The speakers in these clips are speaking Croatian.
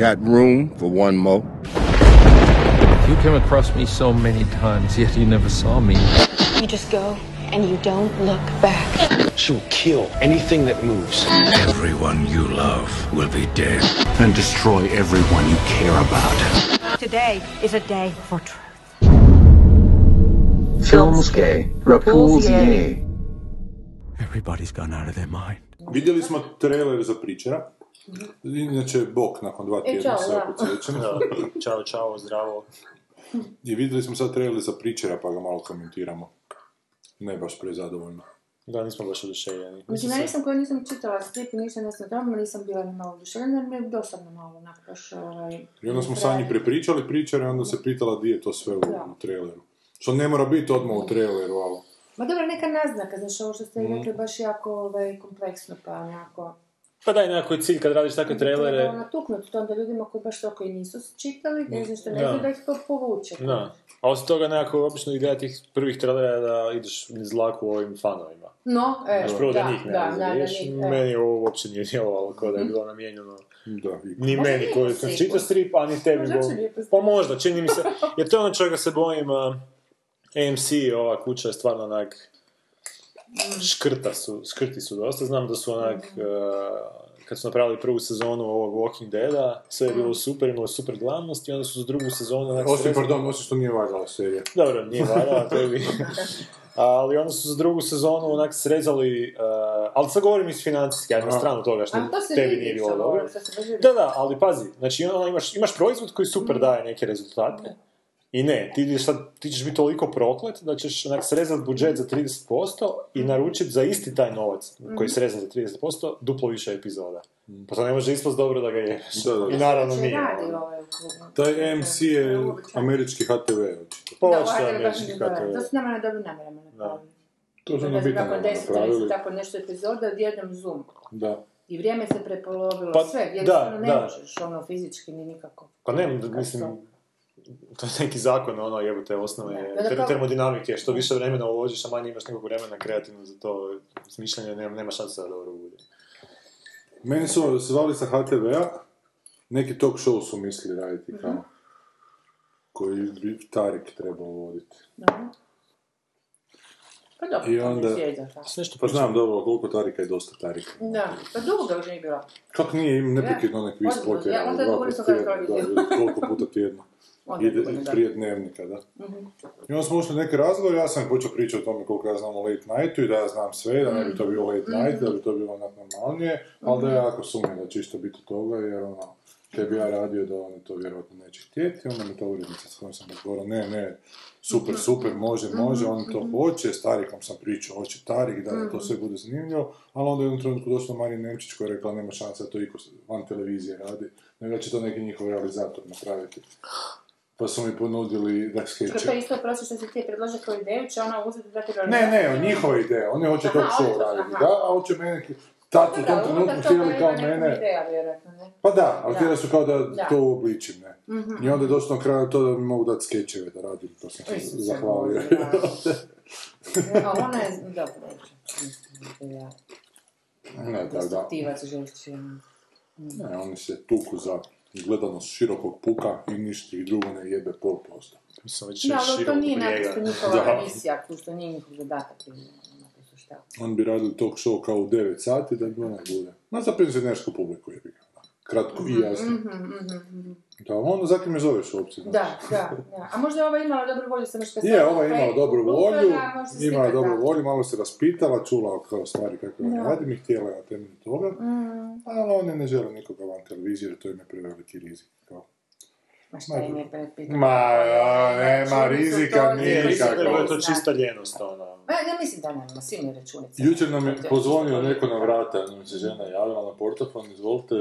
Got room for one more? You came across me so many times, yet you never saw me. You just go and you don't look back. She'll kill anything that moves. Everyone you love will be dead. And destroy everyone you care about. Today is a day for truth. Films Filmske repulsije. Everybody's gone out of their mind. Vidjeli smo trailer za pričera. Inače, Bok nakon dva tjedna čao, sve da. podsjećam. Ćao, čao, zdravo. I vidjeli smo sad trailer za pričera, pa ga malo komentiramo. Ne baš prezadovoljno. Da, nismo baš oduševljeni. Mislim, ja nisam koja nisam čitala strip znam tamo, nisam bila ni malo oduševljena, jer mi je dosadno malo onak baš ovaj... I onda smo Sanji prepričali pričare, onda se pitala di je to sve u, Da. u traileru. Što ne mora biti odmah u traileru, ali... Ma dobro, neka naznaka, znaš, ovo što ste rekli baš jako ovaj, kompleksno, pa onako... Pa daj nekako cilj kad radiš takve trailere. Treba natuknuti to onda ljudima koji baš toliko i nisu čitali, ne znam što ne znaju da ih to povuče. Da. A osim toga nekako obično ideja tih prvih trailera je da ideš niz dlaku ovim fanovima. No, evo, Znaš, prvo da, da, njih ne da, evo. Meni ovo uopće nije djelovalo kao da je bilo namijenjeno Da, ni Možda meni koji sam čitao strip, a ni tebi. Možda po Pa možda, čini mi se. Jer to je ono čega se bojim. AMC, ova kuća je stvarno onak škrta su, škrti su dosta. Znam da su onak, uh, kad su napravili prvu sezonu ovog Walking Deada, sve je bilo super, imalo super glavnost i onda su za drugu sezonu... onak Osim, srezali- pardon, osim što nije važala serija. dobro, nije valjala, to je bi... Ali onda su za drugu sezonu onak srezali, uh, ali sad govorim iz financijske, ajde na stranu toga što to tebi nije bilo dobro. Da, da, ali pazi, znači ono, imaš, imaš proizvod koji super daje neke rezultate i ne, ti, sad, ti ćeš biti toliko proklet da ćeš onak srezati budžet za 30% i naručiti za isti taj novac koji je srezan za 30% duplo više epizoda. Pa to ne može ispast dobro da ga ješ. Da, da. I naravno Znači, nije. ovaj. Taj AMC je američki HTV, očito. Pa očito je američki. HTV. To su nama na dobrim namjerama napravili. To su 10 napravili. tako nešto epizoda, odjednom zoom. Da. I vrijeme se prepolovilo, Pa, sve, da, jednostavno ne da. možeš, ono, fizički ni nikako. Pa ne, mislim, to? je neki zakon, ono, jebote, osnove Da, termodinamike, što više vremena uložiš, a manje imaš nekog vremena kreativno za to smišljanje, nema, nema šanse da dobro bude. Meni su zvali sa HTV-a, neki talk show su mislili raditi kao, koji bi Tarik trebao voditi. Dobro. Pa dobro, I onda- nešto Pa znam dobro, koliko Tarika je dosta Tarika. Da, pa dugo ga još nije bilo. Kak nije im neprekidno onak vis potjera, ja onda dva govorim sam da, koliko puta tjedno. Ide prije dnevnika, da. Mhm. I onda smo ušli neki razgovor, ja sam počeo pričati o tome koliko ja znam o late nightu i da ja znam sve, da ne bi to bilo late Mhm. night, da bi to bilo onak normalnije, ali da ja jako sumnjam da će isto biti toga, jer ono, kad bi ja radio da oni to vjerojatno neće htjeti, onda mi to urednica s kojom sam razgovarao, ne, ne, super, Mhm. super, može, može, oni to hoće, s Tarikom sam pričao, hoće Tarik, da, Mhm. da to sve bude zanimljivo, ali onda je u jednom trenutku došla Marija Nemčić koja je rekla nema šanse da to iko van televizije radi, nego da će to neki njihov realizator napraviti. Pa su mi ponudili da Što skeće. to isto prošlo što si ti predložio kao ideju, će ona uzeti da ti Ne, ne, njihova ideja, oni hoće to- raditi, aha. da, a hoće mene, tad u tom trenutku htjeli kao mene, Ideja, ne? pa da, ali Da. htjeli su kao da, Da. to uobličim, ne. Mhm. I onda je došlo na kraju to da mi mogu dati skečeve da radim, to sam zahvalio. Da. A ona je, dobro, ne, da, žešći, ono. ne, oni se tuku za gledanost širokog puka i ništa ih drugo ne jebe pol posto. Mislim, već Da, ali to nije naprosto njihova tu što nije njihov zadatak. On bi radili talk show kao u 9 sati da bi onak bude. Ma za penzionersku publiku je Kratko i jasno. Mhm, mhm, mhm. Da, onda zatim me zoveš uopće. Da, da, da. A možda je ova imala dobru volju sa nešto Je, ova je imala dobru volju, imala imala je dobru volju, malo se raspitala, čula kao stvari kako ja radim i htjela je na temelju toga, Mm. ali one ne žele nikoga van televizije jer to im je preveliki rizik. Kao. Ma šta im je? Ma, nema Računi su rizika da je nikako. to čista ljenost, ono. Ma, ja mislim da nema, svi mi računice. Jučer nam je pozvonio neko na vrata, nam se žena javila na portafon, izvolite, e,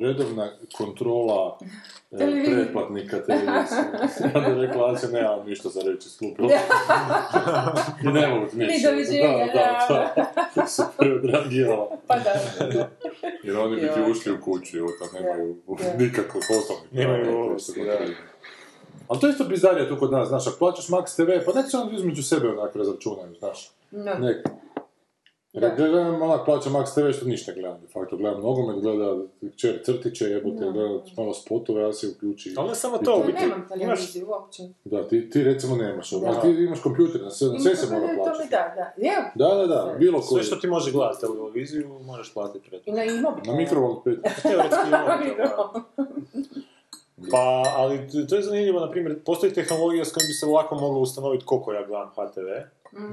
redovna kontrola e, pretplatnika televizije. Onda je rekla, ja se nemam ništa za reći, sklupila. I ne mogu ti ništa. Ni doviđenja, da, da, da. Super odreagirala. Pa da, da. Jer oni bi ti ušli u kuću, evo tam nemaju Da. nikakvog osnovnih. Nemaju ovlasti, to se da. Ali to je isto bizarija tu kod nas, znaš, ako plaćaš Max TV, pa nek se oni između sebe onak razračunaju, znaš. No. Nek. Da. Gledam, onak, plaćam Max TV što ništa gledam, de facto gledam nogomet, gleda čer crtiće, jebote, gleda malo spotove, ja se uključi. Ali ne samo to, biti, nemam imaš, televiziju uopće. Da, ti, ti recimo nemaš, Da. ali ti imaš kompjuter, na sve, sve se mora to mi plaćati. da, da. Evo, Da, da, da, bilo koji. sve što ti može gledati televiziju, možeš platiti pred. i na i mobitel. Na mikrovalu pet. Teoretski imamo. Pa, ali to je zanimljivo, na primjer, postoji tehnologija s kojom bi se lako moglo ustanoviti koliko ja gledam HTV.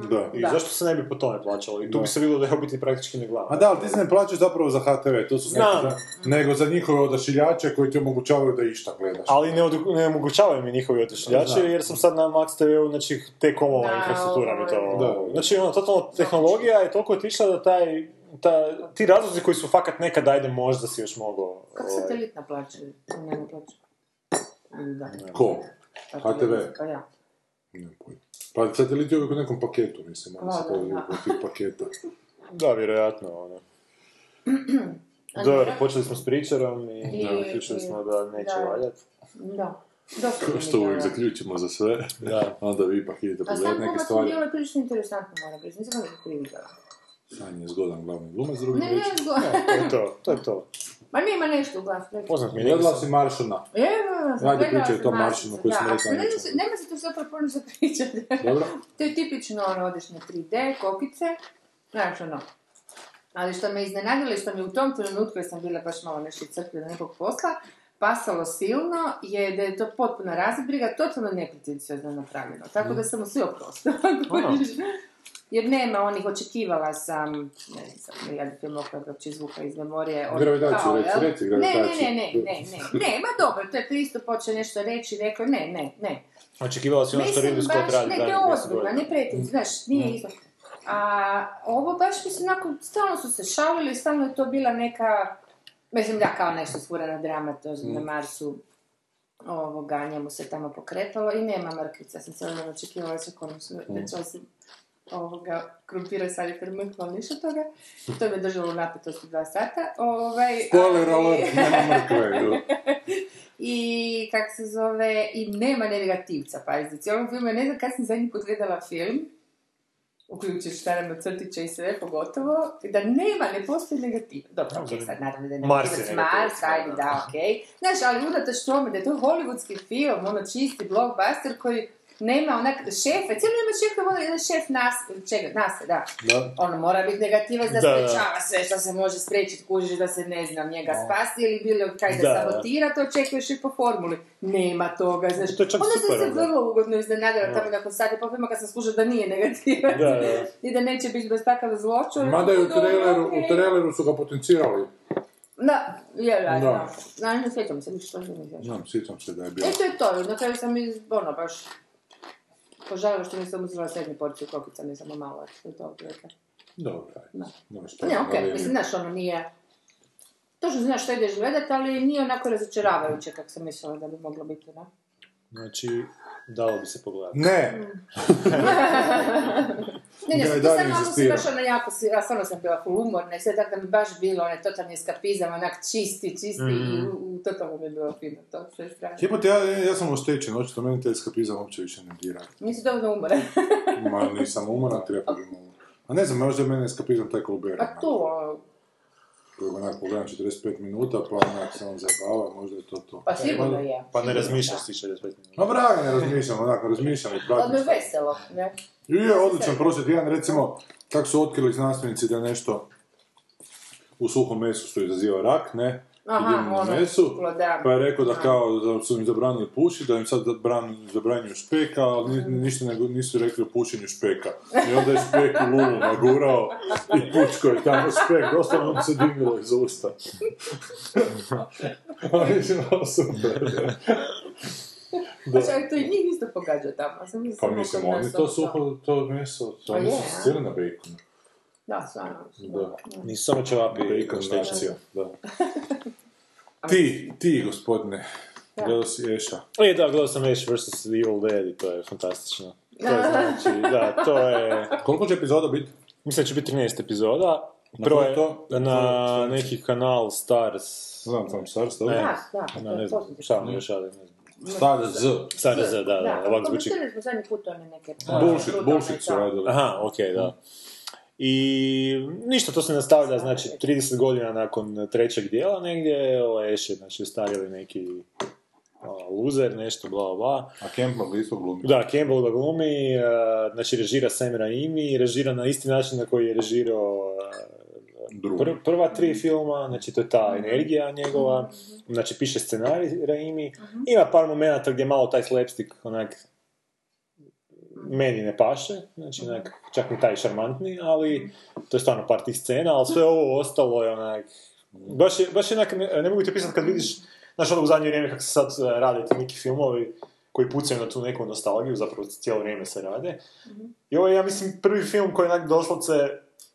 Da. I Da. zašto se ne bi po tome plaćalo? I tu Da. bi se vidjelo da ja u biti praktički ne gledam. A da, ali ti se ne plaćaš zapravo za HTV, to su Znam. nego za njihove odašiljače koji ti omogućavaju da išta gledaš. Ali ne, odu- ne omogućavaju mi njihovi Znam. jer sam sad na Max TV-u, znači te komova Da, infrastruktura mi to... Da. Znači, ono, totalno tehnologija je toliko otišla da taj, ta, ti razlozi koji su fakat nekad, ajde, možda si još mogao... Kako ovaj, satelit naplaćaju? Ne naplaćaju. Da. Ko? Pa HTV? televizija, Ja. Nemam pojma. Pa satelit je uvijek u nekom paketu, mislim, ono Da, se da. od tih paketa. Da, vjerojatno, ono. A Dobro, počeli smo s pričarom i, I- zaključili smo da neće da. valjati. Da. Dosta što je uvijek zaključimo za sve, Da. onda vi ipak idete A sam pogledati neke glumac mi stvari. bilo prilično interesantno, moram reći. Nisam ga nikad vidjela. San je zgodan glavni glumac, drugim Ne, ne, reći. zgo... To je to, to je to. Ma nema nešto u glasu. Poznat mi je, Gledala nisam- si Maršana. Evo, Ajde, pričaj o tom Maršinu koji smo rekli, nema se- Nema se tu zapravo puno za pričati. Dobro? To je tipično ono odišnje 3D, kokice, znaš ono. Ali što me iznenadilo i što mi u tom trenutku, jer sam bila baš malo nešto crpila nekog posla, pasalo silno, je da je to potpuna razbriga, totalno nepretenciozno napravljeno. Tako da sam mu sve oprostila. Jer nema onih, očekivala sam, ne znam, ja film koja uopće zvuka iz memorije. onih Gravitaciju, reci, reci Ne, gravitaciju. ne, ne, ne, ne, ne, ne, ma dobro, to je pristup, hoće nešto reći, rekao, ne, ne, ne. Očekivala si ono što Ridley Scott radi ne, to je 10 ozbiljno, ne pretim, znaš, nije isto. A ovo baš mislim, onako, stalno su se šalili, stalno je to bila neka, mislim da kao nešto sfurana drama, to na Marsu, ovoga, njemu se tamo pokretalo i nema mrkvica, sam očekivala se konom su, da će osim ovoga, krumpira sad je krmrklo, ništa toga. To me držalo u napetosti dva sata. Ovaj, Spoiler alert, nema? I kak se zove, i nema negativca, pazi, u cijelom filmu, ja ne znam kad sam zadnji put gledala film, uključujući naravno crtiće i sve pogotovo, da nema, ne postoji negativ. Dobro, ok, sad naravno da je Mars je Mars, ajde, da. da, ok. Znaš, ali unatoč tome da je to hollywoodski film, ono čisti blockbuster koji nema onak šefe, cijelo ima šefe, ono jedan šef nas, čega, nas, da. Da. Ono mora biti negativac da, Da, da. sprečava sve što se može spriječiti, kužiš da se ne znam njega spasti ili bilo kaj da, Da, da. sabotira, to očekuješ i po formuli. Nema toga, znaš. To je čak Onda super, sam se vrlo ugodno iznenadila Da. tamo nakon sati po filma kad sam skušala da nije negativac. Da, da. I da neće biti bez takav zloču. Mada je u traileru, okej. u traileru su ga potencirali. Da, je, da, Da. da. Ne sjećam se što je bilo. Znam, sjećam se da je bilo. E, to je to, na kraju sam iz, ono, baš požalila što nisam uzela srednju porciju kokica, ne samo malo, što je to otprilike. Dobro. Nema šta, Ne, okej, ali- mislim, znaš, ono nije... Točno znaš što ideš gledat, ali nije onako razočaravajuće kako sam mislila da bi moglo biti, da? Znači, dalo bi se pogledati. Ne, Ne, ne, Da, to sam se inzistiram. baš ono jako, si- ja stvarno sam bila umorna i sve tako da mi baš bilo onaj totalni eskapizam, onak čisti, čisti i Mhm. u, u, totalno mi je bilo fino to, sve strane. Jebote, ja, ja sam oštećen, očito meni taj eskapizam uopće više ne dira. Nisi dovoljno umoran. Ma nisam umoran, treba bi malo. A ne znam, možda je meni eskapizam taj Colbert. A tu, ono, Kojeg onak pogledam 45 minuta, pa onak se on zabava, možda je to to. pa sigurno je. Pa ne razmišljaš ti 45 minuta. Ma braga, ne razmišljam, onako razmišljam i pratim. Stvari. veselo, ne? I je odličan prošli tjedan, recimo, kako su otkrili znanstvenici da nešto u suhom mesu što izaziva rak, ne? Aha, ono, mesu, da. pa je rekao da kao da su im zabranili pušiti, da im sad zabran- zabranjuju špeka, ali ni- ništa nego nisu rekli o pušenju špeka. I onda je špek u lulu nagurao i pučko je tamo špek, doslovno mu se dimilo iz usta. Ali mislim, ovo super. Da. Čak, to i njih isto pogađa tamo. Sam Pa mislim, oni to suho, to meso, to Pa oni je, su a? cijeli na baconu. Da, stvarno. Da. Nisu samo ćevapi Bacon oštećeni. nacija, da. Ti, ti, gospodine, Da. gledao si Eša. E, da, gledao sam Ash vs. The Evil Dead i to je fantastično. To je znači, da, to je... Koliko će epizoda biti? Mislim da će biti 13 epizoda. Na Prvo je to? na neki kanal Stars. Znam, sam Stars, dobro. Ne. Da, da, Na, to ne je znam, šta ono još, ali ne znam. Stars Z. Stars, da, da, da, ovak zvuči. komentirali smo zadnji put one neke... Bullshit, bullshit su da. radili. Aha, okej, da. I ništa, to se nastavlja, znači, 30 godina nakon trećeg dijela negdje, ovaj Ash je, znači, starili neki a, loser, nešto, bla, bla. A Campbell isto glumi. Da, Campbell ga glumi, a, znači, režira Sam Raimi, režira na isti način na koji je režirao pr- prva tri filma, znači to je ta energija njegova, znači piše scenarij Raimi, ima par momenata gdje malo taj slapstick onak meni ne paše, znači onak, čak ni taj šarmantni, ali to je stvarno par tih scena, ali sve ovo ostalo je onak, baš je, baš je onak, ne, ne mogu ti pisati kad vidiš, znaš ono u zadnje vrijeme kako se sad e, rade ti neki filmovi koji pucaju na tu neku nostalgiju, zapravo cijelo vrijeme se rade. I ovo je, ja mislim, prvi film koji onak doslovce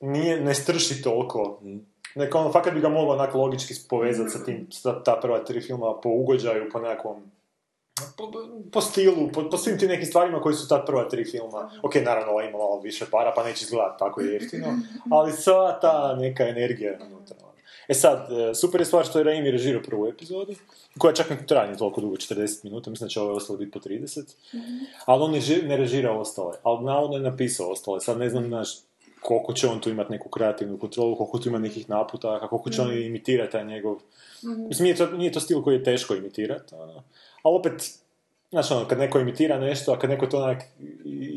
nije, ne strši toliko. Neko ono, fakat bi ga moglo onak logički povezati sa tim, sa ta prva tri filma po ugođaju, po nekakvom po, po stilu, po, po svim tim nekim stvarima koji su ta prva tri filma. Ok, naravno, ova ima malo više para, pa neće izgledati tako jeftino, ali sva ta neka energija je unutra. ono. E sad, e, super je stvar što je Raimi režirao prvu epizodu, koja čak ne traje toliko dugo, 40 minuta, mislim da će ovo ostalo biti po 30, ali on ne, ži- ne režira ostale, ali navodno je napisao ostale, sad ne znam, znaš, koliko će on tu imati neku kreativnu kontrolu, koliko tu ima nekih naputaka, koliko će on imitirati taj njegov... Mislim, nije to, nije to stil koji je teško imitirati, ono. Ali opet, znaš, ono, kad neko imitira nešto, a kad neko to onak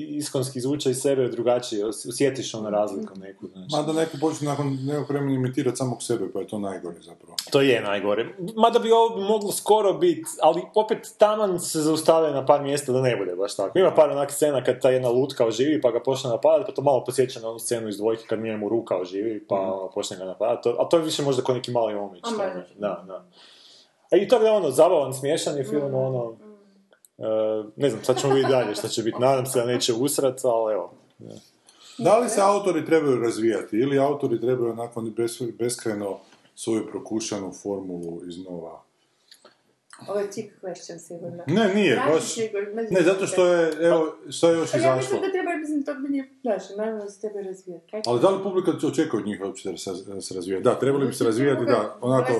iskonski zvuče iz sebe drugačije, os- osjetiš ono razliku neku, znači. Mada neko počne nakon nekog vremena imitirati samog sebe, pa je to najgore zapravo. To je najgore. Mada bi ovo moglo skoro biti, ali opet taman se zaustave na par mjesta da ne bude baš tako. Ima par onak scena kad ta jedna lutka oživi pa ga počne napadati, pa to malo posjeća na onu scenu iz dvojke kad njemu ruka oživi pa ono, počne ga napadati. To- A to je više možda kao neki mali omić. Možda. Da, da. A i to je ono, zabavan, smiješan je film, ono... e, ne znam, sad ćemo vidjeti dalje što će biti. Nadam se da neće usrat, ali evo. Da li se autori trebaju razvijati ili autori trebaju nakon bes- beskrajno svoju prokušanu formulu iznova? Ovo je cheap question sigurno. Ne, nije, baš... sigurno, Ne, zato što je, evo, šta je još A Ja izašlo? mislim da treba, mislim, to bi nije, znaš, naravno se treba razvijati. Kaj Ali da li publika očekuje od njih uopće da se, da se razvija? Da, trebali bi se razvijati, da, onako,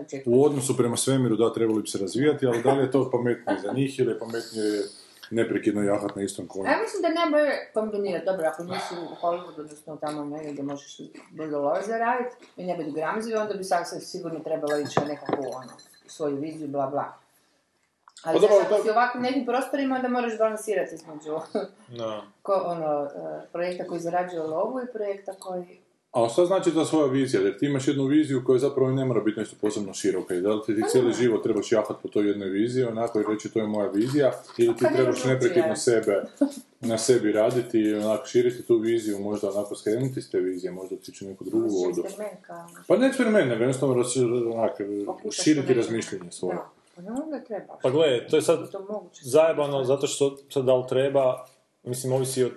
očekuje. u odnosu prema svemiru, da, trebali bi se razvijati, ali da li je to pametnije za njih ili je pametnije neprekidno jahat na istom konju? Ja mislim da je najbolje kombinirati, dobro, ako nisi u Hollywoodu, odnosno tamo negdje gdje možeš brdo love zaraditi i ne biti gramzivi, onda bi se sigurno trebalo ići na nekakvu, ono, svoju viziju, bla, bla. Ali Pa ako si u ovakvim nekim prostorima, onda moraš balansirati između No. ko, ono, eh, projekta koji zarađuje lovu i projekta koji... A šta znači ta svoja vizija? Jer ti imaš jednu viziju koja zapravo i ne mora biti nešto posebno široka. I da li ti, ti cijeli život trebaš jahat po toj jednoj viziji, onako i reći to je moja vizija, ili ti Pa trebaš neprekidno sebe, na sebi raditi i onako širiti tu viziju, možda onako skrenuti s te vizije, možda otići u neku drugu vodu. kao... Pa ne eksperiment, nego jednostavno raz- onak, Pokušaš širiti to razmišljanje svoje. Da, pa ne onda treba. Pa gledaj, to je sad zajebano zato što sad da li treba, mislim ovisi o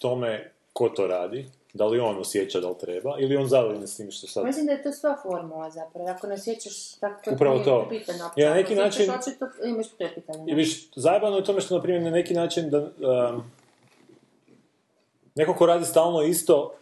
tome ko to radi, da li on osjeća da li treba, ili on zadovoljan s tim što sad... Mislim da je to sva formula zapravo. Ako ne sjećaš tako to Upravo nije to. Ako Ja na neki ne osjećaš, način- Očito imaš to pitanje. I viš, zajebano je tome što, na primjer, na neki način da... Um, neko ko radi stalno isto,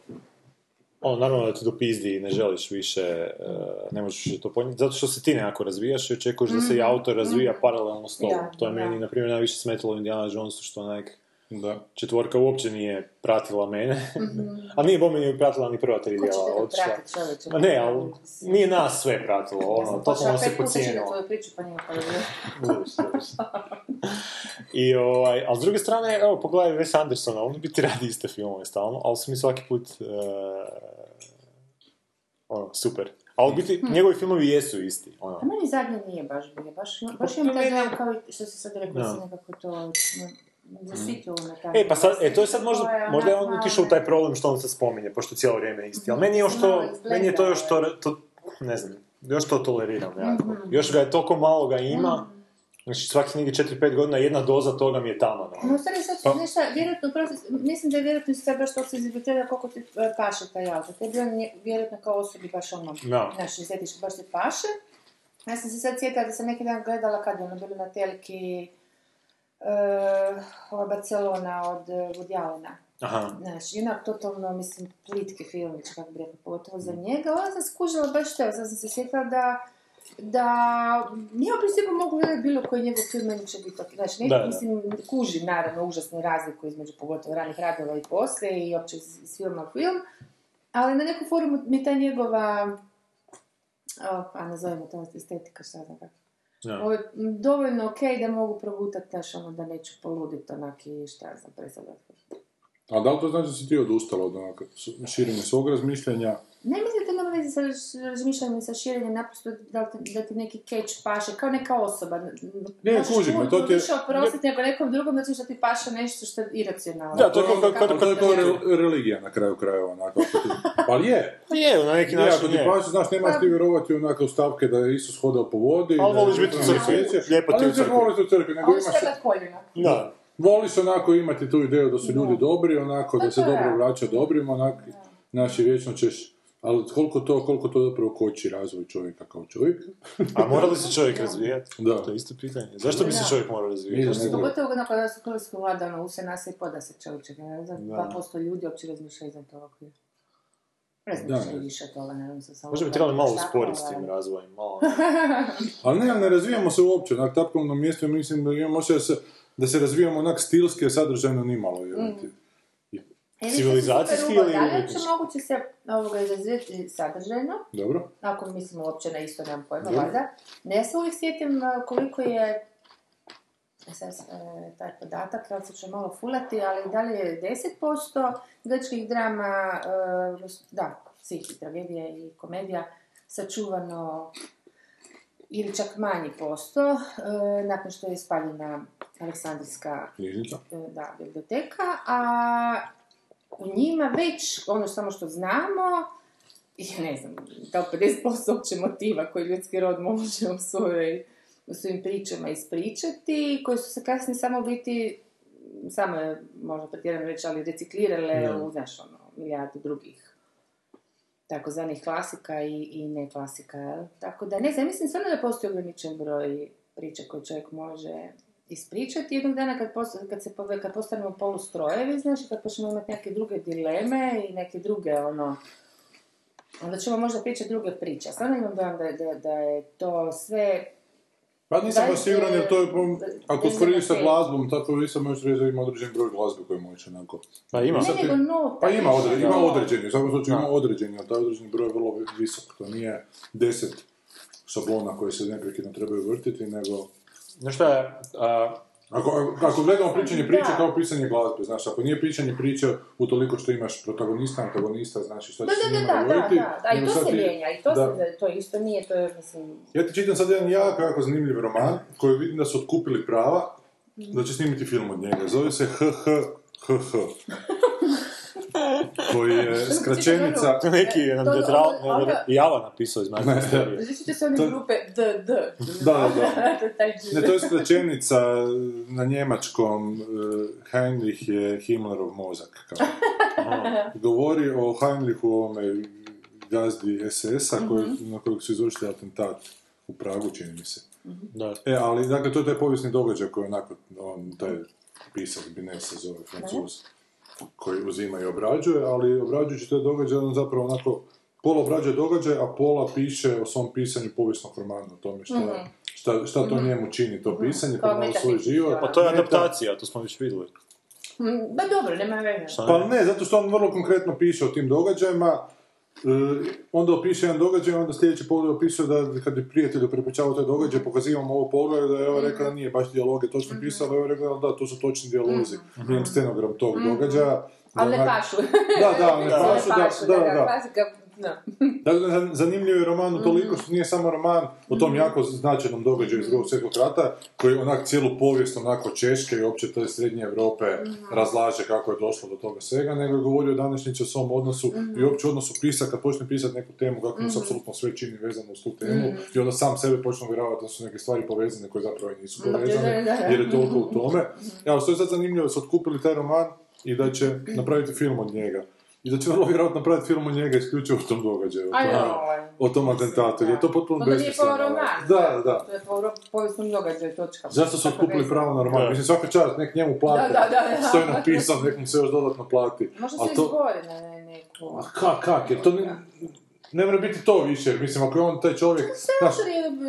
ono, naravno da te dopizdi i ne želiš više, uh, ne možeš više to ponijeti, zato što se ti nekako razvijaš i očekuješ da se i autor razvija paralelno s tobom. To je da. meni, na primjer, najviše smetalo Indiana Jonesu, što onak Da. četvorka uopće nije pratila mene, a nije bome nije pratila ni prva tri. Ko će dijela, te otišla. pratiti čovječe? Ma ne, ali nije nas sve pratilo, ono, sam totalno se pocijenilo. pa. I ovaj, ali s druge strane, evo, pogledaj Wes Andersona, on u biti radi iste filmove stalno, ali su mi svaki put uh, ono, super. Ali u biti, njegovi filmovi jesu isti, ono. A meni zadnje nije baš bilo, baš, baš Pa imam taj kao što si sad rekao, da. si nekako to no, me taj. E, pa sad, e, to je sad možda, možda je on malo otišao u taj problem što on se spominje, pošto cijelo vrijeme je isti. Ali meni je još to, meni je to još to, to, ne znam, još to toleriram nekako. Još ga je toliko malo ga ima, znači svaki negdje 4-5 godina jedna doza toga mi je tamo. No, u stvari sad, Pa- znaš šta, vjerojatno, mislim da je vjerojatno sad baš to se izabitira koliko ti e, paše taj auto. Tebi on je vjerojatno kao osobi baš ono, Da. znaš, izvetiš baš ti paše. Ja sam se sad sjetila da sam neki dan gledala kad je ono bilo na telki ova Barcelona od uh, Woody Allena. Aha. Znaš, i onak totalno, mislim, plitki filmić, kako bi rekao, pogotovo za njega. Ali sam skužila baš to, sad sam se sjetila da da ja u principu mogu gledati bilo koji njegov film, meni će biti ok. Znači, Da, da. mislim, kužim naravno užasnu razliku između pogotovo ranih radova i poslije i opće iz, iz filma u film, Ali na neku forumu mi ta njegova, o, a nazovimo to estetika, šta znam kako. Ja. Ovo je m, dovoljno ok da mogu progutati, znaš, ono, da neću poluditi onak i šta znam, predstavljati. A da li to znači da si ti odustala od onako širenja svog razmišljanja? Ne mislim da nema veze sa raz- razmišljanjem i sa širenjem, naprosto da, ti- da ti neki catch paše, kao neka osoba. Ne, Možeš kužim, puno to ti je- više oprostiti nego nekom drugom, zato što ti paše nešto što je iracionalno. Da, to je kao- kao- kao- kao re- religija na kraju krajeva, onako. Pa je. Pa je, na neki Ne, ako način ti je. paše, znaš, nemaš ti vjerovati onako u stavke da je Isus hodao po vodi. Ali da je voliš biti u na crkvi. Lijepo ti u crkvi. voliš u crkvi, nego imaš... Da. Voliš onako imati tu ideju da su ljudi dobri, onako da Pa se to dobro vraća dobrim, onako, znači vječno ćeš, ali koliko to, koliko to zapravo koči razvoj čovjeka kao čovjek? A mora li se čovjek razvijati? Da. To je isto pitanje. Zašto bi se Da. čovjek morao razvijati? Pogotovo ono kada su kolijsko vlada, ono, use nas i poda se čovječe, ne znam, Da. 2% ljudi uopće razmišlja iznad toga okvira. Ne Da, znam što ne. je više od toga, ne znam se samo... Možda bi trebali malo usporiti s tim razvojem, malo. Ali ne, ne razvijamo se uopće, na mjestu, mislim da imamo osjećaj da se, da se razvijamo onak stilski, a sadržajno nimalo. Mm. E, Civilizacijski ili Da li umjetnički? uopće moguće se ovoga razvijeti sadržajno? Dobro? Ako mislimo uopće na isto, nemam pojma, Dobro. valjda. Ne se uvijek sjetim koliko je sad, e, taj podatak, ja se ću malo fulati, ali da li je 10% grčkih drama, e, da, svih i tragedija i komedija, sačuvano ili čak manji posto, e, nakon što je spaljena Aleksandrijska da, biblioteka, a u njima već, ono samo što znamo, ja ne znam, da li 50% uopće motiva koji ljudski rod može u, svojoj, u svojim pričama ispričati, koji su se kasnije samo biti, samo je možda pretjerano reći, ali reciklirale Da. u, znaš, ono, milijardu drugih takozvanih klasika i, i ne klasika? Tako da, ne znam, mislim stvarno da postoji ograničen broj priča koje čovjek može ispričati. Jednog dana kad, post- kad, se, kad postanemo polustrojevi, znači kad počnemo imati neke druge dileme i neke druge, ono, onda ćemo možda pričati druge priče. Stvarno imam dojam da, da, da je to sve Pa nisam baš siguran jer to je, po- ako usporediš sa glazbom, tako nisam još reći da ima određen broj glazbe koje može onako. Pa ima. Ne, nego. Pa ima, odre, ima određeni, u svakom slučaju ima određeni, ali taj određeni broj je vrlo visok. To nije deset šablona koje se neprekidno trebaju vrtiti, nego... Znaš šta je, a, Ako, ako gledamo pričanje priče Da. kao pisanje glazbe, znaš, ako nije pričanje priče u toliko što imaš protagonista, antagonista, znači što Da, će se da, da, njima da, da, govoriti, da, da, i nego to se mijenja, i to, da. se, to isto nije, to je, mislim, Ja ti čitam sad jedan jako, jako zanimljiv roman koji vidim da su otkupili prava da će snimiti film od njega. Zove se HHHH. Koji je skraćenica... to je neki teatral, onda- onda- Java napisao iz Magic Misterije. Sjećate se one grupe D, D. Da, da, je Ne, to je skraćenica na njemačkom uh, Heinrich je Himmlerov mozak. Kao. Govori o Heinrichu ovome gazdi SS-a koji, na kojeg su izvršili atentat u Pragu, čini mi se. Da. E, ali, dakle, to je taj povijesni događaj koji onako, on, taj pisak Binet se zove, francuz, koji uzima i obrađuje, ali obrađujući taj događaj, on zapravo onako, pola obrađuje događaj, a pola piše o svom pisanju povijesnog romana, o tome šta, šta, šta to njemu čini, to pisanje, Kao pa malo svoj život. Pa to je adaptacija, to smo već vidjeli. Mm, Ba dobro, nema veze. Pa ne? zato što on vrlo konkretno piše o tim događajima, onda opiše jedan događaj, onda sljedeći pogled opisuje da kad je prijatelju prepričavao taj događaj, pokazivamo ovo pogled, da je ovo rekao da nije baš dijaloge točno pisao, ali ovo je rekao da to su točni dijalozi. Imam stenogram tog događaja. Ali ne pašu. Da, da, ne pašu, da, da, da. Klasika, da. Dakle, zan- zanimljiv je roman u toliko što nije samo roman o tom jako značajnom događaju iz drugog svjetskog rata, koji onak cijelu povijest onako Češke i opće te srednje Europe razlaže kako je došlo do toga svega, nego je govorio današnjici o svom odnosu i uopće odnosu pisa, kad počne pisati neku temu, kako mu se apsolutno sve čini vezano uz tu temu, i onda sam sebe počne uvjeravati da su neke stvari povezane koje zapravo i nisu povezane, da, da. jer je toliko u tome. Ja, što je sad zanimljivo, da su otkupili taj roman i da će napraviti film od njega. I da će vrlo vjerojatno napraviti film od njega isključivo o tom događaju. o Aj, tome- joj. o tom atentatu, jer je to potpuno Onda nije besmisleno. po roman. Da, da. To je po povijesnom događaju, točka. Zašto su otkupili pravo na roman? Da. Mislim, svaka čast, nek njemu plate. Da, da, da, da. Što je napisao, nek mu se još dodatno plati. Možda se to... izbori na ne- neku... A kak, kak, jer to ni... ne mora biti to više, mislim, ako je on taj čovjek... znaš,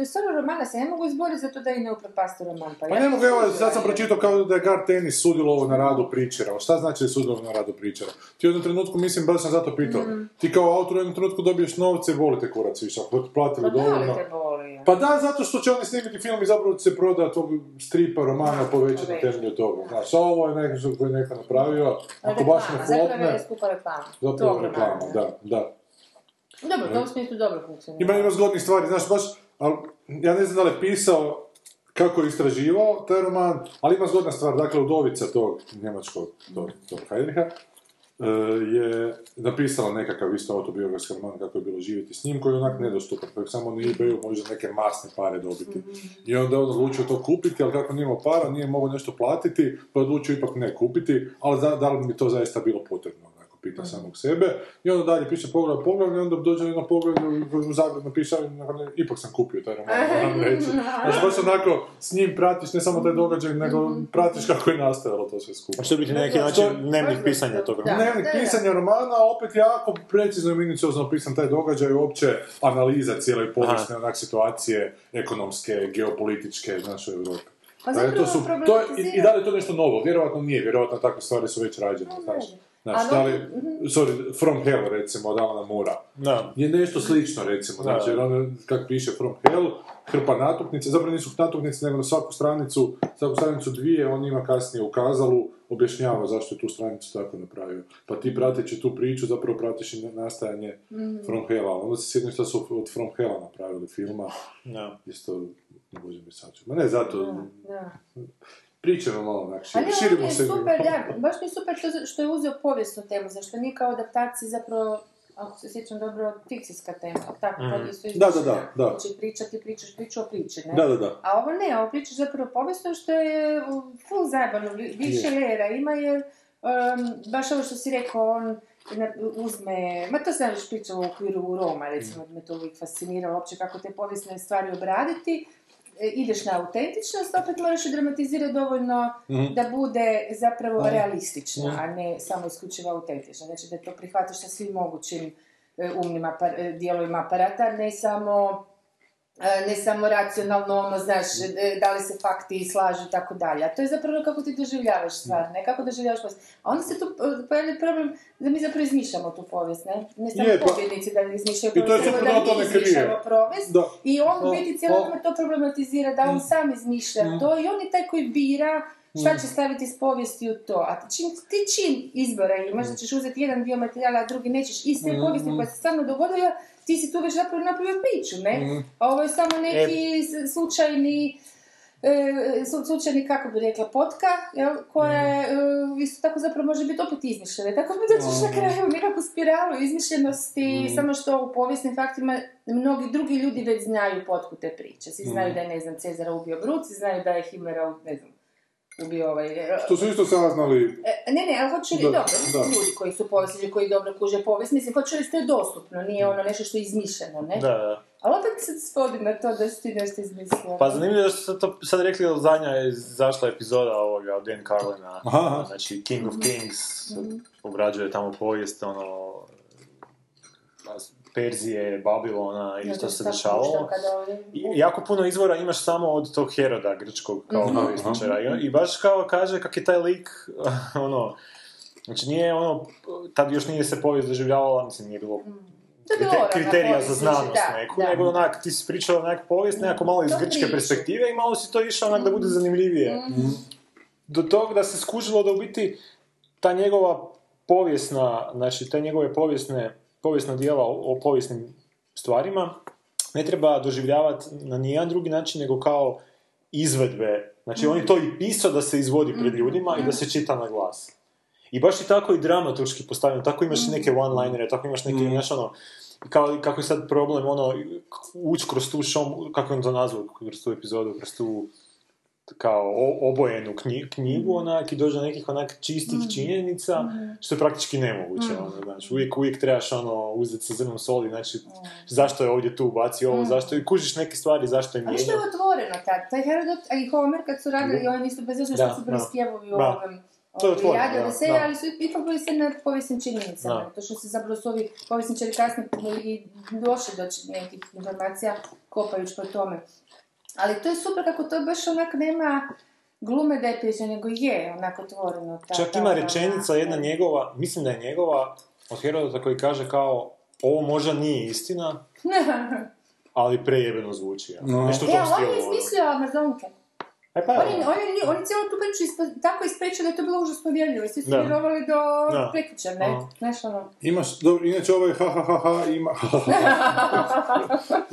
stvarno romana se ne mogu izboriti za to da i ne upropaste roman. Pa, Pa ja ne mogu, evo, sad sam pročitao kao da je Gar Tenis sudjelovao na radu Pričera. Šta znači da je sudjelovao na radu Pričera? Ti u jednom trenutku, mislim, baš sam zato pitao, Mm. ti kao autor u jednom trenutku dobiješ novce, volite kurac više, ako ti platili Pa da dovoljno. boli? Pa da, zato što će oni snimiti film i zapravo će se proda tog stripa, romana povećati na temelju toga. Znaš, a ovo je nešto koji je neko napravio, ako baš ne Reklama, zapravo flopne, je skupa reklama. zapravo reklama, da, da. Dobro, u tom smislu dobro funkcionira. Ima, ima zgodnih stvari, znaš, baš, ali, ja ne znam da li je pisao kako je istraživao taj roman, ali ima zgodna stvar, dakle, udovica tog njemačkog, tog, tog Heidricha, e, je napisala nekakav isto autobiografski roman kako je bilo živjeti s njim, koji je onak nedostupan, kojeg samo na ebayu može neke masne pare dobiti. I onda je on odlučio to kupiti, ali kako nije imao para, nije mogao nešto platiti, pa odlučio ipak ne kupiti, ali da, da li mi to zaista bilo potrebno, pita samog sebe. I onda dalje piše poglavlje, poglavlje, i onda dođe na jedno poglavlje u Zagreb napiše, ali nakon- ipak sam kupio taj roman, moram reći. Znači, baš onako, s njim pratiš ne samo taj događaj, nego pratiš kako je nastajalo to sve skupa. A što biti na neki način dnevnik pisanja tog romana. Dnevnik pisanja romana, a opet jako precizno i minuciozno opisan taj događaj, uopće analiza cijele povijesne onak situacije, ekonomske, geopolitičke, znaš, u Europi. Pa zapravo to su, to je, i, da li je to nešto novo? Vjerojatno nije, vjerojatno takve stvari su već rađene, znaš. Znaš, A da no- li, sorry, From Hell, recimo, od Alana Mura, Da. je nešto slično, recimo, znači, Da. jer ono, kak piše From Hell, hrpa natuknice, zapravo nisu natuknice, nego na svaku stranicu, svaku stranicu dvije, on ima kasnije u kazalu, objašnjava zašto je tu stranicu tako napravio. Pa ti prateći tu priču, zapravo pratiš i nastajanje From Hella. Onda se sjetnim što su od From Hella napravili filma, Da. isto, ne možem mi sad Ma ne, zato, Da. Pričamo malo, onak, Ali šir- ovo širimo mi je se. super, da, baš mi je super to što je uzeo povijesnu temu, zašto nije kao adaptaciji zapravo, ako se sjećam dobro, fikcijska tema, ali tako, mm. isto Da, da, da, da. Znači pričati, pričaš priču o priči, ne? Da, da, da. A ovo ne, ovo pričaš zapravo povijesno što je full zajebano, vi- više lera ima jer, um, baš ovo što si rekao, on na- uzme, ma to sam već pričala u okviru Roma, recimo, me to uvijek fasciniralo, uopće kako te povijesne stvari obraditi, ideš na autentičnost, opet moraš dramatizirati dovoljno Mhm. da bude zapravo realistična, a ne samo isključivo autentična. Znači da to prihvatiš sa svim mogućim e, umnim apar- e, dijelovima aparata, ne samo e, ne samo racionalno, ono, znaš, e, da li se fakti slažu i tako dalje. A to je zapravo kako ti doživljavaš stvar, ne kako doživljavaš povijest. A onda se tu e, pojavlja problem da mi zapravo izmišljamo tu povijest, ne? Ne samo Je, pa- pobjednici da izmišljaju povijest, nego da mi izmišljamo povijest. Da. I on u O, biti cijelo o. vrijeme to problematizira, da on sam izmišlja to i on je taj koji bira šta će staviti iz povijesti u to. A ti čim, ti čim izbora imaš, da ćeš uzeti jedan dio materijala, a drugi nećeš, iz te povijesti koja se stvarno dogodila, ti si tu već zapravo napravio priču, ne? A ovo je samo neki s- slučajni e, slu- slučajni, kako bi rekla, potka, jel, koja je, e, isto tako zapravo može biti opet izmišljena. Tako mi dođeš na kraju u nekakvu spiralu izmišljenosti, samo što u povijesnim faktima mnogi drugi ljudi već znaju potku te priče. Svi znaju da je, ne znam, Cezara ubio Bruci, znaju da je Himmlera, ne znam, ubio ovaj... e, To su isto saznali, E, ne, ne, ali hoću Da, dobro, da. ljudi koji su povjesničari, koji dobro kuže povijest, mislim, hoću reći, to je dostupno, nije ono nešto što je izmišljeno, ne? Da, da. Ali opet se svodi na to da si ti nešto izmislio. Pa zanimljivo je što ste to sad rekli, jer zadnja je zašla epizoda ovoga od Dan Carlina, Aha, znači King of Kings, obrađuje tamo povijest, ono, Perzije, Babilona i što to se dešavalo. I jako puno izvora imaš samo od tog Heroda, grčkog, kao Mhm. povjesničara. I- I baš kao kaže kak je taj lik, ono, znači nije ono, tad još nije se povijest doživljavala, mislim nije bilo je krite- kriterija za znanost da, neku, da. nego onak, ti si pričala onak povijest, nekako malo iz To grčke priča. perspektive i malo si to išao onak da bude zanimljivije. Mhm. Do tog da se skužilo da u biti ta njegova povijesna, znači te njegove povijesne, povijesna dijela o, o povijesnim stvarima ne treba doživljavati na nijedan drugi način nego kao izvedbe. Znači on je to i pisao da se izvodi pred ljudima i da se čita na glas. I baš je tako i dramaturški postavljeno, tako imaš neke one-linere, tako imaš neke, znaš ono, kao, kako je sad problem, ono, ući kroz tu šom, kako je on to nazvao, kroz tu epizodu, kroz tu kao obojenu knji- knjigu onak i dođe do nekih onak čistih činjenica, što je praktički nemoguće, ono, znači, uvijek, uvijek trebaš ono, uzeti sa zrnom soli, znači, zašto je ovdje tu ubacio ovo, zašto, i kužiš neke stvari, zašto je Ali što je otvoreno tad? Taj Herodot, i Homer kad su radili, oni nisu bez što su bili da. spjevovi u ovom To je otvoreno, da, Odiseja, da. ali su ipak bili se na povijesnim činjenicama. Da. To što se zapravo su ovi povjesničari kasnije i došli do nekih informacija kopajući po tome. Ali to je super kako to baš onak nema glume da je nego je onako otvoreno. Ta, Čak ta- ima rečenica jedna njegova, mislim da je njegova, od Herodota koji kaže kao ovo možda nije istina, ali prejebeno zvuči. Ja. No. Nešto u E, on je izmislio Amazonke. E pa, Oni, oni, oni cijelu tu priču ispa- tako ispričali da je to bilo užasno vjerljivo. Svi su vjerovali do Da. ne? Znaš ono... Imaš, dobro, inače ovo je ha ha ha ha, ima,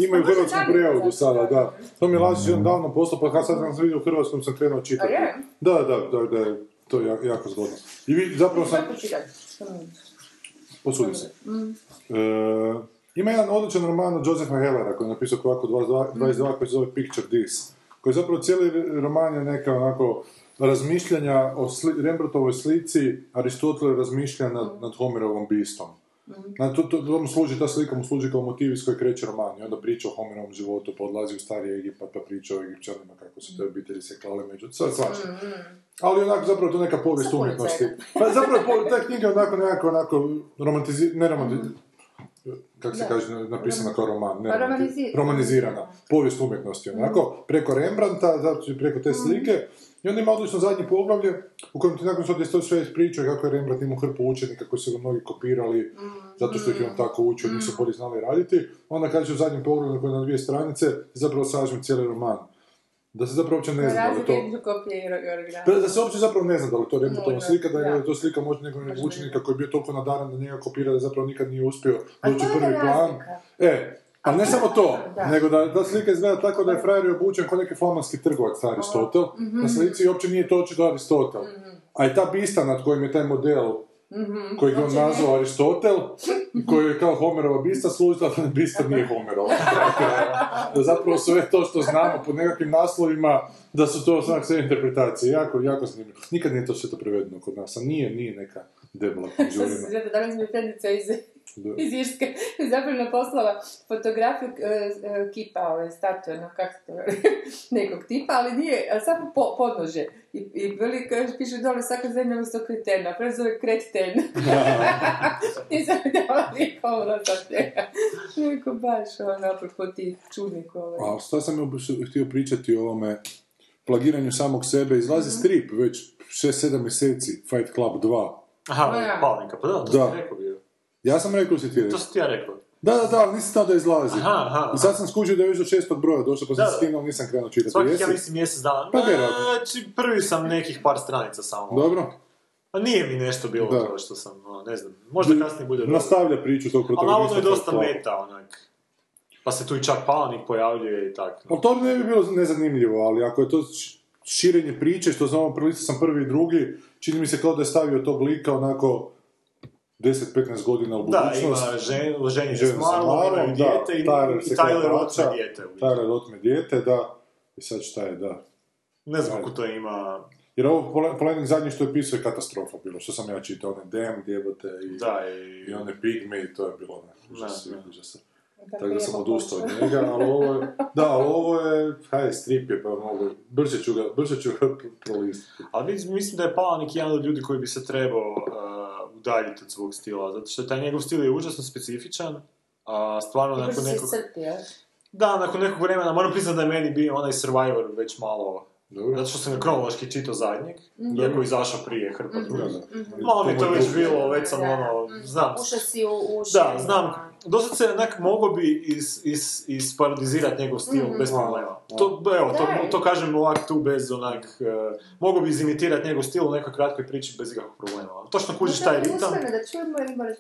ima i u hrvatskom znači, sada, da. To mi je Lazić jedan davno poslao, pa kad sad sam vidio u hrvatskom sam krenuo čitati. Da, da, da, da, to je jako, zgodno. I vi, zapravo sam, posudi se. E, ima jedan odličan roman od Josefa Hellera koji je napisao ovako 22, 22 koji se zove Picture This. Koji zapravo cijeli roman je neka onako razmišljanja o sli, Rembrandtovoj slici, Aristotel razmišlja nad, nad Homerovom bistom. Na, to, to, to mu služi, ta slika mu služi kao motiv iz koje kreće roman. I onda priča o Homerovom životu, pa odlazi u stari Egipat, pa priča o Egipćanima, kako su te obitelji se klale među... Sve svašta. Ali onako zapravo to neka povijest umjetnosti. Pa zapravo ta knjiga onako nekako onako romantizi... ne romanti... kako se kaže, napisana kao roman, ne Pa romanti- romanizi- romanizirana, povijest umjetnosti, onako, preko Rembrandta, zato i preko te slike, i onda ima odlično zadnje poglavlje, u kojem ti nakon je to sve ispričao kako je Rembrandt imao hrpu učenika koji su ga mnogi kopirali, zato što ih je on tako učio, nisu bolje znali raditi, onda kaže u zadnjem poglavlju koji je na dvije stranice, zapravo sažme cijeli roman. Da se zapravo uopće ne zna da li to... Da, da se uopće zapravo ne zna da li to Rembrandtova slika, da je da. to slika možda nekog učenika koji je bio toliko nadaran da njega kopira da zapravo nikad nije uspio A doći u prvi plan. E, a ne samo to, Da. nego da ta slika izgleda tako da je frajer obučen kao neki flamanski trgovac Aristotel, Mhm. na slici uopće nije to očito Aristotel. A i ta bista nad kojim je taj model kojeg je on nazvao Aristotel, koji je kao Homerova bista, služila da bista nije Homerova. da zapravo sve to što znamo pod nekakvim naslovima, da su to znak sve interpretacije. Jako, jako zanimljivo. Nikad nije to sve to prevedeno kod nas, a nije, nije neka se knjižurina. sjeti, danas mi iz, Da. iz Irske zapravo nam poslala fotografiju e, kipa, ove statue, no kako se to nekog tipa, ali nije, ali samo po, podnože. I, i veli, piše dole, svaka zemlja usto kretena, pre zove kreten. Nisam vidjela nikog ono sa njega. Neko baš ono, apropo tih čudnih ovaj. A šta sam još htio pričati o ovome plagiranju samog sebe, izlazi strip već 6-7 mjeseci, Fight Club 2. Aha, ja. palnika, pa da, to Da. sam rekao bio. Ja sam rekao si ti To rekao. sam ti ja rekao. Da, da, da, ali nisam znao da izlazi. Aha, aha. I sad sam skužio da je već do šestog broja došao, pa sam se nisam krenuo čitati. Svakih, Jesi? ja mislim, mjesec dana. Pa vjerojatno. Znači, prvi sam nekih par stranica samo. Dobro. A nije mi nešto bilo Da. to što sam, ono, ne znam, možda kasnije bude dobro. Nastavlja priču tog Ali protagonista. navodno je dosta Cluba. meta, onak. Pa se tu i čak Palanik pojavljuje i tak. Ali to ne bi bilo nezanimljivo, ali ako je to širenje priče, što znamo, prolistao sam prvi i drugi, čini mi se kao da je stavio tog lika onako 10-15 godina u Da, budućnost. ima žen, ženje Žena s Marlom, imaju da, dijete i, i Tyler otme dijete. Tyler otme dijete, da. I sad šta je, da. Ne znam kako to ima... Jer ovo pole- Polenik zadnje što je pisao je katastrofa bilo, što sam ja čitao, one Damned jebote i, Da, i... i one Pygmy, to je bilo ne, užas, Da, da. užas. Tako da sam odustao od njega, ali ovo je, da, ali ovo je, hajde, strip je, pa mogu, brže ću ga, brže ću ga prolistiti. Ali mislim da je Palanik jedan od ljudi koji bi se trebao uh, udaljiti od svog stila, zato što taj njegov stil je užasno specifičan, a stvarno nakon nekog... Da, nakon nekog vremena, moram priznati da je meni bio onaj Survivor već malo... Dobro. Zato što sam ga kronološki čitao zadnjeg, iako je izašao prije hrpa Mhm. drugih. Da, Malo mi to već bilo, već sam Da. ono, znam, Ušao si u uši. Da, znam. Dosad se onak mogao bi is, is, isparodizirati njegov stil Mhm. bez problema. To, evo, to, to kažem ovak tu bez onak... Uh, mogao bi izimitirati njegov stil u nekoj kratkoj priči bez ikakvog problema. Točno kužiš taj ritam. Da čujemo ili moraš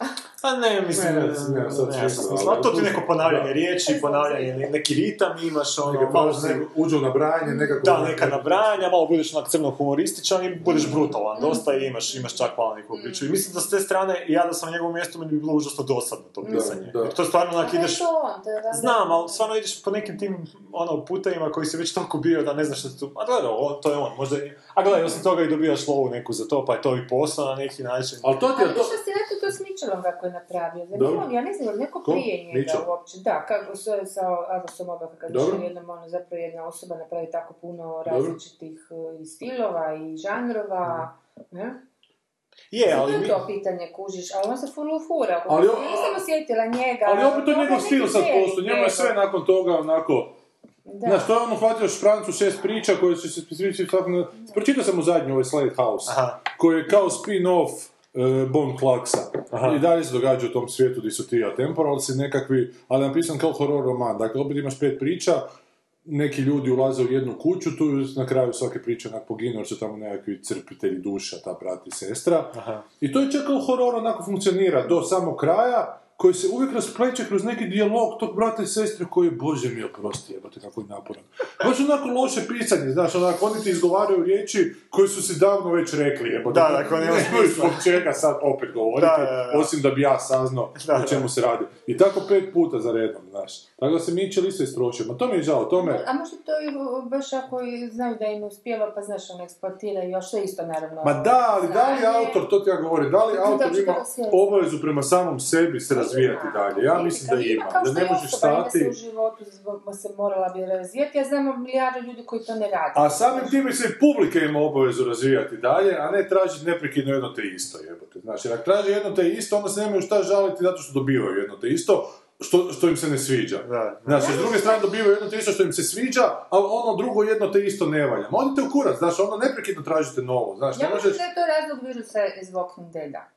A ne, mislim, Ne, ne, ne, ne, ne, smisla, to ti neko ponavljanje da. riječi, ponavljanje, neki ritam imaš, ono, Neka malo pa, se... ne, uđu na branje, nekako... Da, neka nabrajanja, malo budeš onak crno humorističan i budeš brutalan dosta i imaš, imaš čak malo neku priču. I mislim da s te strane, ja da sam na njegovom mjestu, meni bi bilo užasno dosadno to pisanje. da. Jer to je stvarno onak Pa ideš... to on, to je valjda- Znam, ali stvarno ideš po nekim tim ono, putevima koji si već toliko bio da ne znaš što tu... A gledaj, to je on, možda... A gledaj, osim toga i dobijaš lovu neku za to, pa je to i posao na neki način. Ali to ti Ali je to... to Mitchellom kako je napravio. Dobro. Zanimljivo, ja ne znam, je neko Ko? prije njega Mitchell? uopće. Da, kako se sa Agosom Obaka, kad Dobro. je jednom ono, zapravo jedna osoba napravi tako puno različitih uh, i stilova i žanrova. Ne? Je, Zato ali je mi... to pitanje, kužiš, ali on se fulu fura. Ali o- Nisam osjetila njega. Ali opet to njegov stil sad postoji, njemu je sve nakon toga onako... Da. Znaš, to je on uhvatio šprancu šest priča koje su se specifični Pročitao sam u zadnju, ovaj Slade House, Aha. koji je kao spin-off uh, Bone Clarksa. Aha. I dalje se događa u tom svijetu gdje su ti atemporalci nekakvi, ali napisan kao horror roman. Dakle, opet imaš pet priča, neki ljudi ulaze u jednu kuću, tu na kraju svake priče onak poginu, jer su tamo nekakvi crpitelji duša, ta brat i sestra. Aha. I to je čak kao horor onako funkcionira do samog kraja, koji se uvijek raspleće kroz neki dijalog tog brata i sestre koji je, bože mi oprosti, jebote kako je naporan. Baš onako loše pisanje, znaš, onako, oni ti izgovaraju riječi koje su si davno već rekli, jebote. Da, dakle, nema Nemaju zbog čega sad opet govoriti, Da, da, da. osim da bi ja saznao Da, o čemu se radi. I tako pet puta za redom, znaš. Tako da se Mitchell isto istrošio, ma to mi je žao, to me... A možda to uh, baš ako znaju da im uspijeva, pa znaš, on eksploatira i još to isto naravno. Ma da, ali da li autor, to ti ja govorim, da li autor ima obavezu prema samom sebi se razvijati dalje? Ja Ima, mislim da ima, da ne možeš ima stati... se u životu zbog se morala bi razvijati. Ja znam milijardu ljudi koji to ne rade. A samim time se i publika ima obavezu razvijati dalje, a ne tražiti neprekidno jedno te isto, jebote. Znači, ako traže jedno te isto, onda se nemaju šta žaliti zato što dobivaju jedno te isto, što, što im se ne sviđa. Da. Znači, s druge strane dobivaju jedno te isto što im se sviđa, ali ono drugo jedno te isto ne valja. Ma odite u kurac, znaš, onda neprekidno tražite novo, znaš, ne Ja mislim možeš... da je to razlog virusa iz Walking Deada.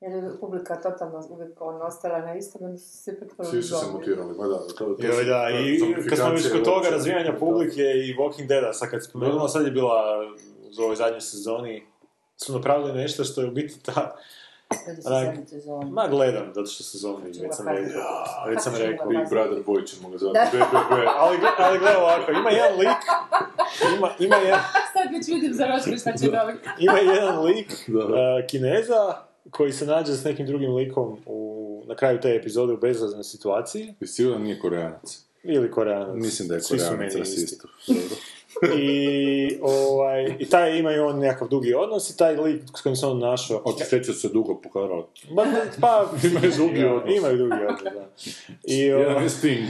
Jer je publika totalno uvijek ono, ostala na istom, onda su se pretvorili Svi su se mutirali, ma da, to, to Joj, da, i kad smo već kod toga razvijanja publike i Walking Deada, sad kad spomenula, sad je bila u ovoj zadnjoj sezoni, su napravili nešto što je u biti ta... Se zombi. Ma gledam, zato što su zombi, već sam rekao. Već sam rekao. Big Brother Boy ćemo ga zvati. Ali, gle- ali gledaj ovako, ima jedan lik, ima, ima, jedan, Sad već vidim za ročke šta će dobiti. ima jedan lik uh, kineza koji se nađe s nekim drugim likom u, na kraju te epizode u bezlaznoj situaciji. I sigurno nije koreanac. Ili koreanac. Mislim da je Svi su koreanac meni isti. rasist. I, ovaj, I taj ima i on nekakav dugi odnos i taj lik s kojim se on našao... Od sreće se dugo pokarali. Ba, pa, Imaju dugi odnos. Imaju dugi odnos, da. I, Jedan ovaj, je Sting,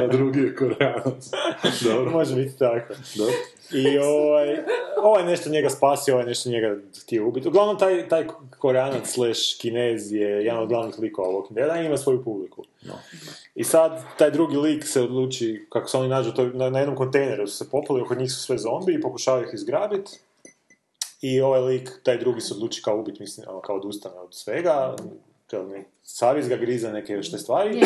a drugi je koreanac. Dobro. može biti tako. Dobro. I ovaj, ovaj nešto njega spasio, ovaj nešto njega htio ubiti. Uglavnom, taj, taj koreanac slash kinez je jedan od glavnih likova ovog ima svoju publiku. I sad, taj drugi lik se odluči, kako se oni nađu, to, na, na jednom kontejneru su se popali, oko njih su sve zombi i pokušavaju ih izgrabiti. I ovaj lik, taj drugi se odluči kao ubiti, mislim, ono, kao odustane od svega. Ne, savjez ga griza neke još te stvari.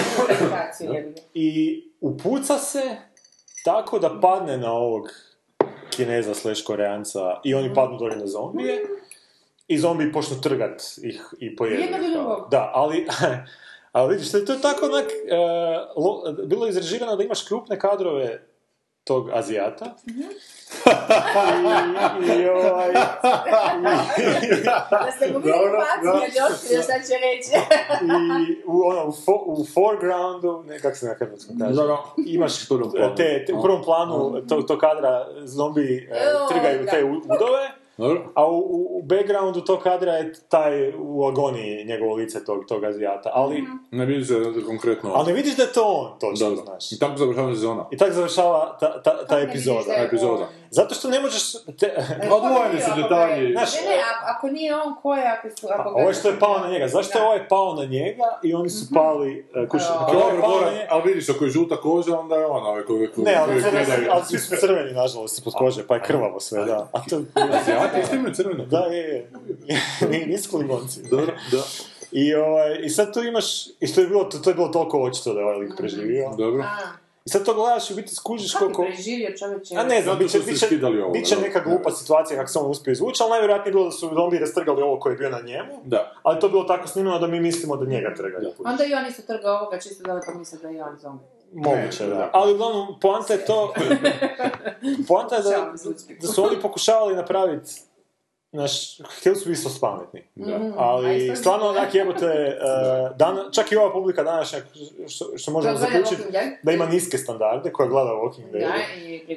I upuca se tako da padne na ovog kineza slash koreanca i oni padnu dolje na zombije i zombi počnu trgat ih i pojedu. Da, ali, ali vidiš, to je tako onak, e, lo- bilo je izraživano da imaš krupne kadrove tog Azijata. I, i, ovaj, Da ste mu bili Dobro, faci, da. jer je otkrio šta će reći. i u, ono, u, fo, u foregroundu, ne, kako se na hrvatskom kaže, Da, da. imaš te, te, u prvom planu to, to kadra zombi Joj, trgaju te u- udove, Dobro. a u, u, u backgroundu tog kadra je taj u agoniji njegovo lice tog, tog Azijata. Ali, Ne vidi se konkretno. ali ne vidiš da je to on, točno, Dobro. znaš. I tako završava sezona. I tako završava ta, ta, ta vidiš epizoda. da je epizoda. on? Zato što ne možeš... Te, Odvojeni su detalji. Znaš, Ne, ne, ako, nije on, ko je, ako su... Ako Pa, ovo je što je pao na njega. Zašto je Da. ovaj pao na njega i oni su pali... Uh, kuš, A, ako je ovaj Dobro, pao na mora, njega- ali vidiš, ako je žuta koža, onda je on ovaj koji Ne, ali, svi su crveni, nažalost, ispod kože, pa je krvavo sve, da. A to, Azijati isto imaju crveno. da, je, je. Ni- Nisu klingonci. Dobro, da. I, ovaj, I sad tu imaš, i to je bilo, to, to je bilo toliko očito da je ovaj lik preživio. Dobro. I sad to gledaš i u biti skužiš kako koliko... je preživio čovječe? A ne znam, Zato bit će, što su bit će, skidali ovo, bit će da. neka glupa situacija kako se on uspio izvući, ali najvjerojatnije je bilo da su zombi rastrgali ovo koji je bio na njemu, Da. ali to je bilo tako snimano da mi mislimo da njega trgaju. Onda i oni su trga ovoga čisto da li pomisle da je on zombi. Moguće, Ne, da. Ali uglavnom, poanta je to... poanta je da, da su oni pokušavali napraviti Znaš, htjeli su biti isto pametni. Mhm. Ali stvarno onak jebote, uh, dan, čak i ova publika današnja, što, što možemo zaključiti, da ima niske standarde, koja gleda Walking Dead,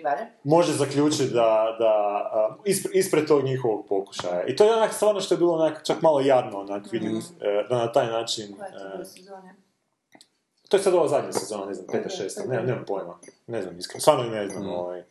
Da, može zaključiti da, da a, ispred, ispred tog njihovog pokušaja. I to je onak stvarno što je bilo onak, čak malo jadno onak vidjeti e, da na taj način... To je sad ova zadnja sezona, ne znam, peta, šesta, ne, nemam pojma, ne znam iskreno, stvarno i ne znam, ovaj.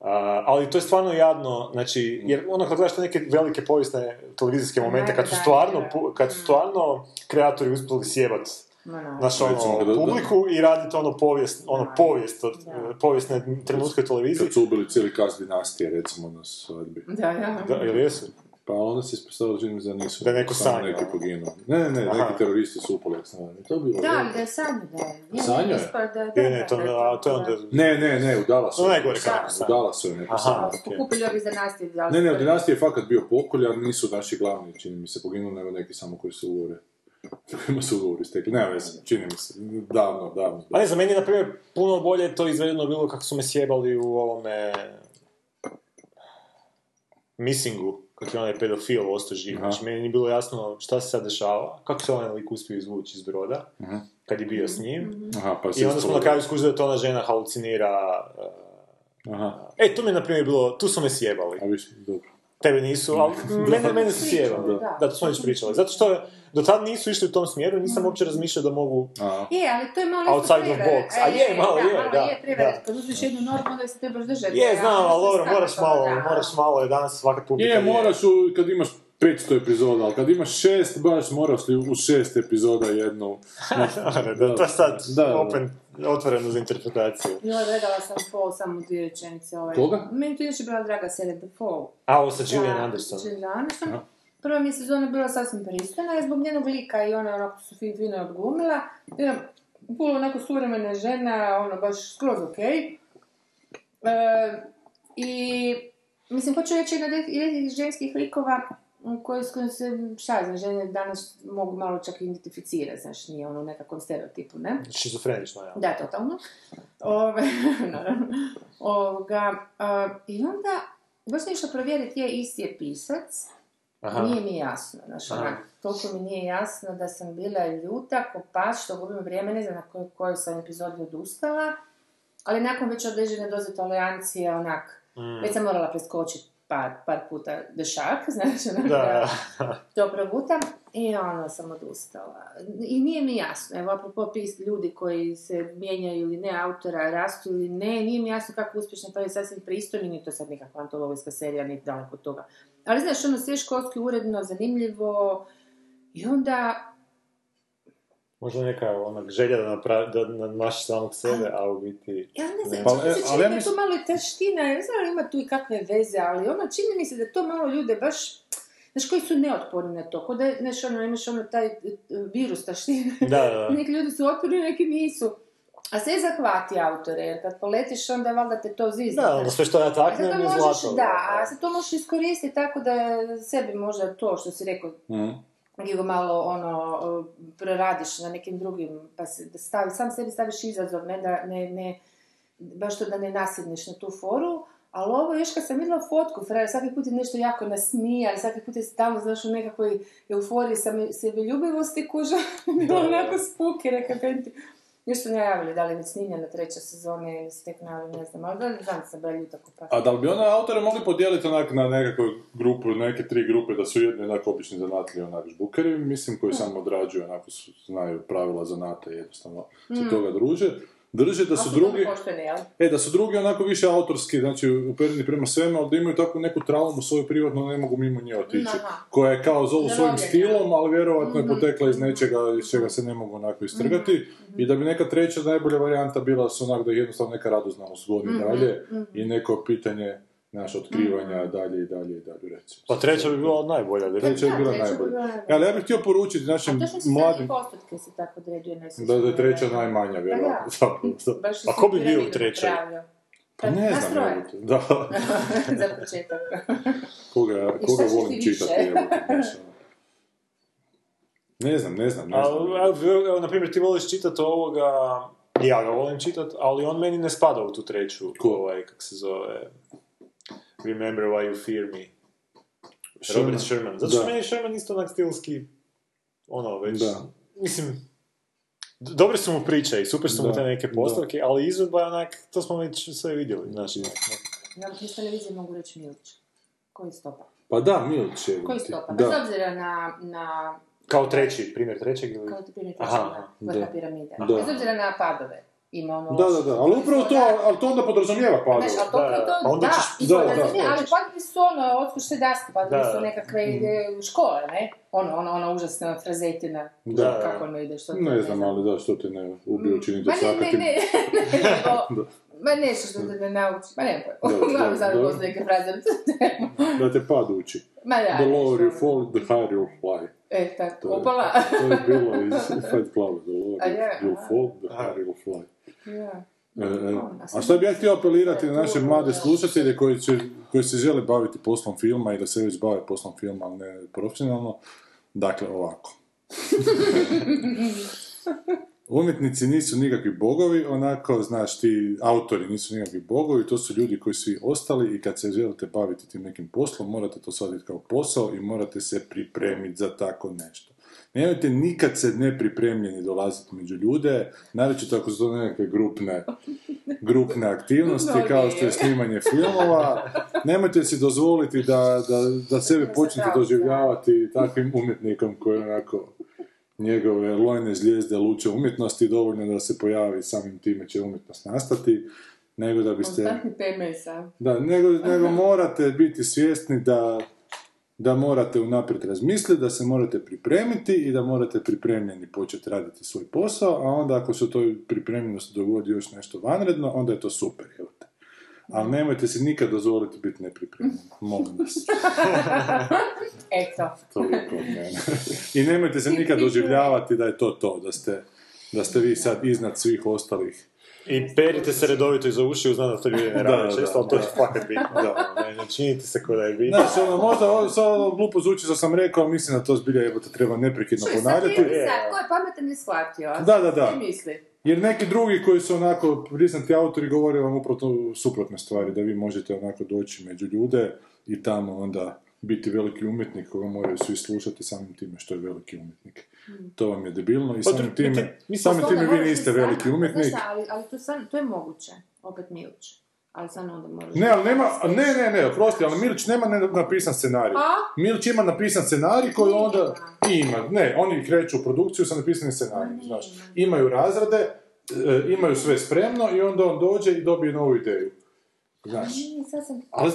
A, ali to je stvarno jadno, znači, jer ono kad gledaš te neke velike povijesne televizijske momente, kad su stvarno, kad su stvarno kreatori uspjeli sjebat Ma no. naš Recimo, ono, publiku i raditi ono povijest, ono povijest od Da. povijesne trenutke televizije. Kad su ubili cijeli kast dinastije, recimo, na svadbi. Da, da. Da, ili jesu? Pa onda se ispostavilo čini da nisu. Da neko samo sanjao. neki poginuo. Ne, ne, ne, neki teroristi su upali, ne varam. To je bilo. Da, ali da je Sanjo da je. Je, Sanjo je? Da, da, Ne, ne, to, da, a, to je onda... Ne, ne, ne, u Dallasu. To je najgore kako U sam. Dallasu je neko su pokupili ovi za nastije. da li Ne, ne, su- u dinastiji je fakat bio pokolj, ali nisu naši glavni, čini mi se, poginuli, nego neki samo koji su ugovore. Kojima su ugovori stekli. Nema veze, čini mi se. Davno, davno. A ne znam, meni je, na primjer, puno bolje to izvedeno bilo kako su me sjebali u ovome... Missingu, kako je onaj pedofil ostao živ. Aha. Znači, meni nije bilo jasno šta se sad dešava, kako se onaj lik uspio izvući iz broda, Mhm. kad je bio s njim. Aha, pa I onda smo na kraju skužili da to ona žena halucinira. uh, Aha, E, tu mi je, na primjer, bilo, tu su me sjebali. a viš, dobro. Tebe nisu, ali mene, mene su sjebali. Da. Da, to smo već pričali. Zato što je, do tad nisu išli u tom smjeru, nisam uopće razmišljao da mogu... A, Je, ali to je malo isto Outside of prevare. box. A je, malo je, malo da, je da. Kad uzmeš jednu normu, onda se trebaš držati. Je, znam, ali dobro, moraš malo, moraš malo, je danas svaka publika Je, moraš, kad imaš 500 epizoda, ali kad imaš šest, baš moraš li u šest epizoda jednu. da, to je sad Da, da. open, otvoreno za interpretaciju. Joj, gledala sam Fall samo dvije rečenice. Ovaj. Koga? Meni to inače bila draga serija The Fall. A, ovo sa Gillian Da, Anderson. Gillian Anderson. Prva mi je sezona bila sasvim pristojna, jer zbog njenog lika i ona onako su fin, fino odglumila. Jedna puno onako suvremena žena, ono baš skroz okej. E, I, mislim, hoću reći jedna od ženskih likova u kojoj s kojim se, šta znam, žene danas mogu malo čak identificirati, znaš, nije ono nekakvom stereotipu, ne? Šizofrenično, ja. Da, totalno. Ove, naravno. Ovoga, a, I onda, baš išla provjeriti je isti je pisac, Aha. nije mi jasno, znaš, toliko mi nije jasno da sam bila ljuta, ko pas, što gubim vrijeme, ne znam na kojoj, kojoj sam epizodi odustala, ali nakon već određene doze tolerancije, onak, Mm. već sam morala preskočiti par, par puta dešak, znaš, onak, Da. to progutam i onda sam odustala. I nije mi jasno, evo, apropo pis ljudi koji se mijenjaju ili ne, autora rastu ili ne, nije mi jasno kako uspješno to je sasvim pristojni, nije to sad nekakva antologijska serija, niti daleko od toga. Ali znaš, ono sve školski uredno, zanimljivo, i onda, Možda neka onak želja da, napravi, da nadmaši samog sebe, a u biti... ja ne znam. Pa, čini mi e, se ali čini je mislim- to malo i taština, ne znam ali ima tu i kakve veze, ali ono čini mi se da to malo ljude baš, znaš, koji su neotporni na to, kod da, znaš, ono, imaš ono taj e, virus taštine, Da, da, da. neki ljudi su otporni, neki nisu. A sve zahvati autore, jer kad poletiš, onda valjda te to zizne. Da, onda sve što ja taknem je zlato. da, a sad to možeš iskoristiti tako da sebi možda to što si rekao, Nego malo ono, preradiš na nekim drugim, pa se stavi, sam sebi staviš izazov, ne da, ne, ne, baš to da ne nasjedneš na tu foru, ali ovo još kad sam vidjela fotku, frajer, svaki put je nešto jako nasmija, svaki put je stalno, znaš, u nekakvoj euforiji sam sebe ljubivosti kuža, bilo onako spuke, penti. Još su najavili da li je već snimljena treća sezona ili se tek najavili, ne znam, ali da ne znam sam bila ljuta pas. A da li bi onda autore mogli podijeliti onak na nekakvu grupu, neke tri grupe, da su jedni onak obični zanatlji, onak žbukeri, mislim, koji samo odrađuju, onako su, znaju pravila zanata i jednostavno se toga druže. Drže da su drugi... e, da su drugi onako više autorski, znači upereni prema svemu, ali da imaju takvu neku traumu svoju privatnu, ne mogu mimo nje otići. Aha. Koja je kao zovu svojim stilom, ali vjerovatno je potekla iz nečega iz čega se ne mogu onako istrgati. I da bi neka treća najbolja varijanta bila su onak da jednostavno neka radoznalost goni dalje i neko pitanje naš otkrivanja dalje i dalje i dalje recimo. Pa treća bi bila najbolja. Treća je Da, bila treća bi najbolja. bila najbolja. Ali ja bih htio poručiti A našim mladim... mladim... postotke se tako određuje, Da, da je treća najmanja, vjerovatno. zapravo. Baš A ko bi bio u trećoj? Pa ne znam, troje. jebote. Da, Za početak. koga, koga volim čitati, znaš, ono. Ne znam, ne znam, ne znam. Evo, evo, na primjer, ti voliš čitati ovoga, ja ga volim čitati, ali on meni ne spada u tu treću, Ko? ovaj, kak se zove, Remember why you fear me. Robert Sherman. Zato što Da. meni je Sherman isto onak stilski, ono, već, Da. mislim, dobre su mu priče i super su mu Da, te neke da. postavke, ali izvedba je onak, to smo već sve vidjeli, znaš, ne. Ja iz televizije mogu reći Milić. Koji stopa? Pa da, Milć je. Koji stopa? Bez Da, obzira na, na Kao treći, primjer trećeg ili... kao primjer Aha, trećega, aha, vrha da. piramide. Da. Bez obzira na padove. Ima ono da, da, da, ali upravo to, ali to onda podrazumijeva padove. Znaš, ali to, Da, da, to, pa onda da, ćeš- da, to da. razumije, ali padovi su ono, otkušte daske, padovi Da. su nekakve e, škole, ne? Ono, ono, ono užasna frazetina. Da. Kako ono ide, što to Ne znam, ali da, što te ne ubije učiniti Ma ne, ne, ne, ne, Da. ma nešto što te ne nauči, ma ne Da, pojma, uglavnom da, sad da. postoji neke fraze, Da te pad uči. ma da, The lower you fall, the higher you'll fly. E, tako, To je- opala. To je bilo iz Fight Club. The lower aha. fall, the higher you'll fly. E, e, a šta bi ja htio apelirati na naše mlade slušatelje koji, će, koji se žele baviti poslom filma i da se već bave poslom filma, ali ne profesionalno? Dakle, ovako. Umjetnici nisu nikakvi bogovi, onako, znaš, ti autori nisu nikakvi bogovi, to su ljudi koji svi ostali i kad se želite baviti tim nekim poslom, morate to shvatiti kao posao i morate se pripremiti za tako nešto. Nemojte nikad se nepripremljeni dolaziti među ljude, naročito ako su to nekakve grupne, grupne aktivnosti, kao što je snimanje filmova. Nemojte si dozvoliti da, da, da sebe počnete doživljavati takvim umjetnikom koji je onako njegove lojne zvijezde luče umjetnosti, dovoljno da se pojavi samim time će umjetnost nastati, nego da biste... Da, nego, nego morate biti svjesni da, da morate unaprijed razmisliti, da se morate pripremiti i da morate pripremljeni početi raditi svoj posao, a onda ako se u toj pripremljenosti dogodi još nešto vanredno, onda je to super, jel te. Ali nemojte si nikad dozvoliti biti nepripremljeni, molim vas. Eto. Toliko od mene. I nemojte se nikad doživljavati da je to to, da ste, da ste vi sad iznad svih ostalih. I perite se redovito iza uši, znam da to ljudi ne Da, rade često, ali to je fakat bitno. Da, ne, ne činite se ko da je bitno. Znaš, ono, možda ovo sad glupo zvuči što sam rekao, ali mislim da to zbilja jebote treba neprekidno Čuj, sad ponavljati. ti sad, ko je pametan ne shvatio, a? Da, da, da. Šta misli? Jer neki drugi koji su onako priznati autori govore vam upravo to suprotne stvari, da vi možete onako doći među ljude i tamo onda biti veliki umjetnik koga moraju svi slušati samim time što je veliki umjetnik. To vam je debilno i Pa samim time, samim time vi niste veliki umjetnik. Ali, ali to, sam, to je moguće. Opet Milić. Ali samo onda moraš... Ne, ali nema, ne, ne, ne, oprosti, ali Milić nema ne- napisan scenarij. A? Milić ima napisan scenarij koji onda ima, ne, oni kreću u produkciju sa napisanim scenarijem, znaš. Imaju razrade, e, imaju sve spremno i onda on dođe i dobije novu ideju. Znaš, Nije, sad sam... ali,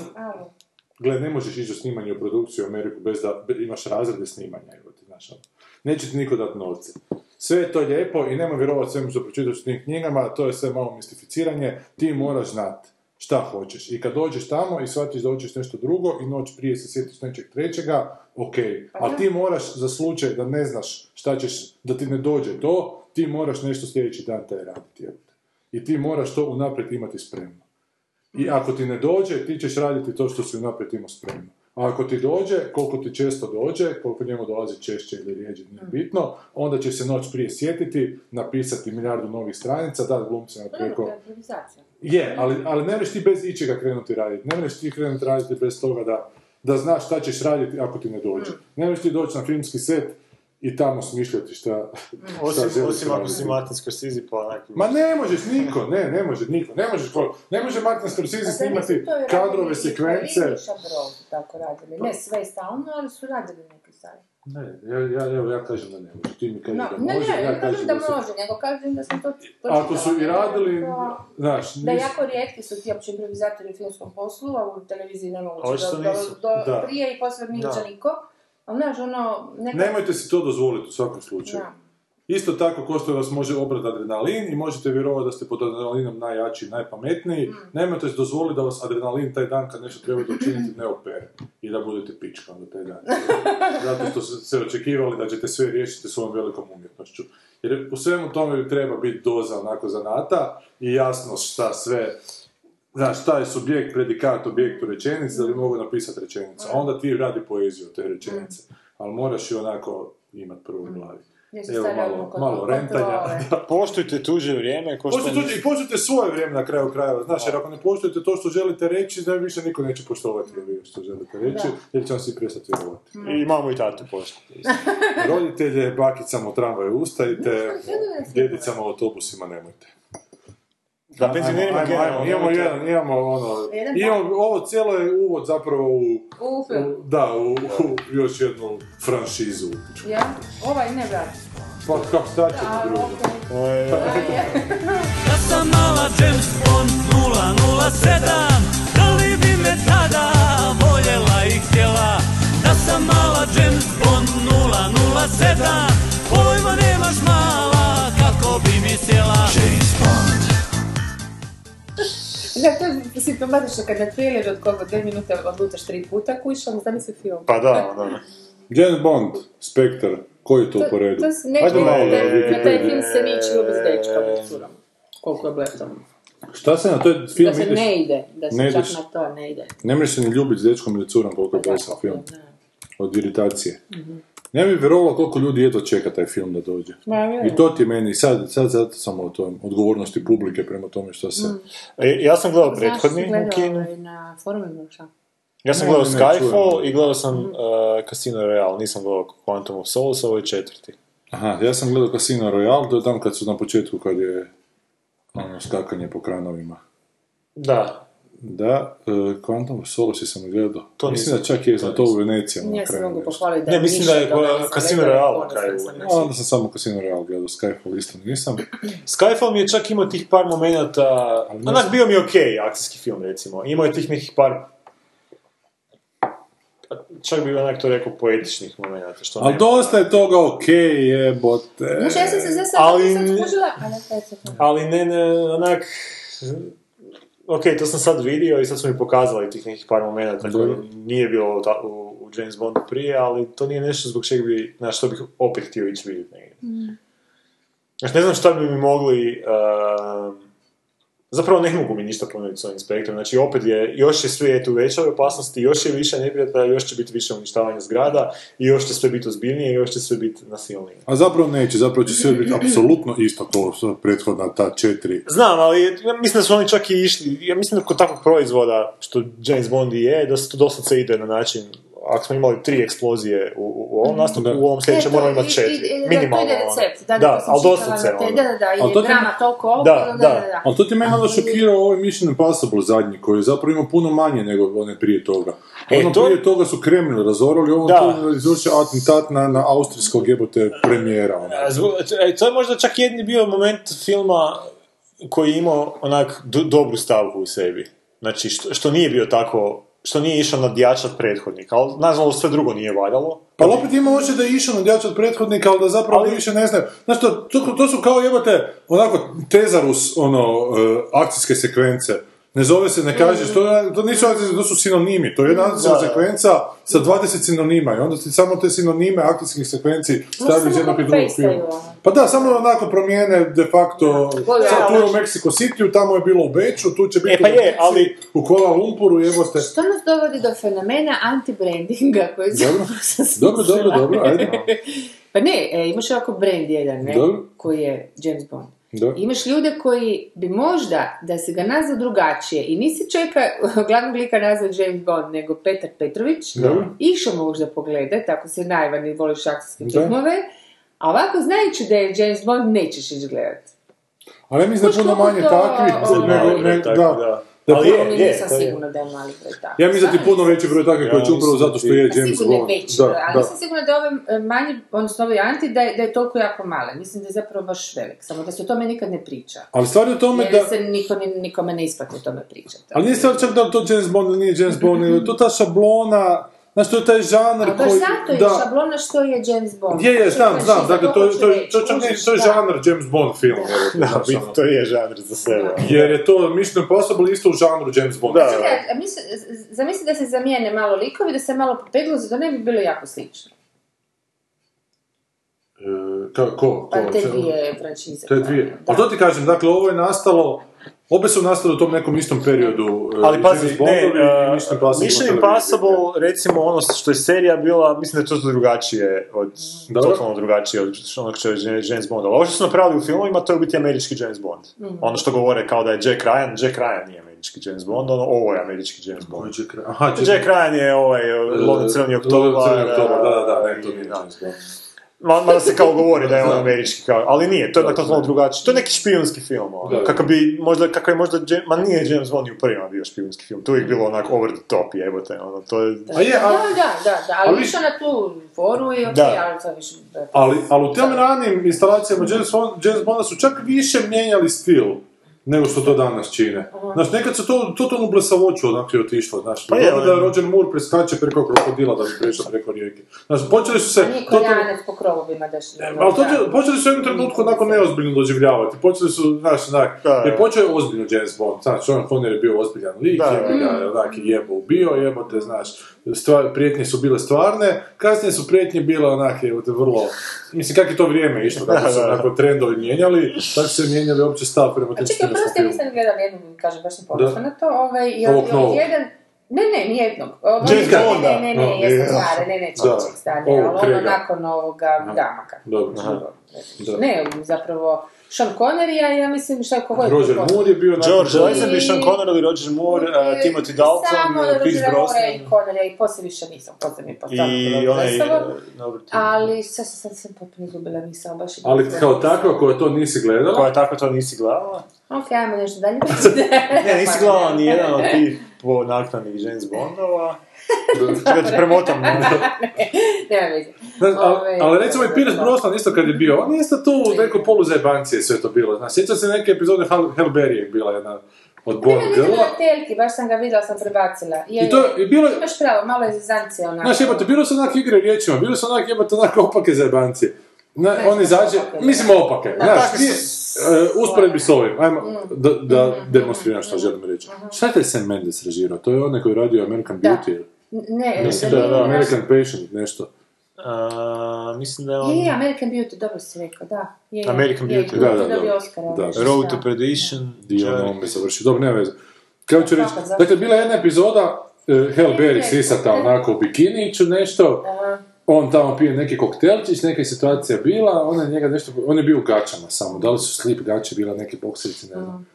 gle, ne možeš ići u snimanje u produkciju u Ameriku bez da imaš razrede snimanja, evo ti, znaš, ono. Neće ti niko dati novce. Sve je to lijepo i nema vjerovati svemu što pročitaš u tim knjigama, to je sve malo mistificiranje, ti moraš znati šta hoćeš. I kad dođeš tamo i shvatiš da hoćeš nešto drugo i noć prije se sjetiš nečeg trećega, ok. Pa Ali ti moraš za slučaj da ne znaš šta ćeš, da ti ne dođe to, ti moraš nešto sljedeći dan taj raditi. I ti moraš to unaprijed imati spremno. I ako ti ne dođe, ti ćeš raditi to što si unaprijed imao spremno. A ako ti dođe, koliko ti često dođe, koliko njemu dolazi češće ili rijeđe, nije bitno, onda će se noć prije sjetiti, napisati milijardu novih stranica, dati glumcima preko... Je, ali, ali ne možeš ti bez ičega krenuti raditi. Ne možeš ti krenuti raditi bez toga da, da znaš šta ćeš raditi ako ti ne dođe. Ne možeš ti doći na filmski set i tamo smišljati šta, šta Osim, želiš osim ako si Martin Scorsese pa onak... Ma ne možeš niko, ne, ne može niko, ne možeš, ko- ne može Martin Scorsese Pa da snimati to kadrove, sekvence. Chabrol su tako radili. Ne sve stalno, ali su radili neke stvari. Ne, ja, ja, evo, ja kažem da ne može, ti mi kažeš No, da ne, može, ne, ja ne kažem da se- može, nego kažem da sam to Ako su i radili, da- znaš, Da nis- jako rijetki su ti opće improvizatori u filmskom poslu, a u televiziji ne moguće. Do, do, nisu. do, Da. prije i Milića Da. niko. Ali znaš, ono, neka... nemojte si to dozvoliti u svakom slučaju. Da. Isto tako ko što vas može obrati adrenalin i možete vjerovati da ste pod adrenalinom najjači i najpametniji, Mm. nemojte si dozvoliti da vas adrenalin taj dan kad nešto trebate učiniti ne opere i da budete pička onda taj dan. Zato što ste se očekivali da ćete sve riješiti svojom velikom umjetnošću. Jer u svemu tome treba biti doza onako zanata i jasno šta sve Znaš, šta je subjekt, predikat, objekt u rečenici, da li mogu napisati rečenicu. A onda ti radi poeziju te rečenice. Ali moraš ju onako imat prvo u glavi. Evo, malo, malo rentanja. Da. Poštujte tuđe vrijeme, ko što... Poštujte tuđe- I poštujte svoje vrijeme na kraju krajeva, znaš, jer ako ne poštujete to što želite reći, da više niko neće poštovati vi što želite reći, jer će vam svi prestati vjerovati. I mamu i tatu poštujte. Roditelje, bakicama u tramvaju ustajite, djedicama u autobusima nemojte. Da, penzionerima Ajmo, ajmo, generalno. ajmo, Imamo jedan, imamo ono, Jedan imamo, ovo cijelo je uvod zapravo u, U da, u, u još jednu franšizu. Ja? Ovaj ne brate. Pa kako šta ćemo drugo? okej. Ovo je- Ja sam mala James Bond 007 Da li bi me tada voljela i htjela Da sam mala James Bond 007 Pojma nemaš mala kako bi mi sjela James Bond Da, to je simptomatično kad na traileru od koga dvije minute odlutaš tri puta kućiš, onda zamisli film. Pa da, da. James Bond, Spectre, koji je to po redu? To se ne, Ajde ne, malo, ne, e, na taj film se neće ljubiti s dečkom i curom. Koliko je bletom. Šta se na to je film Da se ideš, ne ide, da se ne čak ideš. na to ne ide. ne možeš se ni ljubiti s dečkom ili curom koliko je blesav film, Da. od iritacije. Ne bi vjerovalo koliko ljudi jedva čeka taj film da dođe. Ma. I to ti je meni, sad, sad zato sam o tom, odgovornosti publike prema tome što se... E, Ja sam gledao Znaš, prethodni u kinu. ovaj na forumima? Ja sam Ne, gledao ne, Skyfall i gledao sam uh, Casino Royale, nisam gledao Quantum of Solace, ovo je četvrti. Aha, ja sam gledao Casino Royale, to je tam kad su na početku, kad je ono, skakanje po kranovima. Da, Da, uh, Quantum of Solace sam gledao. To Mislim da čak je za to u Venecijama na Ja se mogu pohvaliti da Ne, mislim da je Casino sam na A, onda sam samo Casino Royale gledao, Skyfall isto nisam. Skyfall mi je čak imao tih par momenata, Ali ne onak bio mi ok akcijski film recimo, imao je tih nekih par čak bi onak to rekao poetičnih momenata, što Ali dosta je toga okej, jebote. Znaš, ja sam se za sad Ali- kaj? Ali ne, ne, onak, ok, to sam sad vidio i sad su mi pokazali tih nekih par momenata koji Dobro. nije bilo ta- u, u James Bondu prije, ali to nije nešto zbog čega bi, na što bih opet htio ići vidjeti negdje. Znači, ne znam šta bi mi mogli, ehm, zapravo ne mogu mi ništa ponuditi s ovim spektrom, znači opet je, još je svijet u većoj opasnosti, još je više neprijatelja, još će biti više uništavanja zgrada i još će sve biti ozbiljnije i još će sve biti nasilnije. A zapravo neće, zapravo će sve biti apsolutno isto kao prethodna ta četiri. Znam, ali ja mislim da su oni čak i išli, ja mislim da kod takvog proizvoda, što James Bond i je, da se to doslovce ide na način, ako smo imali tri eksplozije u, u, u ovom nastupu, Da. u ovom sljedećem E, to moramo imati četiri, i- da, minimalno. To ide ono. recept, da, da, da, to ali doslovce, te- ono. Da, da, da, Ali to je ti- drama toliko ovo, Da, da, da, da. da. Ali to ti mene onda Ali- šokirao ovaj Mission Impossible zadnji, koji je zapravo imao puno manje nego one prije toga. E, Ono to- prije toga su Kremlin razorali, ovo Da. tu izvršio atentat na, na austrijskog jebote premijera. ono. E, To je možda čak jedni bio moment filma koji je imao onak do- dobru stavku u sebi. Znači, što, što nije bio tako, što nije išao nadjačat prethodnika, ali nažalost sve drugo nije valjalo. Pa opet ima oče da je išao nadjač od prethodnika, ali da zapravo Ali- više ne znaju. Znaš, to, to, to su kao jebote, onako, tezarus, ono, e, akcijske sekvence. Ne zove se, ne kažeš, to, to nisu akcijske, to su sinonimi. To je jedna akcijska sekvenca sa 20 sinonima i onda ti samo te sinonime akcijskih sekvenci stavljaju iz jednog i drugog filma. ono. Pa da, samo onako promijene de facto, sad tu je u Mexico City, tamo je bilo u Beču, tu će biti E, pa u je, ali- u Kuala Lumpuru, jebote. Što nas dovodi do fenomena anti-brandinga koji Dobro. Dobro, dobro, dobro, ajde. Pa ne, e, imaš ovako brand jedan, ne, Dobro. koji je James Bond. Da. Imaš ljude koji bi možda, da se ga nazva drugačije, i nisi čeka glavnog lika nazva James Bond, nego Petar Petrović, išao možda pogledat, ako si naivan i voliš akcijske filmove, a ovako znajući da je James Bond, nećeš ići gledat. Ali ja mislim da puno manje takvih, ono, nego, ne, da, da. Ali je, je, nisam je. sigurna da je mali broj tako. Ja mislim da ti puno veći broj takvih koji će upravo zato što je James sigurno je Bond. veći, Da, ali da. nisam sigurna da je ovaj manji, odnosno ovaj anti, da je, da je toliko jako male. Mislim da je zapravo baš velik, samo da se o tome nikad ne priča. Ali stvar je u tome Jer da... se niko, ni- nikome ne isplati o tome pričati. Ali nije stvar čak da li to James Bond ili nije James Bond, je to ta šablona, znaš, to je taj žanr A baš koji... zato je da, šablona što je James Bond. Je, je, znam, Znači, znam, dakle, to, to, to, kužiš, to je da. žanr James Bond film. evo, Da, ono. to je žanr za sebe. Jer je to Mission Impossible isto u žanru James Bond. Da. A zamisli da se zamijene malo likovi, da se malo popeglo, to ne bi bilo jako slično. E, ka, ko? Pa ko? te dvije franšize. Te dvije. Da. Pa to ti kažem, dakle, ovo je nastalo Obe su nastale u tom nekom istom periodu. e, Ali pazi, James ne, uh, Mission Impossible recimo ono što je serija bila, mislim da je to drugačije od, Dobro. totalno drugačije od onog što je James Bond. Ali ovo što su napravili u filmovima, to je u biti američki James Bond. Ono što govore kao da je Jack Ryan, Jack Ryan nije američki James Bond, ono, ovo je američki James Bond. Jack Ryan- Aha, Jack- Jack Ryan je ovaj Lovni crveni oktobar. Lovni crveni oktobar, da, da, da, ne, to nije da. James Bond. Ma- Mada se kao govori da je on Da. američki, kao, ali nije, to je Da, dakle totalno da. drugačije. To je neki špijunski film, ono. Da. Kakav bi, možda, kakav je možda, Jam- ma nije James Bond i u prvima bio špijunski film, tu je bilo onak over the top, jebote, ono, to je... A je, Da, a- da, da, da, ali ali- više na tu foru i okej, Da. ali to više... da- Ali, ali u tim ranijim instalacijama James, Bond, James Bonda su čak više mijenjali stil nego što to danas čine. Znaš, nekad su to totalno blesavoću onako je otišlo, znaš. Pa je, je, da ali- Roger Moore preskače preko krokodila da bi prešao preko rijeke. Znaš, počeli su se... Nije totalno- po krovovima daš... Ali to, počeli su u jednom trenutku onako neozbiljno doživljavati. Počeli su, znaš, onak, Da, jer da. počeo je ozbiljno James Bond. Znaš, Sean Connery je bio ozbiljan lik, Da, jebi ga, onak, i jebo ubio, jebote, znaš, stvar, prijetnje su bile stvarne, kasnije su prijetnje bile onak, jebote, vrlo, mislim, kak je to vrijeme išlo, kako su Da, da, da. onako trendovi mijenjali, tako su se mijenjali uopće stav prema tim filmu. nisam gledala jednu, kažem, baš sam ponosna na to, ovaj, i od, od jedan, ne, ne, nijednog. Od James Bonda. Ne, ne, ne, No, jesam je. stare, ne, ne, stanje, Ovog ali ono nakon ovoga Damaka. Dobro. Da. Ne, zapravo, Sean Connery, a ja mislim šta je Roger to Moore je bio George Lazenby, Sean Connery, Roger Moore, uh, Timothy Dalton, Samo uh, Pierce Rogera Moora i Brosnan Connery, i poslije više nisam, poslije mi je postalo i onaj... uh, Ali sad sam, sad sam potpuno izgubila misao, baš je Ali kao sve. takva koja to nisi gledala, Koja tako to nisi gledala? Ok, ajmo nešto dalje. Ne, nisi gledala ni jedan od tih po naknadnih James Bondova. Čekaj, da ti premotam. Znaš, ali, ali recimo i Pierce da. Brosnan isto kad je bio, on je isto tu u nekoj poluzajebancije sve to bilo. Znaš, sjećam se neke epizode Hal, Halle Berry je bila jedna od Bond Ne, Girla. na telki, baš sam ga vidjela, sam prebacila. Je, I to je- i bilo Imaš pravo, malo je zezancije onako. Znaš, jebate, bilo su onak igre riječima, bilo su onak jebate onak opake zajebancije. Na, Ne, on izađe, mislim opake, Da, znaš, takve nije, e, usporedbi s ovim, ajmo, Mm. da, da demonstriram što želim reći. Šta je taj Sam Mendes režirao? To je onaj koji je radio American Da. Beauty. Ne, Mislim da da je American Patient, nešto. Uh, mislim da je on... Je, je, American Beauty, dobro si rekao, da. Je, je. American Je, Beauty, da, da, da. Oscara, Da. nešto, Road da. to Perdition. dio Čak- na ovome završi. Dobro, nema veze. Kako ću reći, dakle, bila je jedna epizoda, uh, Hell Ne, Berry sisata onako u bikiniću nešto, Aha. on tamo pije neki koktelčić, neka je situacija bila, ona je njega nešto, on je bio u gačama samo, da li su slip gače bila neke bokserice, ne znam.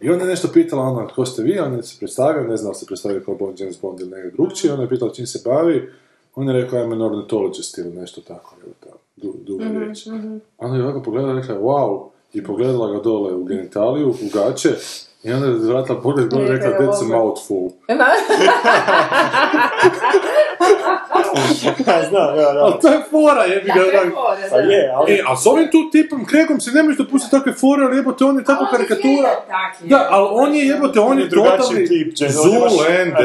I onda je nešto pitala ono, ko ste vi, on je se predstavio, ne li se predstavio kao Bond, James Bond ili nekaj drugčiji, ona je pitala čim se bavi, on je rekao, I'm an ornithologist ili nešto tako, evo ta du, duga Mhm, riječ. Ona je ovako pogledala i rekla, wow, i pogledala ga dole u genitaliju, u gače, i onda je zvratila pogled gore i rekla, that's a mouthful. Znam, ja, Ali da. to je fora, jebi ga, Da, je fora, Pa da. je, ali... E, a s ovim tu tipom Kregom si ne možeš dopustiti takve fore, ali jebote, on je tako On je karikatura. takvi, Da, ali on je jebote, on je totalni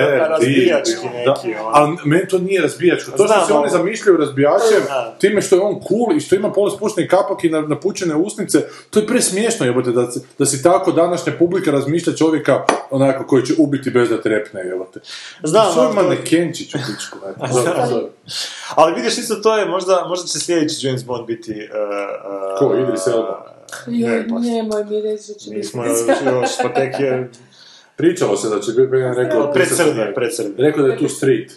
je razbijački tip. neki, Da, ali meni to nije razbijačko. To što se oni ali- zamišljaju razbijačem, time što je on cool i što ima polu spušteni kapak i na- napučene usnice, to je presmiješno jebote, da, si- da si tako današnja publika razmišlja čovjeka onako koji će ubiti bez da trepne, jebote. Znam, Svoj ali manekenčić u pičku. Ali vidiš, isto to je, možda, možda će sljedeći James Bond biti... Uh, uh, Ko, Idris Elba? Joj, Ne, pa nemoj mi reći da će biti. nismo još, pa tek je Pričalo se da će biti, ben rekao, predsrne, predsrne. rekao da je tu street.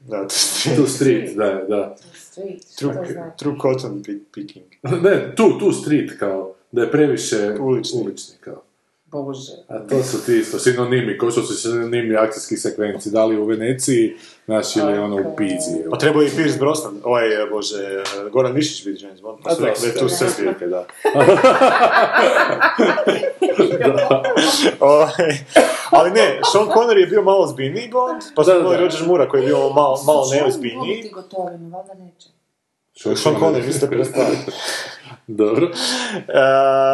Da, to Tu street, da, da. Street, True, znači? true cotton pick- picking. Ne, tu, tu street, kao, da je previše Ulični. ulični kao. Bože. A to su ti isto sinonimi, ko što su sinonimi akcijskih sekvenci, da li u Veneciji, znaš, ili ono u Pizi. Pa trebao je i Pierce Brosnan, ovaj, bože, Goran Višić biti James Bond, pa A su rekli da je tu sve. Srbije, da. Ovaj, Ali ne, Sean Connery je bio malo zbiljniji Bond, pa su Da, da, imali da. Roger Moore koji je bio malo, malo neozbiljniji. gotovinu, valjda neće. Sean Connery, vi ste predstavili. Dobro. Uh,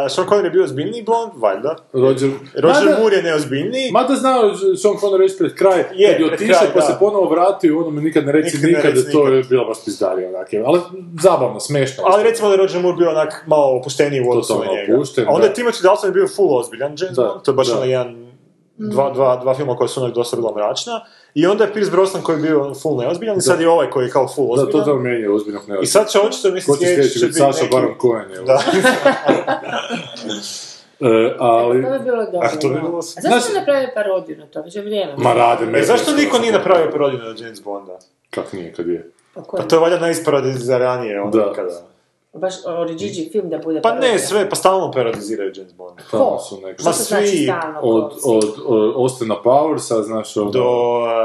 Sean Connery je bio ozbiljniji Bond, valjda. Roger, Roger Mada- Moore je neozbiljniji. Mada znao Sean Connery reći pred kraj, Je, kad je otišao pa da. se ponovo vratio, ono mi nikad ne reci Nikad ne nikad, reci to nikad. je bilo baš pizdarija, onak je. Ali zabavno, smešno. Ali recimo da je Roger Moore bio onak malo opušteniji u odnosu na njega. opušten, A onda da. je Timothy Dalton bio full ozbiljan James Bond, to je baš ono jedan, dva, dva, dva filma koja su onak dosta bila mračna. I onda je Pierce Brosnan koji je bio full neozbiljan i sad je ovaj koji je kao full Da, to ozbiljan. da menje ozbiljnog I sad će očito, mislim, će sljedeći sljedeći će biti biti Saša neki... Baron Cohen, evo. Da. E, ali... To bi bilo dobro. A to bi bilo- A zašto Znaš- ne napravio parodiju na to? Već je vrijeme. Ma rade me. E, zašto niko nije napravio parodiju na James Bonda? Kak nije, kad je? Pa, Pa to je valjda najisparodiziranje ono Da. Baš Origigi film da bude Pa parodija. ne, sve, pa stalno parodiziraju James Bonda. Tamo su neke... Što Ma to znači svi stalno? Od, ko- od, od Austina Powersa, znaš, ono... Do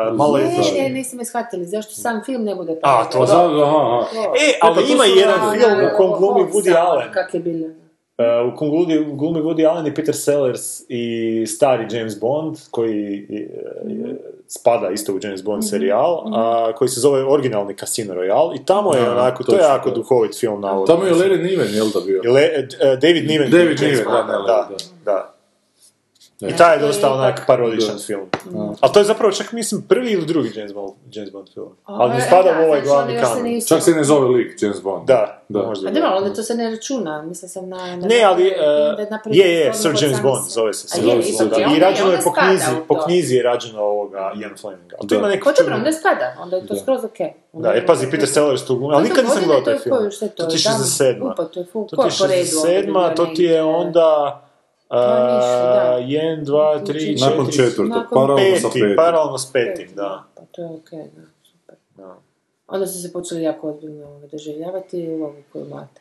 uh, malo Ne, je... ne, niste me shvatili. Zašto sam film ne bude A, parodija? to Pa da, aha, aha. E, ali pa to ima jedan film u kojem glumi Woody Allen. Kak je bilo? Uh, u kojem glumi, glumi Woody Allen i Peter Sellers i stari James Bond, koji uh, je- spada isto u James Bond serijal, a koji se zove originalni Casino Royale i tamo je Da, onako, to je jako da. duhovit film navodno. Tamo je Larry Niven, jel da bio? Le- uh, David Niven. David Niven, da, da, da, da. E. I taj je dosta onak parodičan Da. film. Ali to je zapravo čak mislim prvi ili drugi James Bond, James Bond film. Ali ne spada da, u ovaj glavni se kanon. nisu- Čak se ne zove lik James Bond. Da, Da. možda. A dobro, onda to se ne računa, mislim sam na... na Ne, ali uh, je, je, Sir James sam Bond, se- zove se. Bond, je, da. I rađeno je po knjizi, po to. knjizi je rađeno ovoga Ian Fleming. Ali to ima neku Pa dobro, čudnu- onda spada, onda je to skroz okej. Da, e pazi, Peter Sellers tu glumi, ali nikad nisam gledao taj film. To, To ti je 67. Upa, to ti je je po redu? onda 67, to ti je onda... Da. 1, 2, 3, 4, Nakon četvrtog, paralelno sa peti, petim. paralelno s petim, da. Pa to je okej, da, super. Da. Onda su se počeli jako ozbiljno ovoga doživljavati u ovu koju imate.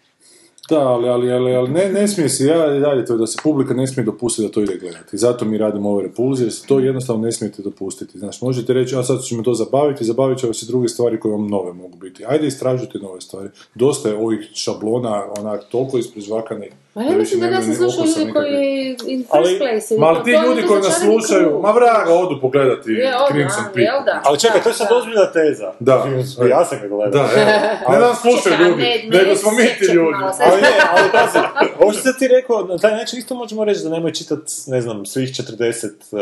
Da, ali, ali, ali, ali ne, ne smije se, ja i dalje to da se publika ne smije dopustiti da to ide gledati. Zato mi radimo ove repulzije, jer se to jednostavno ne smijete dopustiti. Znaš, možete reći, a sad ćemo to zabaviti, zabavit će vas se druge stvari koje vam nove mogu biti. Ajde istražujte nove stvari. Dosta je ovih šablona, onak, toliko isprežvakanih. Ma ja mislim da nas ne slušaju ljudi koji in first Ali, place. ali ti je ljudi koji nas slušaju, ma vraga, odu pogledati Crimson Peak. da? Ali čekaj, to je sad ozbiljna teza. Da. Ja sam ga gledao. Da. Ne da nas slušaju ljudi, ne- ne nego smo mi ti ljudi. Ali ne, ali pazi, ovo što ti rekao, na taj način isto možemo reći da nemoj čitat, ne znam, svih 40 uh,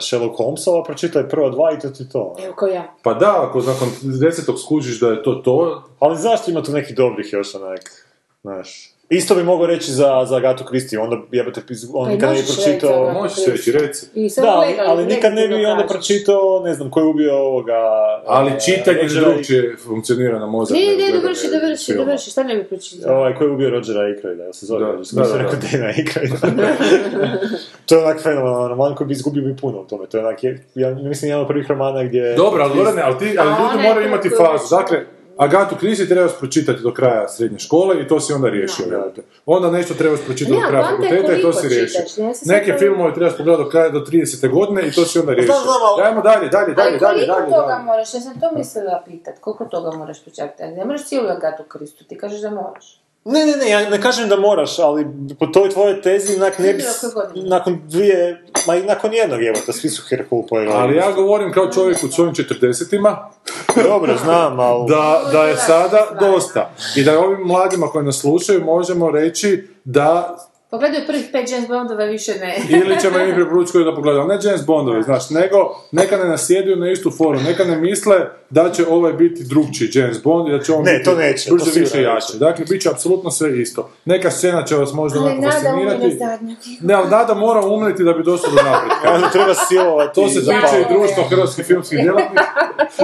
Sherlock Holmesova, pročitaj prva dva i to ti to. Evo ko ja. Pa da, ako nakon desetog skužiš da je to to, Ali zašto ima tu nekih dobrih još onak, znaš. Isto bi mogao reći za, za Agatu Christie, onda jebate, on Pa nikad ne bi pročitao... Možeš reći, reci. Da, ali, ali nikad ne bi onda kažeš. pročitao, ne znam, ko je ubio ovoga... Ali e, čitanje drugčije funkcionira na mozak. Ne, ne, dovrši, dovrši, dovrši, šta ne bi pročitao? Ovaj, ko je ubio Rogera Aykroyda, jel se zove? Da, Da, da, rekao da. Dana to je onak fenomenalan roman koji bi izgubio bi puno u tome. To je onak, ja mislim, jedan od prvih romana gdje... Dobro, ali, ali, ali ljudi moraju imati fazu. Dakle, Agatu Kristi trebaš pročitati do kraja srednje škole i to si onda riješio. Da. jebote. Onda nešto trebaš pročitati Ne, do kraja fakulteta i to koliko si riješio. ne, Neke filmove trebaš pogledati do kraja do 30. godine i to si onda riješio. znam, ali- Ajmo dalje, dalje, dalje, Ali dalje, koliko dalje. toga dalje. moraš, ja sam to mislila pitat, koliko toga moraš pročitati? Ne moraš cijelu Agatu Kristu, ti kažeš da moraš. Ne, ne, ne, ja ne kažem da moraš, ali po toj tvojoj tezi nak ne bi... Nakon dvije, ma i nakon jednog jebota, svi su Herkul pojeli. Ali ja govorim kao čovjek u svojim 40-ima, Dobro, znam, ali... da, da je Da, sada dosta. I da ovim mladima koji nas slušaju možemo reći da Pogledaju prvih pet James Bondova, više ne. ili ćemo im preporučiti koji da pogledaju. Ne James Bondovi, znaš, nego neka ne nasjeduju na istu foru, neka ne misle da će ovaj biti drugčiji James Bond i da će on Ne, biti to neće, to brže, sigurno više jače. Dakle, bit će apsolutno sve isto. Neka scena će vas možda Ali onako fascinirati. Ne, ali nada mora umreti da bi došlo do napretka. Onda treba silovati... To se tiče i ja. hrvatskih filmskih djelatnika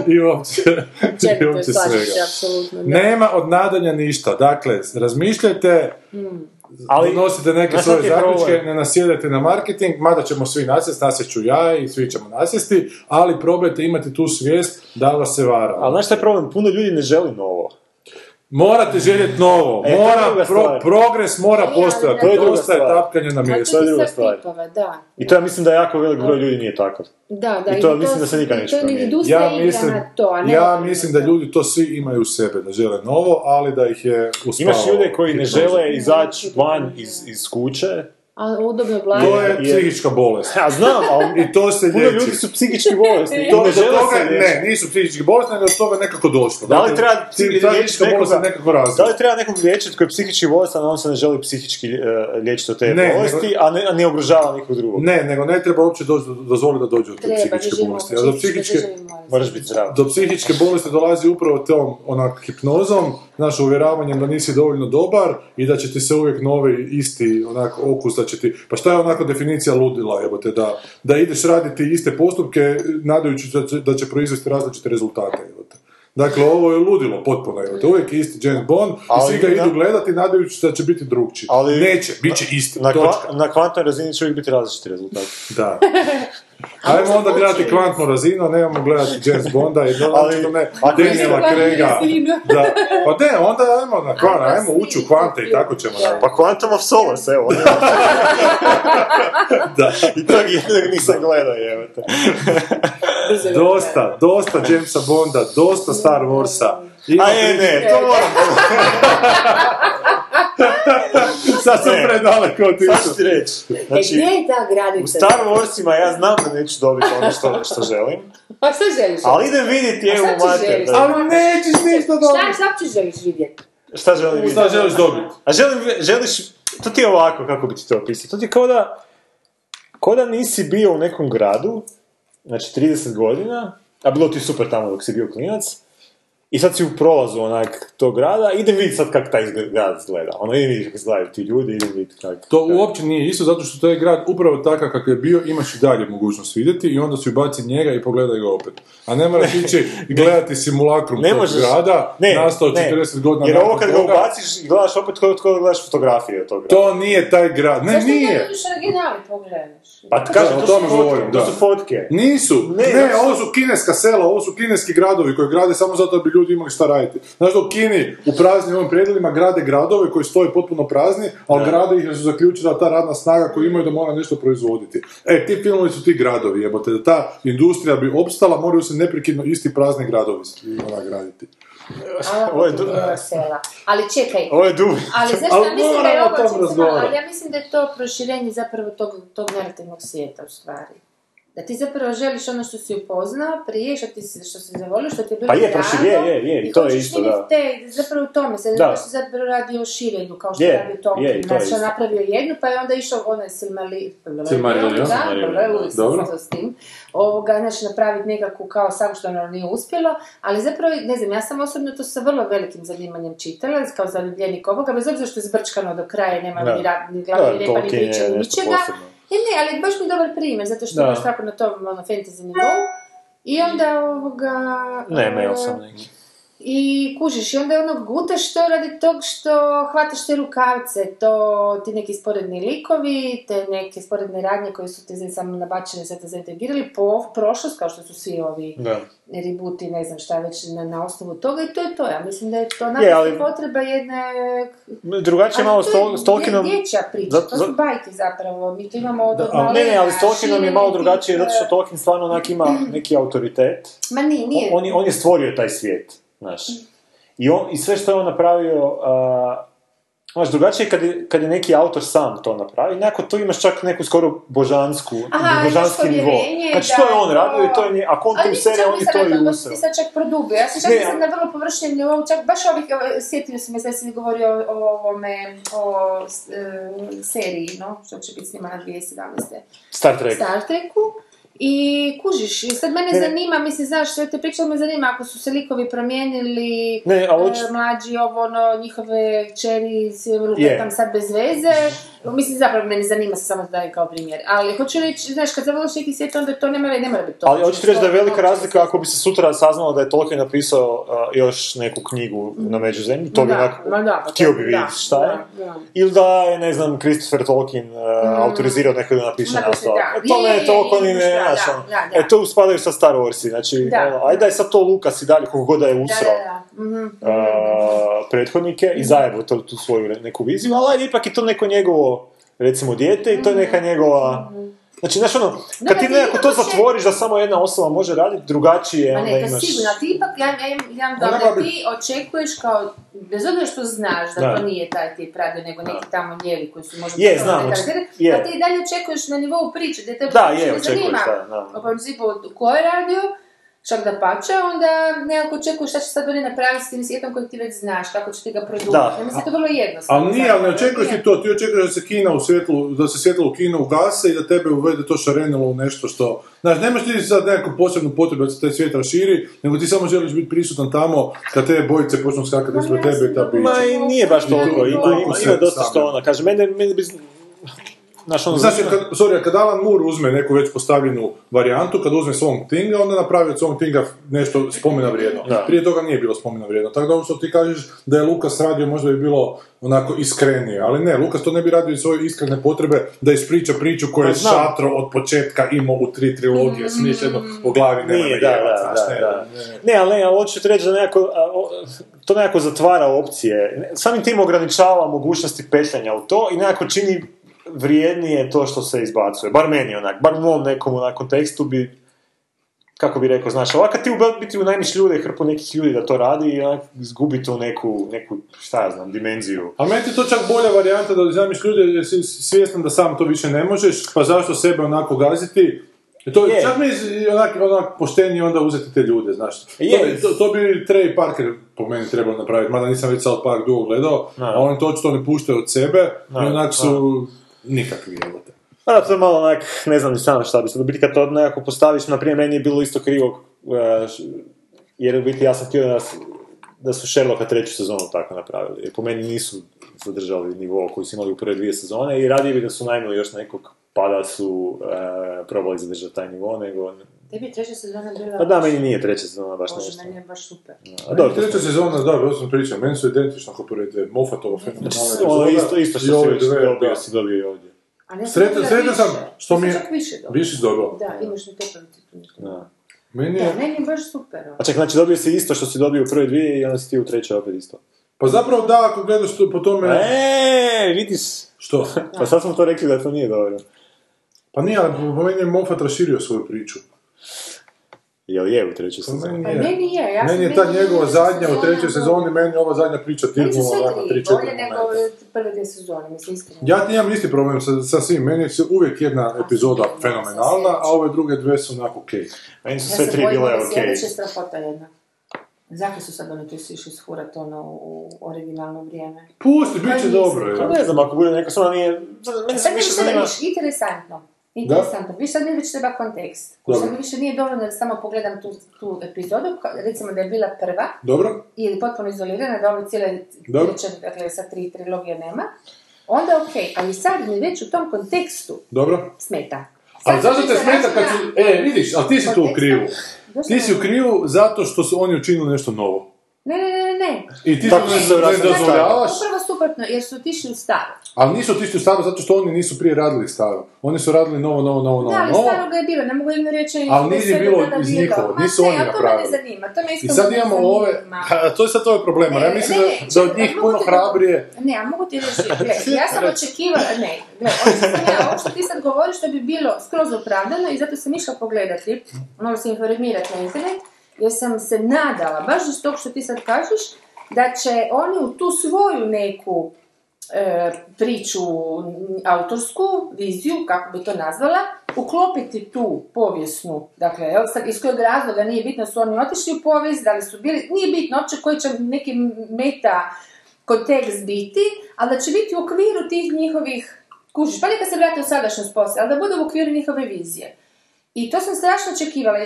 i uopće, i uopće svega. Nema od nadanja ništa. Dakle, razmišljajte, Ali, donosite neke svoje zaključke, problem? ne nasjedajte na marketing, mada ćemo svi nasjesti, nasjeću ja i svi ćemo nasjesti, ali probajte imati tu svijest da vas se vara. Ali znaš šta je problem? Puno ljudi ne želi novo. Morate željeti novo, E, mora, pro- progres mora ali postojati, to je druga stvar. tapkanje na mjestu. to je druga stvar. da. I to ja mislim da jako velik broj ljudi nije takav. Da, da. I to mislim da se nikad neće To je promijeniti. Ja mislim, na to, a ne ja mislim da ljudi to svi imaju u sebe, da žele novo, ali da ih je uspavalo. Imaš ljude koji ne žele izaći van iz, iz kuće. A udobno To blago. je je- psihička bolest. Ja znam, ali I to se puno liječi. ljudi su psihički bolesni. To, ne do toga, ne, nisu psihički bolesti, nego do toga nekako došlo. Da li Dakle, treba psihička bolest nekako razlog. Da li treba nekog liječiti koji je psihički bolestan, a on se ne želi psihički e, liječiti od te Ne, bolesti, nego- a, ne, a ne ugrožava nikog drugog? Ne, nego ne treba uopće dozvoliti da dođe do te psihičke živimo u bolesti. A do psihičke, Moraš biti zdrav. do psihičke bolesti dolazi upravo tom onak hipnozom, znaš uvjeravanjem da nisi dovoljno dobar i da će ti se uvijek novi isti onak okus da će ti, pa šta je onako definicija ludila jebote, da, da ideš raditi iste postupke nadajući da će, da će proizvesti različite rezultate jebote. Dakle, ovo je ludilo potpuno, evo, to je uvijek isti James Bond i Ali svi ga na- idu gledati nadajući se da će biti drugčiji. Ali- Neće, bit će isti, Na, točka. na kvantnoj razini će uvijek biti različiti rezultat. Da. Ajmo onda gledati kvantnu razinu, a nemamo gledati James Bonda i Ali- ali, ne Daniela razinu. Da. Pa ne, onda ajmo na kvan, Ajmo ući u kvante i tako ćemo. Da. Pa Quantum of Solace, evo. Da. I tog jednog nisam gledao, evo te. Dosta, dosta Jamesa Bonda, dosta Star Warsa. Ima A je, ne, to moram. Sad sam predaleko Sad ću otišao. ti reći. E, Znači, gdje je ta granica? u Star Warsima ja znam da neću dobiti ono što, što želim, A šta želiš? ali idem vidjeti evo sad mater. Ali nećeš ništa Šta, dobiti. šta uopće želiš vidjeti? Šta želim vidjeti? Šta želiš dobiti? A želim, želiš, to ti je ovako, kako bi ti to opisao, to ti je kao da, kao da nisi bio u nekom gradu, znači 30 godina, a bilo ti super tamo dok si bio klinac, i sad si u prolazu onak tog grada, idem vidjeti sad kako taj grad izgleda. Ono, idem vidjeti kako izgledaju ti ljudi, idem vidjeti kako... To kako- uopće nije isto, zato što taj grad upravo takav kakav je bio, imaš i dalje mogućnost vidjeti i onda si ubaci njega i pogledaj ga opet. A ne moraš ići i gledati simulakrum Ne tog možeš- grada, ne, nastao ne. 40 godina Jer ovo kad ga toga. ubaciš i gledaš opet kao da gledaš fotografije od tog grada. To nije taj grad, ne Zašto nije. ne dođeš originali pogledaš? Pa ti kažem, Da, to su fotke, govorim, to da. su fotke. Nisu, Ne, ne, ovo su kineska sela, ovo su kineski gradovi koji grade samo zato da bi ljudi imali šta raditi. Znaš da u Kini u praznim ovim predjelima grade gradove koji stoje potpuno prazni, ali grade ih jer su zaključili da ta radna snaga koju imaju da mora nešto proizvoditi. E, ti filmovi su ti gradovi, jebote, da ta industrija bi opstala, moraju se neprekidno isti prazni gradovi ona graditi. Ovo je sela. Ali čekaj, Ovo je dubi. ali zašto Ali ja mislim da je ovo, ali ja mislim da je to proširenje zapravo tog, tog narativnog svijeta u stvari. Da ti zapravo želiš ono što si upoznao prije, što, ti, si- što si zavolio, što ti je bilo Pa je, drago, je, je, je, i to je isto, da. Te, zapravo u tome se, Da. da. se zapravo radi o širenju, kao što Je, je radio Tolkien. je, i to je Znači, on napravio jednu, pa je onda išao onaj. Silmarillion, Silmarillion, dobro, da. Dobro. s tim. Ovoga, znači, napraviti nekakvu kao sam što ono nije uspjelo, ali zapravo, ne znam, ja sam osobno to sa vrlo velikim zanimanjem čitala, kao zaljubljenik ovoga, bez obzira što je zbrčkano do kraja, nema Da. ni, ni glave, ni repa, ničega. Ne, ne, ali baš mi je dobar primjer, zato što Da. imaš tako na tom ono, fantasy nivou. I onda ovoga... Ne, mail e, sam neki. I kužiš, i onda je ono gutaš to radi tog što hvataš te rukavce, to ti neki sporedni likovi, te neke sporedne radnje koje su te samo nabačene, sad te zaintegrirali po prošlost, kao što su svi ovi Da. rebooti, ne znam šta već na, na osnovu toga i to je to. Ja mislim da je to Je, naprosto ali- potreba jedne... Drugačije malo s, to je Tolkienom... dječja priča, Zato- to su bajke zapravo. Mi to imamo od Da, od ali- Ne, ne, ali s Tolkienom je malo drugačije, zato što Tolkien stvarno onak ima neki autoritet. Ma nije, nije. On, je- on je stvorio taj svijet, znaš. I, on, I sve što je on napravio, a, znaš, drugačije je kad je, kad je neki autor sam to napravi, nekako tu imaš čak neku skoro božansku, Aha, božanski nivo. Znači, to je on radio i to je nje, ako on to usere, on je to i usere. ti čak produbio. Ja sam čak Ne, mislila na vrlo površnem nivou, čak baš ovih, sjetio sam me, sad si govorio o, o ovome, o e, seriji, no, što će biti snimana 2017. Star Trek. Star Treku. I kužiš, i sad mene Ne. zanima, mislim, znaš, sve te priče, me zanima ako su se likovi promijenili, Ne, ali e, oči- mlađi, ovo, ono, njihove čeri, si Je. lupetam sad bez veze. Mislim, zapravo mene zanima se samo da dajem kao primjer. Ali hoću reći, znaš, kad zavoliš neki svijet, onda to ne mora, ne mora biti to. Ali hoću reći da je velika razlika ako bi se sutra saznalo da je Tolkien napisao a, još neku knjigu na međuzemlji, to bi Da, onako, da, pa htio bi da, vidjeti šta je. da, da. Ili da je, ne znam, Christopher Tolkien uh, autorizirao neko da napiše nastavak. da. E, to Je, ne je, je toliko ni je, ne, da, znaš, da, ono. da, da. E, to spadaju sa Star Warsi, znači, Da. ono, ajde daj sad to Lukas i dalje, koliko god da je Da, da, da. Mhm. uh, prethodnike i zajebu to, tu svoju neku viziju, ali ipak je to neko njegovo, recimo, dijete i to je neka njegova... Znači, znaš ono, kad Da, ti nekako to zatvoriš da samo jedna osoba može raditi, drugačije onda ne, to imaš... sigurno, ti ipak, ja, ja, ja, da, bi- ti očekuješ kao, bez obzira što znaš da, Da. to nije taj tip radio, nego neki tamo njevi koji su možda... Je, znam, oč- je. Pa ti i dalje očekuješ na nivou priče, da te Da, je, očekuješ, zanima. da, da. U principu, ko je radio, čak da pače, onda nekako očekuješ šta će sad oni napraviti s tim svijetom kojeg ti već znaš, kako će ti ga produbiti. Da. Ja mislim, to je vrlo jednostavno. Ali nije, ali ne očekuješ ti to, ti očekuješ da se kina u svjetlu, da se svjetlo u kinu ugase i da tebe uvede to šarenilo u nešto što... Znaš, nemaš ti sad nekakvu posebnu potrebu da se taj svijet raširi, nego ti samo želiš biti prisutan tamo kad te bojice počnu skakati ispred tebe i ta bića. Ma i nije baš toliko, i ima, ima, ima dosta što ona kaže. Mene, mene bi... Znaš, ono, Znači, kad, sorry, kad Alan Moore uzme neku već postavljenu varijantu, kad uzme Swamp Thinga, onda napravi od Swamp Thinga nešto spomena vrijedno. Da. Prije toga nije bilo spomena vrijedno. Tako da ovo što ti kažeš da je Lukas radio možda bi bilo onako iskrenije, ali ne, Lukas to ne bi radio iz svoje iskrene potrebe da ispriča priču koju je Pa znam. Šatro od početka imao u tri trilogije, smišljeno u glavi nema Nije, da, da, znaš, da, ne, da. ne. Ne, ali ne, ali hoću ti reći da nekako, a, o, to nekako zatvara opcije. Samim tim ograničava mogućnosti petljanja u to i nekako čini vrijednije to što se izbacuje. Bar meni onak, bar u mom nekom onak kontekstu bi kako bi rekao, znaš, ovako ti u biti unajmiš ljude, hrpu nekih ljudi da to radi i onak izgubi tu neku, neku, šta ja znam, dimenziju. A meni ti to čak bolja varijanta da zamiš ljude jer si svjestan da sam to više ne možeš, pa zašto sebe onako gaziti? I To, Je. čak mi je onak, onak poštenije onda uzeti te ljude, znaš. Je. To, to, to bi Trey Parker po meni trebao napraviti, mada nisam već South Park dugo gledao, Da. a oni to očito ne puštaju od sebe Da, i onak su nikakvi jebote. Pa to je malo onak, ne znam ni sam šta bi se, biti kad to nekako postaviš, naprimjer, meni je bilo isto krivo, e, jer u biti ja sam htio da, da su Sherlocka treću sezonu tako napravili, jer po meni nisu zadržali nivo koji su imali u prve dvije sezone i radije bi da su najmili još nekog pa da su e, probali zadržati taj nivo, nego... Tebi je treća sezona bila... Pa da, meni nije treća sezona baš Bože, nešto. meni je baš super. A dobro, to Treća sezona, da, već sam pričao, meni su identično kao prve dve, Moffatova fenomenalna Znači, ono isto, isto što si već dobio, da. si dobio i ovdje. Sretan- sretan sam što mi je- čak više dobila. Više dobio. Da, imaš na nešto. Da. Meni Da, je, meni je baš super. ono. A ček, znači dobio si isto što si dobio u prve dvije i onda si ti u trećoj opet isto. pa zapravo da, ako gledaš to po tome... Eee, vidiš, Što? pa sad smo to rekli da to nije dobro. Pa nije, ali po meni je Moffat raširio svoju priču. Jel je u trećoj Pa sezoni? meni je, meni je, ja meni je ta meni njegova je zadnja u trećoj sezoni, meni je ova zadnja priča Meni su tirnula sve onako tri tri, četiri bolje nego prve dvije sezone, mislim iskreno. Ja imam isti problem sa, sa svim, meni je uvijek jedna epizoda fenomenalna, a ove druge dve su onako okej. Meni su Ja sve se tri bojim bile da okej. sljedeća je strahota jedna. Zakaj su sad oni tu svi išli shurat ono u originalno vrijeme? Pusti, bit će Pa dobro. Pa je. ne znam, ako bude neka samo nije... Meni se Sad mi više zanima... vidiš, interesantno. Interesantno. Viš sad mi već treba kontekst. Dobro. Mi više nije dovoljno da samo pogledam tu, tu epizodu, recimo da je bila prva, Dobro? ili potpuno izolirana, da ove cijele priče, dakle sa tri trilogije nema, onda okej, ali sad mi već u tom kontekstu Dobro? smeta. Ali Sad zašto mi te smeta kad su... E, vidiš, ali ti si tu u krivu. Ti si u krivu zato što su oni učinili nešto novo. Ne, ne, ne, ne, ne. I ti Tako se su se ne dozvoljavaš, Upravo suprotno, jer su otišli u staro. ali nisu otišli u staro zato što oni nisu prije radili staro. Oni su radili novo, novo, novo, novo, Da, ali novo. staro ga je bilo, ne mogu im reći... Ali da nije bilo iz njihovo, nisu ne, oni a to me napravili. ne zanima, to me I sad ne imamo ove, a to je sad tvoj problem, ja Ne, mislim ne, da, ne, da od njih mogu puno ti- hrabrije, Ne, a mogu ti reći, ja sam očekivala, ne, ja, ovo što ti sad govoriš, to bi bilo skroz opravdano i zato sam išla pogledati, malo se informirati na internet, jer sam se nadala, baš iz tog što ti sad kažeš, da će oni u tu svoju neku e, priču autorsku, viziju, kako bi to nazvala, uklopiti tu povijesnu, dakle, sad iz kojeg razloga nije bitno su oni otišli u povijest, da li su bili, nije bitno uopće koji će neki meta kontekst biti, ali da će biti u okviru tih njihovih, kužiš, pa neka se vrate u sadašnjost poslije, ali da bude u okviru njihove vizije. I to sam strašno očekivala e,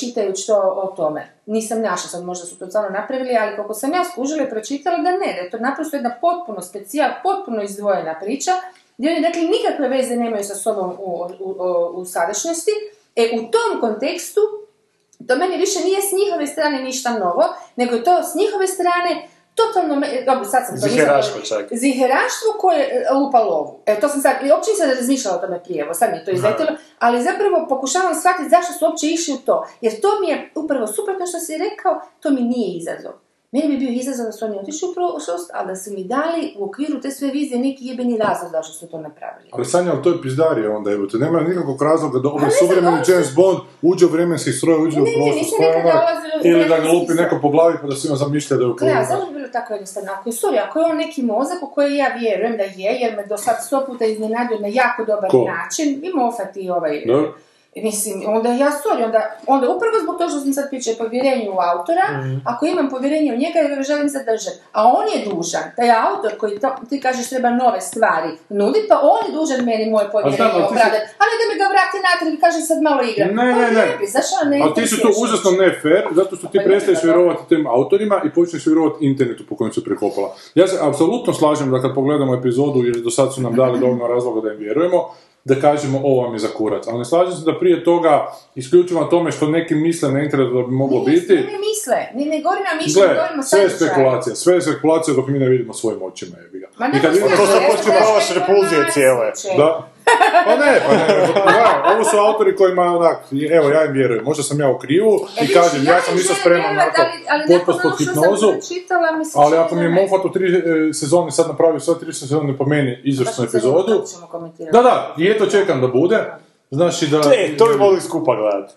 čitajući to o tome. Nisam našla, sad možda su to stvarno napravili, ali koliko sam ja skužila i pročitala da ne, da je to naprosto jedna potpuno specijal, potpuno izdvojena priča, gdje oni dakle nikakve veze nemaju sa sobom u, u, u, u sadašnjosti. E u tom kontekstu to meni više nije s njihove strane ništa novo, nego je to s njihove strane totalno, me- dobro sad sam to Ziheraško čak. Ziheraštvo koje e, lupa lovu. E, to sam sad, i uopće nisam razmišljala o tome prije, evo sad mi je to izletilo, ali zapravo pokušavam shvatiti zašto su uopće išli u to. Jer to mi je upravo suprotno što si rekao, to mi nije izazov. Meni bi bio izazov da su oni otišli u prošlost, ali da su mi dali u okviru te sve vizije neki jebeni razlog zašto su to napravili. ali Sanja, ali to je pizdarija onda, evo te, nema nikakvog razloga da ovaj suvremeni James Bond uđe u vremenski stroj, uđe u prošlost, pa u ili da ga lupi neko po glavi pa da svima zamišlja da je u Gle, a prošlost. zašto bi bilo tako jednostavno? Ako je, sorry, ako je on neki mozak u koji ja vjerujem da je, jer me do sad sto puta iznenadio na jako dobar Ko? način, i Moffat i ovaj... Mislim, onda ja sorry, onda, onda upravo zbog toga što sam sad pričao o povjerenju u autora, ako imam povjerenje u njega, ja ga želim zadržati. A on je dužan, taj autor koji to, ti kažeš treba nove stvari nudi, pa on je dužan meni moje povjerenje ali si- opravdati. A ne da mi ga vrati natrag i kaže sad malo igram. Ne, Pa ne, ne. jebi, Zašto ne Ali ti si tu interesiraš užasno ne fair, zato što ti Pa prestaješ vjerovati tim autorima i počneš vjerovati internetu po kojem se prekopala. Ja se apsolutno slažem da kad pogledamo epizodu, jer do sad su nam dali dovoljno razloga da im vjerujemo, da kažemo ovo vam je za kurac. Ali ne slažem se da prije toga isključivo na tome što neki misle na internetu da bi moglo biti. Ne, ne misle, ne govori na mišljenje, Gle, govorimo sve je spekulacija, sve je spekulacija dok mi ne vidimo svojim očima, ne, I kad ne, ne, To ne, počne ne, ne, repulzije ne, cijele. ne, Da. Pa ne, pa ne, gledaj, ovo su autori kojima onak, evo ja im vjerujem, možda sam ja u krivu E, i kažem, ja sam im isto spreman onako nakon pod sam hipnozu, ali ako mi je. Moffat u tri e, sezone sad napravio sve tri sezone po meni izvrsnu Baš se epizodu, kako ćemo komentirati. da, da, i eto čekam da bude, znaš i da... E, to bi mogli skupa gledati.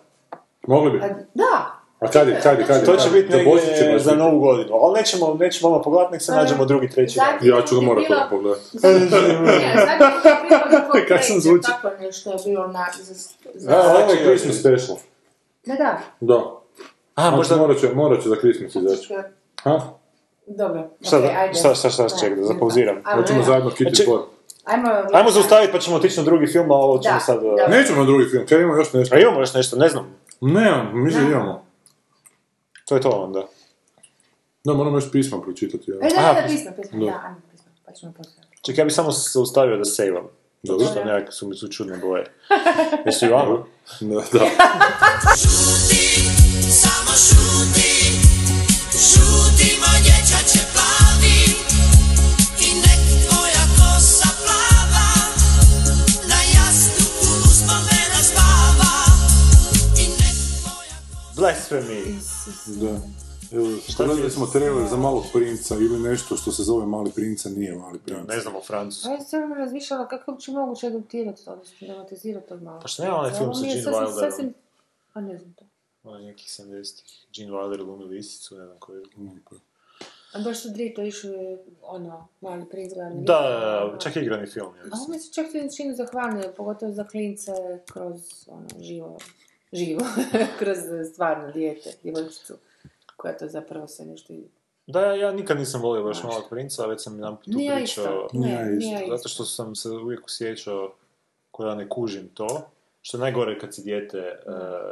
Mogli bi. A, Da, A kad je, kad je, kad je? To će biti negdje za novu godinu. Ali nećemo, nećemo odmah pogledati, nek se nađemo drugi, treći Ja ću ga morat bilo- odmah pogledati. Kak sam zvuči? Tako nešto je bilo na... Za, za, Da, ovo je Znači, Christmas special. da, da. Da. A, Znači, možda... morat će, morat će za Christmas izaći. Ha? Dobro, okej, ajde. šta, šta, šta, čekaj, da zapauziram. Hoćemo zajedno Kitty Ček- Sport. Ajmo, Ajmo zaustaviti pa ćemo otići na drugi film, a ovo ćemo sad... uh, Nećemo na drugi film, kaj imamo još nešto? A imamo još nešto, ne znam. Ne, mislim imamo. To je to onda. Da, moramo još pisma pročitati. Ja. E, da, Aha, da, da, pismo, pismo, da. da, ajmo pismo, pa ćemo poslije. Čekaj, ja bi samo se zaustavio da sejvam. Zato što nekako su mi su čudne boje. Jesi i vama? Da, da. Samo šuti, šuti moj dječače plavi Blasphemy. da. Evo, gledali smo trailer za malog princa ili nešto što se zove mali princa, nije mali princ. Ne znam o Francusku. A ja sam razmišljala kako će moguće adoptirati to, odnosno dramatizirati to malo. Pa što nema onaj film sa Gene sasvim- Wilderom? sasvim- A ne znam to. Onaj nekih 70-ih. Gene Wilder glumi lisicu, ne znam koji. A baš su dvije to išli, ono, mali princ glavni. Da, da, da, čak i igrani film. Ja A mi se čak se čini zahvalnije, pogotovo za klince kroz, ono, živo, živo, kroz stvarno dijete, djevojčicu, koja to zapravo se nešto i... Da, ja, ja nikad nisam volio baš malog princa, a već sam jedan put tu Ni ja pričao. isto, Ni ne, ja ni isto. Zato što sam se uvijek osjećao ko ja ne kužim to. Što je najgore kad si dijete eh,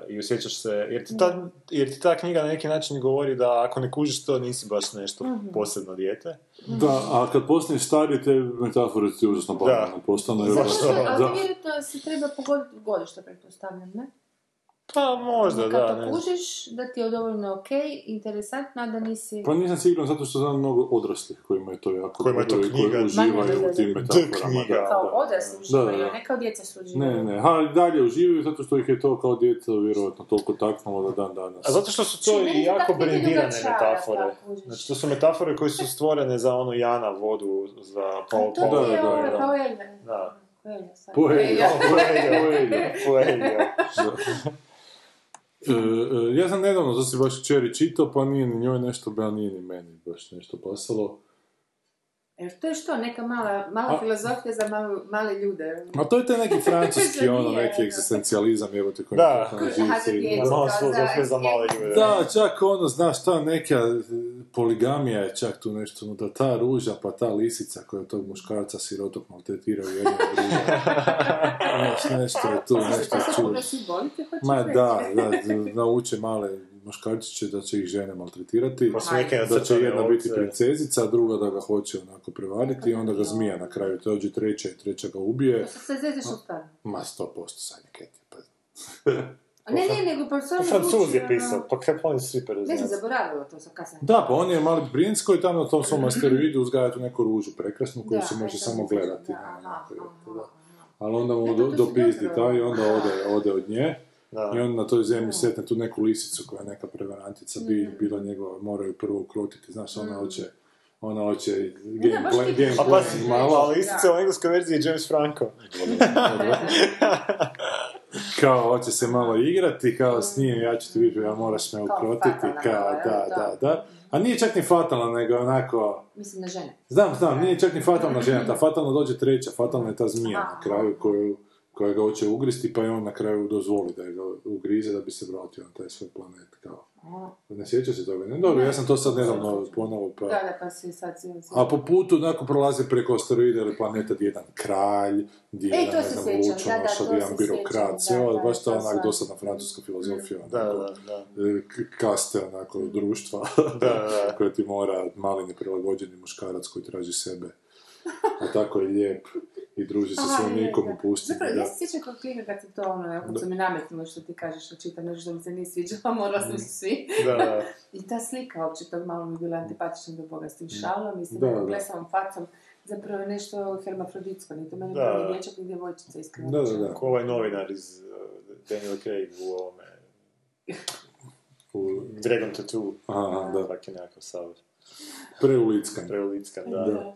i osjećaš se, jer ti, ta, jer ti ta knjiga na neki način govori da ako ne kužiš to nisi baš nešto Mhm. posebno dijete. Da, a kad postaneš stari, te metafore ti užasno banalne postanu. jer- Zašto? Ali vjerojatno se treba pogoditi u godište, pretpostavljam, ne? Pa možda, Kad da. to Ne. kužiš, da ti je dovoljno ok, interesantno, a da nisi... Pa nisam siguran zato što znam mnogo odraslih kojima je to jako Kojima je to i koji knjiga. uživaju u tim metaforama. knjiga. Da, Kao da. odrasli Da, uživaju, da. a ne kao djeca su uživaju. Ne, ne, ha, i dalje uživaju zato što ih je to kao djeca vjerovatno toliko taknulo da dan danas. A zato što su to i to jako brendirane metafore. Znači, to su metafore koje su stvorene za ono Jana vodu, za A Paul to da, ovo, da. kao Elven. Da. Coelho, sad. Coelho. E, e, ja sam nedavno, to si baš čeri čitao, pa nije ni njoj nešto, ba nije ni meni baš nešto pasalo. Jer to je što, neka mala, mala A- filozofija za malo, male ljude. Ma to je taj neki francuski, ono, nije, neki da. egzistencijalizam, evo te koji Da. Malo kao filozofije za za male ljude. Da, čak ono, znaš, ta neka e, poligamija je čak tu nešto, no, da ta ruža pa ta lisica koja tog muškarca sirotog maltretiraju jedno drugo. Znaš, nešto je tu, nešto je čudno. Ma da, da, nauče male muškarčiće da će ih žene maltretirati, Pa da će jedna biti princezica, a druga da ga hoće onako prevariti i onda ga zmija na kraju dođe treća i treća ga ubije. To se zeziš u stvarno. Ma, sto posto sad neketi. Pa. A Ne, ne, nego pa stvarno Francuz zvuči, je ono- pisao, pa kako oni svi Ne sam zaboravila to sa kasnije. Da, pa on je mali princ koji tamo na tom svom asteroidu uzgaja tu neku ružu prekrasnu koju se može samo gledati. Ali onda mu E, dopizdi taj i onda ode, ode od nje. Da. I onda na toj zemlji sretne tu neku lisicu koja je neka prevarantica, bi, Mm. bila njegova, moraju prvo ukrotiti, znaš, ona hoće, ona hoće pa, playing malo, ali istice u engleskoj verziji je James Franco. kao hoće se malo igrati, kao s njim, ja ću ti vidjeti, ja moraš me Kao ukrotiti, kao da, da, da. A nije čak ni fatalna, nego onako, Mislim na žene. znam, znam, nije čak ni fatalna žena, ta fatalna dođe treća, fatalna je ta zmija na kraju koju koja ga hoće ugristi, pa je on na kraju dozvoli da ga ugrize da bi se vratio na taj svoj planet, kao. Ne sjeća se toga? Ne, dobro, ja sam to sad nedavno ponovo, pa... Da, da, pa si sad si... A po putu, nakon prolaze preko asteroida ili planeta gdje je jedan kralj, gdje je E, jedan, to ne se znam, sjećam, lučonoša, da, da, gdje je jedan birokrat, sve da, ovo, da, baš to to onak dosadna francuska filozofija, Da, onako, da, da. e, kaste, onako, društva, Da, da. koje ti mora mali neprilagođeni muškarac koji traži sebe. A tako je lijep i druži se Aha, svojim je, nikom da. u pustinji, Zapravo, ja se sjećam kao klika kad se to ono, ako su mi nametnulo što ti kažeš da čitam nešto što mi se nije sviđalo, morala sam se svi. Da. I ta slika uopće tog malo mi je bila antipatična do Boga s tim šalom i s tim blesavom facom. Zapravo je nešto hermafroditsko, ni to meni Da. dječak ni djevojčica iskreno. Da, da, da. Ko ovaj novinar iz uh, Daniel Craig u ovome U- Dragon Tattoo. Aha, da. Tak je nekakav savjet. Preulickan. Preulickan, da. Da.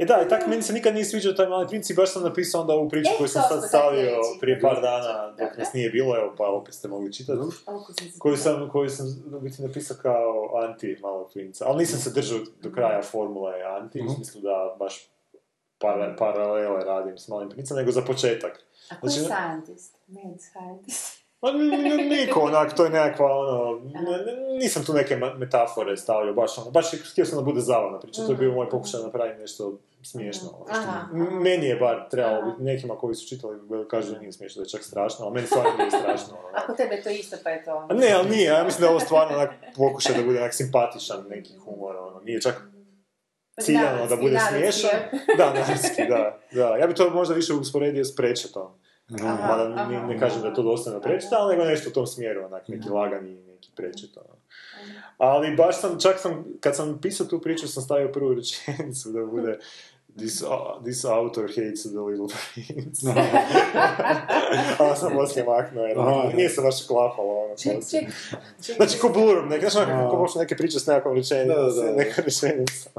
E da, i tak meni se nikad nije sviđao taj mali princ i baš sam napisao onda ovu priču E, koju sam sad stavio prije par dana dok nas nije bilo, evo pa opet ste mogli čitati. Koju sam, koju sam biti napisao kao anti malog princa, ali nisam se držao do kraja formule anti, u Mhm. smislu da baš para, paralele radim s malim princem, nego za početak. A ko je Znači- scientist? Mad scientist. Pa niko, onak, to je nekakva, ono, nisam tu neke metafore stavio, baš ono, baš htio sam da bude zabavna priča, to je bio moj pokušaj napraviti nešto smiješno. ono, što. Meni je bar trebalo biti, nekima koji su čitali, kažu da nije smiješno, da je čak strašno, ali meni stvarno nije strašno. ono, Ako tebe to isto, pa je to ono. A ne, ali nije, ja mislim da je ovo stvarno onak pokušaj da bude onak simpatičan neki humor, ono, nije čak ciljano da bude smiješan. je. Da, narodski, da, da. Ja bi to možda više usporedio s prečetom. Aha, Mada ne, aha. ne kažem da to dosta prečeta, ali nego nešto u tom smjeru, onak, neki lagani, neki prečet, ono. Ali baš sam, čak sam, kad sam pisao tu priču, sam stavio prvu rečenicu da bude This, uh, this author hates the little prince. Ali sam poslije maknuo, jer nije se baš klapalo, ono. Ček, ček. ček. Znači, ko blurb, ne, znaš, A. kako počne neke priče s nekakvom rečenicom, Da, da, da. neka rečenica.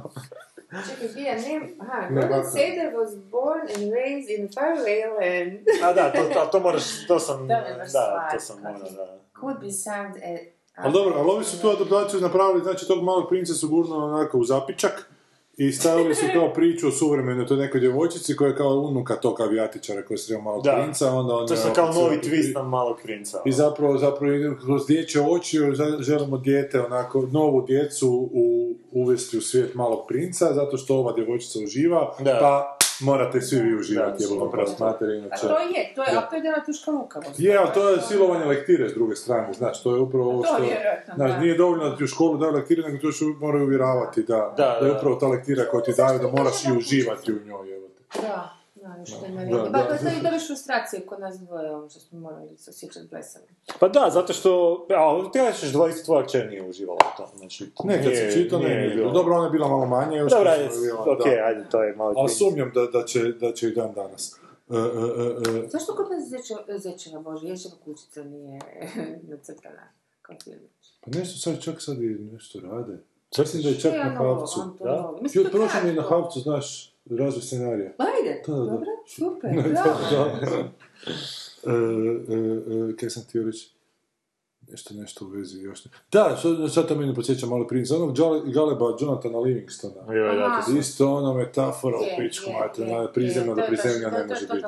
Čekaj, bija, ne, aha, Gordon. Seder was born and raised in Fairland. A da, to, to, to moraš, to sam, Da, to sam morao, da. Could be sound at... Ali dobro, ali ovi su tu adaptaciju napravili, znači tog malog princa su gurnuli onako u zapičak i stavili su kao priču o suvremenoj toj nekoj djevojčici koja je kao unuka tog avijatičara koji je sreo malog Da. princa, onda on To je kao novi twist na malog princa. I zapravo, zapravo ide kroz dječje oči želimo dijete, onako, novu djecu u, uvesti u svijet malog princa, zato što ova djevojčica uživa, Da. pa morate svi vi uživati, jebalo vas to. materije, A inače. to je, to je opet jedna tuška lukavost. Je, ali to je silovanje lektire s druge strane, znaš, to je upravo ovo To što... vjerojatno, Znaš, nije dovoljno da ti u školu daju lektire, nego tu još moraju uvjeravati da, Da, da je upravo ta lektira koja ti daju, da moraš i uživati u njoj, evo te. Da, da, još to ima Da, da. To je dobiš frustracije kod nas dvoje, ono što smo morali se osjećati blesavi. Pa da, zato što, a, ti ćeš dva isto tvoja kćer nije uživala u tom, znači... Ne, kad se čito, ne, nije nije. bilo. Dobro, ona je bila malo manje, još Dobro, ajde, smo bila, ok, da. ajde, to je malo... Ali sumnjam da, da, će, da će i dan danas. E, e, e, e, Zašto kod nas zečeva, zečeva Bože, Ježeva kućica nije nacrtana kao filmić? pa nešto sad, čak sad i nešto rade. Mislim da je čak Ja na Havcu. da? prošlo mi je na. Havcu, znaš, razvoj scenarija. Ajde, Da, da, da. dobro, super, Da, bravo. da. E, e, e, kaj sam htio reći? Nešto, nešto u vezi još ne. Da, sad, to meni podsjeća malo princ. Onog Jale- Galeba Jonathana Livingstona. Da, Aha. to Isto ono metafora u pičku ona da to je baš- prizemlja to- ne to može biti. Da.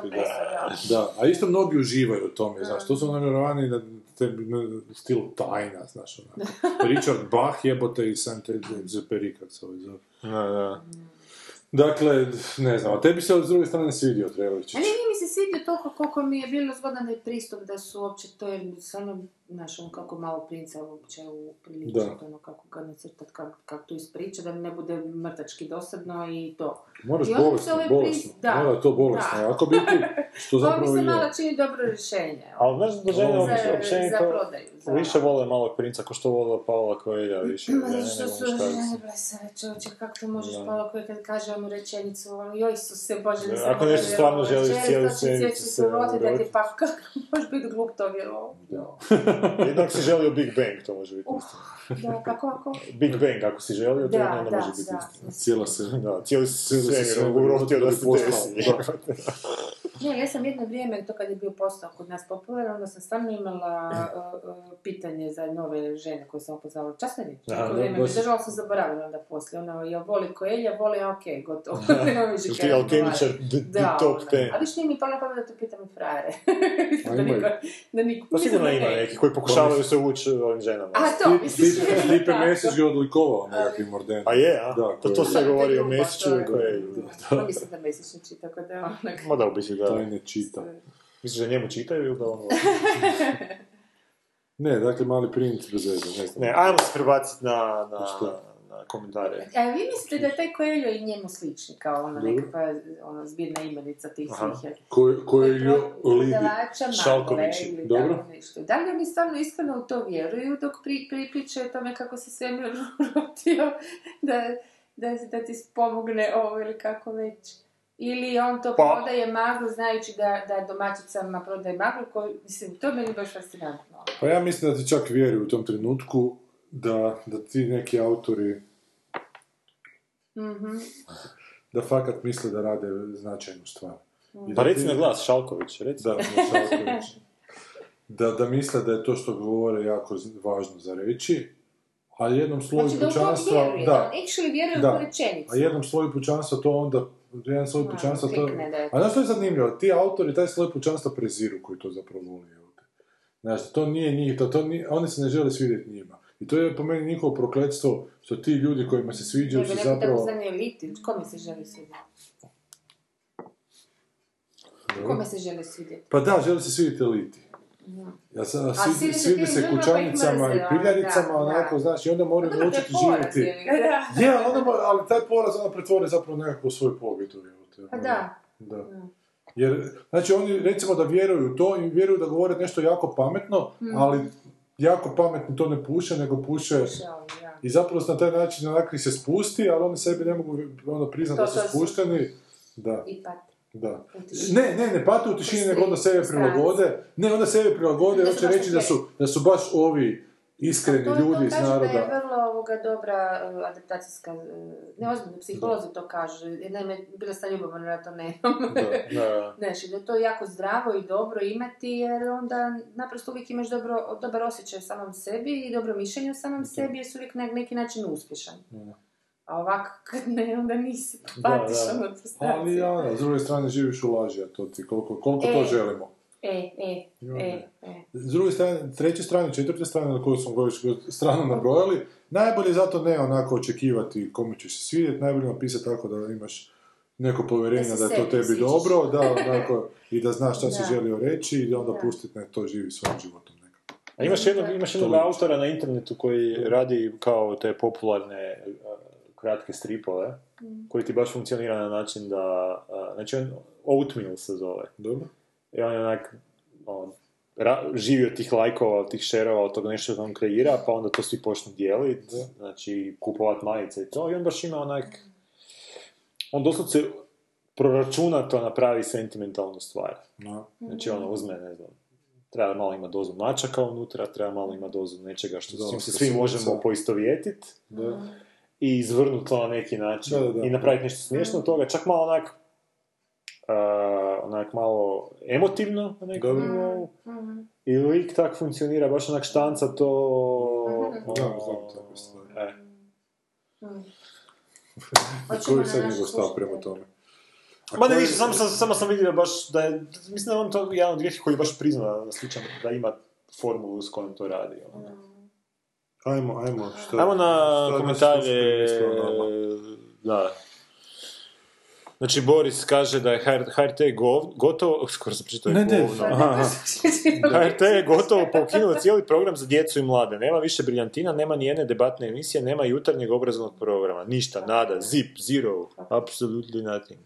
presno, da, a isto mnogi uživaju u tome, znaš, to su namjerovani na te, na stilu tajna, znaš, onako. Richard Bach jebote i Saint-Exupéry, kak se ovaj zove. Da, da. Dakle, ne znam, a tebi se s druge strane svidio Treličić. A nije, mi se svidio toliko koliko mi je bilo zgodan da pristup da su uopće to je stvarno, znaš, ono kako malo princa uopće upriličiti, ono kako ga nacrtat, kako, kako to ispriča, da ne bude mrtački dosadno i to. Moraš I se bolesno, ovaj bolesno. da, Mora to bolesno. da. Ako biti, što To mi zapravo se je. malo čini dobro rješenje. Ali znaš da žene Za- uopće- za općenito prodaju, za- više vole malog princa ko što vole Paula Coelha više. Ma što su žene blesave, čovječe, kako to možeš Da. koji kad kaže onu rečenicu, ono, joj Isuse, Bože, Da, nisam ako nešto to stvarno želiš želiš cijelu da će scenicu sjeći se uroti da ti uroti. pa kako možeš biti glup to vjerovao. Jednog si želio Big Bang, to može biti isto. da, kako, kako? Big Bang, ako si želio, to Da, onda da, može biti da. isto. Cijela se... Da, cijeli Cijeli se svemir urotio da se desi. Ne, ja sam jedno vrijeme, to kad je bio postao kod nas popularan, onda sam stvarno imala uh, uh, pitanje za nove žene koje sam upoznala. Časno riječ. Da, Neko da, vrijeme mi držala sam zaboravila onda poslije. Ono, jel voli Koelja, voli, a okej, gotovo. Nema više Jel ti alkemičar top ono. 10? A viš nije mi palo na pamet da to pitam i frajere. Da ima niko, da niko, Pa sigurno ima ne. neki koji pokušavaju se ući ovim ženama. A to, misliš tako. Mesić ga odlikovao nekakvim ordenom. A je, a? Da, to, Da, govori o Mesiću i. Pa mislim da Mesić ne čita, tako da je onak... Ma da, u biti da. Taj ne čita. Misliš da njemu čitaju ili da ono... Ne, dakle, mali princ bez veze, ne znam. Ne, ajmo se prebaciti na, na, na komentare. A vi mislite da je taj Coelho i njemu slični, kao ona Dobro. nekakva ono, zbirna imenica tih Aha. svih ljo, lidi. Šalkovići. Dobro. nešto. Da li oni stvarno iskreno u to vjeruju dok pri, pri, pričaju o tome kako se svemir rotio da, da, da ti pomogne ovo ili kako već? Ili on to Pa- prodaje maglu znajući da, da domaćicama prodaje maglu, koju, mislim, to je meni baš fascinantno. Pa ja mislim da ti čak vjeruju u tom trenutku da, da ti neki autori Mhm. da fakat misle da rade značajnu stvar. I Pa reci ti- na glas, Šalković, reci. Da, Šalković. da, da misle da je to što govore jako važno za reći, a jednom sloju Znači da pučanstva... Da, da actually vjeruje da. u rečenicu. a jednom sloju pučanstva to onda jedan sloj Da, pučanstva to... da A znaš što je zanimljivo? Ti autori, taj sloj pučanstva preziru koji to zapravo voli. Znaš, to nije njih, to, to nije, oni se ne žele svidjeti njima. I to je po meni njihovo prokletstvo, što ti ljudi kojima se sviđaju su zapravo... eliti, kome se želi svidjeti? Kome se želi svidjeti? Pa da, žele se svidjeti eliti. Ja sam, A svidi, svidi se ljudima kućanicama i piljaricama, da, da. onako, znaš, i onda moraju naučiti živjeti. Je, onda, ali taj poraz onda pretvore zapravo nekako u svoju pobjedu. Pa da. Da. Jer, znači, oni recimo da vjeruju u to i vjeruju da govore nešto jako pametno, Mhm. ali jako pametno to ne puše, nego puše... Šao, da. I zapravo se na taj način onako ih se spusti, ali oni sebi ne mogu ono, priznati da su to su- spušteni. Da, I pat. Da. Ne, ne, ne pate u tišini, nego onda sebe prilagode. Ne, onda sebe prilagode i su hoće reći da su, da su baš ovi iskreni To, ljudi to iz naroda. da je vrlo ovoga dobra uh, adaptacijska, uh, ne ozbiljno, psiholozi to kažu, naime, bila sam ljubavna, ja to nemam. Da. Da. I da je to jako zdravo i dobro imati, jer onda naprosto uvijek imaš dobro, dobar osjećaj o samom sebi i dobro mišljenje o samom sebi, jer si uvijek na neki način uspješan. A ovako, kad ne, onda nisi, Da, patiš da. ono frustraciju. Ali ja, s druge strane živiš u laži, a to ti koliko, koliko E. to želimo. E, e, e, e. S druge strane, treće strane, četvrte strane na koju smo već stranu nabrojali, najbolje je zato ne onako očekivati kome će se svidjeti, najbolje napisati tako da imaš neko povjerenje Da da, je to tebi sviđaš. dobro, da, onako, i da znaš šta si Da. želio reći i da onda Da. pustiti nek to živi svojim životom. A imaš jednog, imaš jednog To je. autora na internetu koji radi kao te popularne kratke stripove, koji ti baš funkcionira na način da, uh, znači on Oatmeal se zove. Dobro? I on je onak, on, ra- živi od tih lajkova, od tih šerova, od toga nešto što on kreira, pa onda to svi počnu dijeliti, znači kupovat majice i to, i on baš ima onak, on doslovce proračunato napravi sentimentalnu stvar. No. Znači ono uzme, ne znam, treba malo ima dozu mačaka unutra, treba malo ima dozu nečega što s čim se svi možemo poistovjetiti Da. I izvrnuti to na neki način Da, da, da. i napraviti nešto smiješno od toga, čak malo onak uh, onak malo emotivno na nekom nivou. I lik tak funkcionira, baš onak štanca to... Da, ono, znam takve stvari. e. Koji na je sad njegov stav prema tome? A Ma ne, ništa, samo sam, samo sam vidio baš da je, mislim da je on to jedan od rijetkih koji baš prizna sličan, da ima formulu s kojom to radi. ono. Ajmo, ajmo. Šta, Ajmo na šta naš komentare, slušatelj misli o nama? da. Znači, Boris kaže da je HR, HRT gov, gotovo, skoro sam pričao Ne, ne. govno. Aha. HRT je gotovo poukinuo cijeli program za djecu i mlade. Nema više briljantina, nema ni jedne debatne emisije, nema jutarnjeg obrazovnog programa. Ništa, nada, zip, zero, absolutely nothing.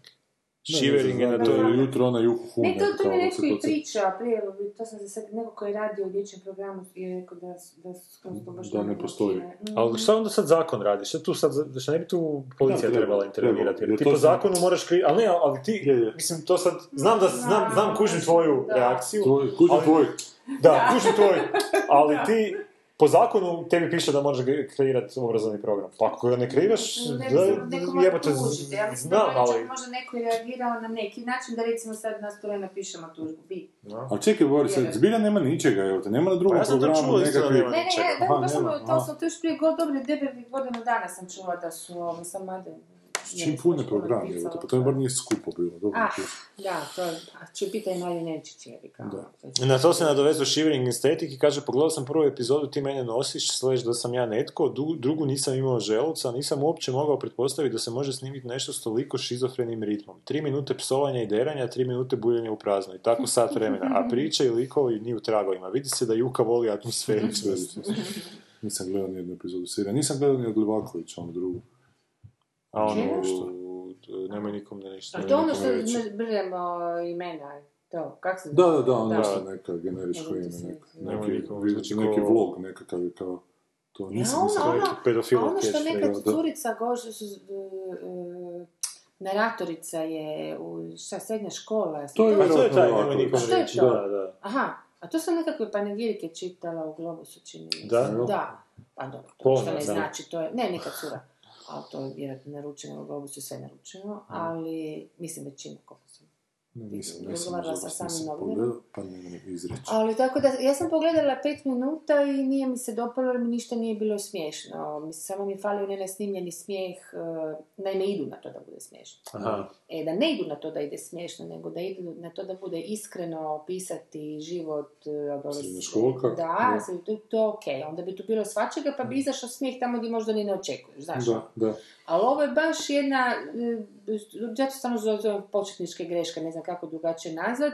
Shivering je na to. je jutro ona Juhu Ne, Humer. to, to mi neko se i priča prije, to sam za sad, neko koji je radio u dječjem programu je rekao da, da, da, to baš Da ne postoji. Mm. Ali šta onda sad zakon radi? Šta tu sad, šta ne bi tu policija Da, trebala intervenirati? Jer ti po zakonu moraš kri... Ali ne, ali ti, Je, je. mislim, to sad, znam da, znam, znam kužim tvoju Da. reakciju. Tvoj, kuđu Ali- tvoj. Da, kužim tvoju, ali ti, po zakonu tebi piše da možeš kreirati obrazovni program. Pa ako ga ne kreiraš, Ne da, tužiti. Ja znam, da ali... možda neko i reagirao na neki način da recimo sad na stole napišemo tužbu. Bi. Ali čekaj, Boris, zbilja nema ničega, evo te, nema na drugom Pa ja sam programu čuo nekakvi... Ne, ne, ne, da, aha, baš sam, to sam to još prije god, dobre devet godina dana sam čula da su, ovo, sam mada... S čim pune program, evo te, pa to mi bar nije skupo bilo, dobro. Ah, da, to je, će Nečić, jebi kao. Da. Na to se nadovezao Shivering Aesthetic i kaže, pogledao sam prvu epizodu, ti mene nosiš, slash da sam ja netko, du- drugu nisam imao želuca, nisam uopće mogao pretpostaviti da se može snimiti nešto s toliko šizofrenim ritmom. Tri minute psovanja i deranja, tri minute buljenja u prazno i tako sat vremena, a priče i likovi ni u tragovima. Vidi se da Juka voli atmosferu. Nisam gledao nijednu epizodu serija, nisam gledao ni od Livakovića, onu drugu. A ono, Čega? nemoj nikom da ništa. A to ono što ne brljamo imena, to, kako se Da, da, da, ono Da. nešto neka generičko Ne ime, neka, neki, nikom zvuči neki vlog nekakav je kao... To Ja, nisam, ono, nisam ono, neki pedofilov a ono što da. curica gože, su, e, naratorica je u šta, srednja škola. To je to je taj, nemoj nikom što reći. Da, da. Aha, a to sam nekakve panegirike čitala u Globusu, čini mi se. Da? Da. Pa dobro, to što ne znači, to je, ne, neka cura. Ali to je vjerojatno naručeno u Globusu, sve naručeno, ali mislim većina koliko nisam, nisam, Razgovarala sa samim pa ne izreći. Ali tako da, ja sam pogledala pet minuta i nije mi se dopalo jer mi ništa nije bilo smiješno. Mislim, samo mi je falio onaj nesnimljeni smijeh, e, naime idu na to da bude smiješno. Aha. E, da ne idu na to da ide smiješno, nego da idu na to da bude iskreno opisati život e. Srednjoškolka? Da, Da. to, to ok. Onda bi tu bilo svačega pa bi izašao smijeh tamo gdje možda ni ne očekuješ, znaš. Da, da. Ali ovo je baš jedna, e, zato stvarno zovem početničke greške, ne znam kako drugačije nazvat.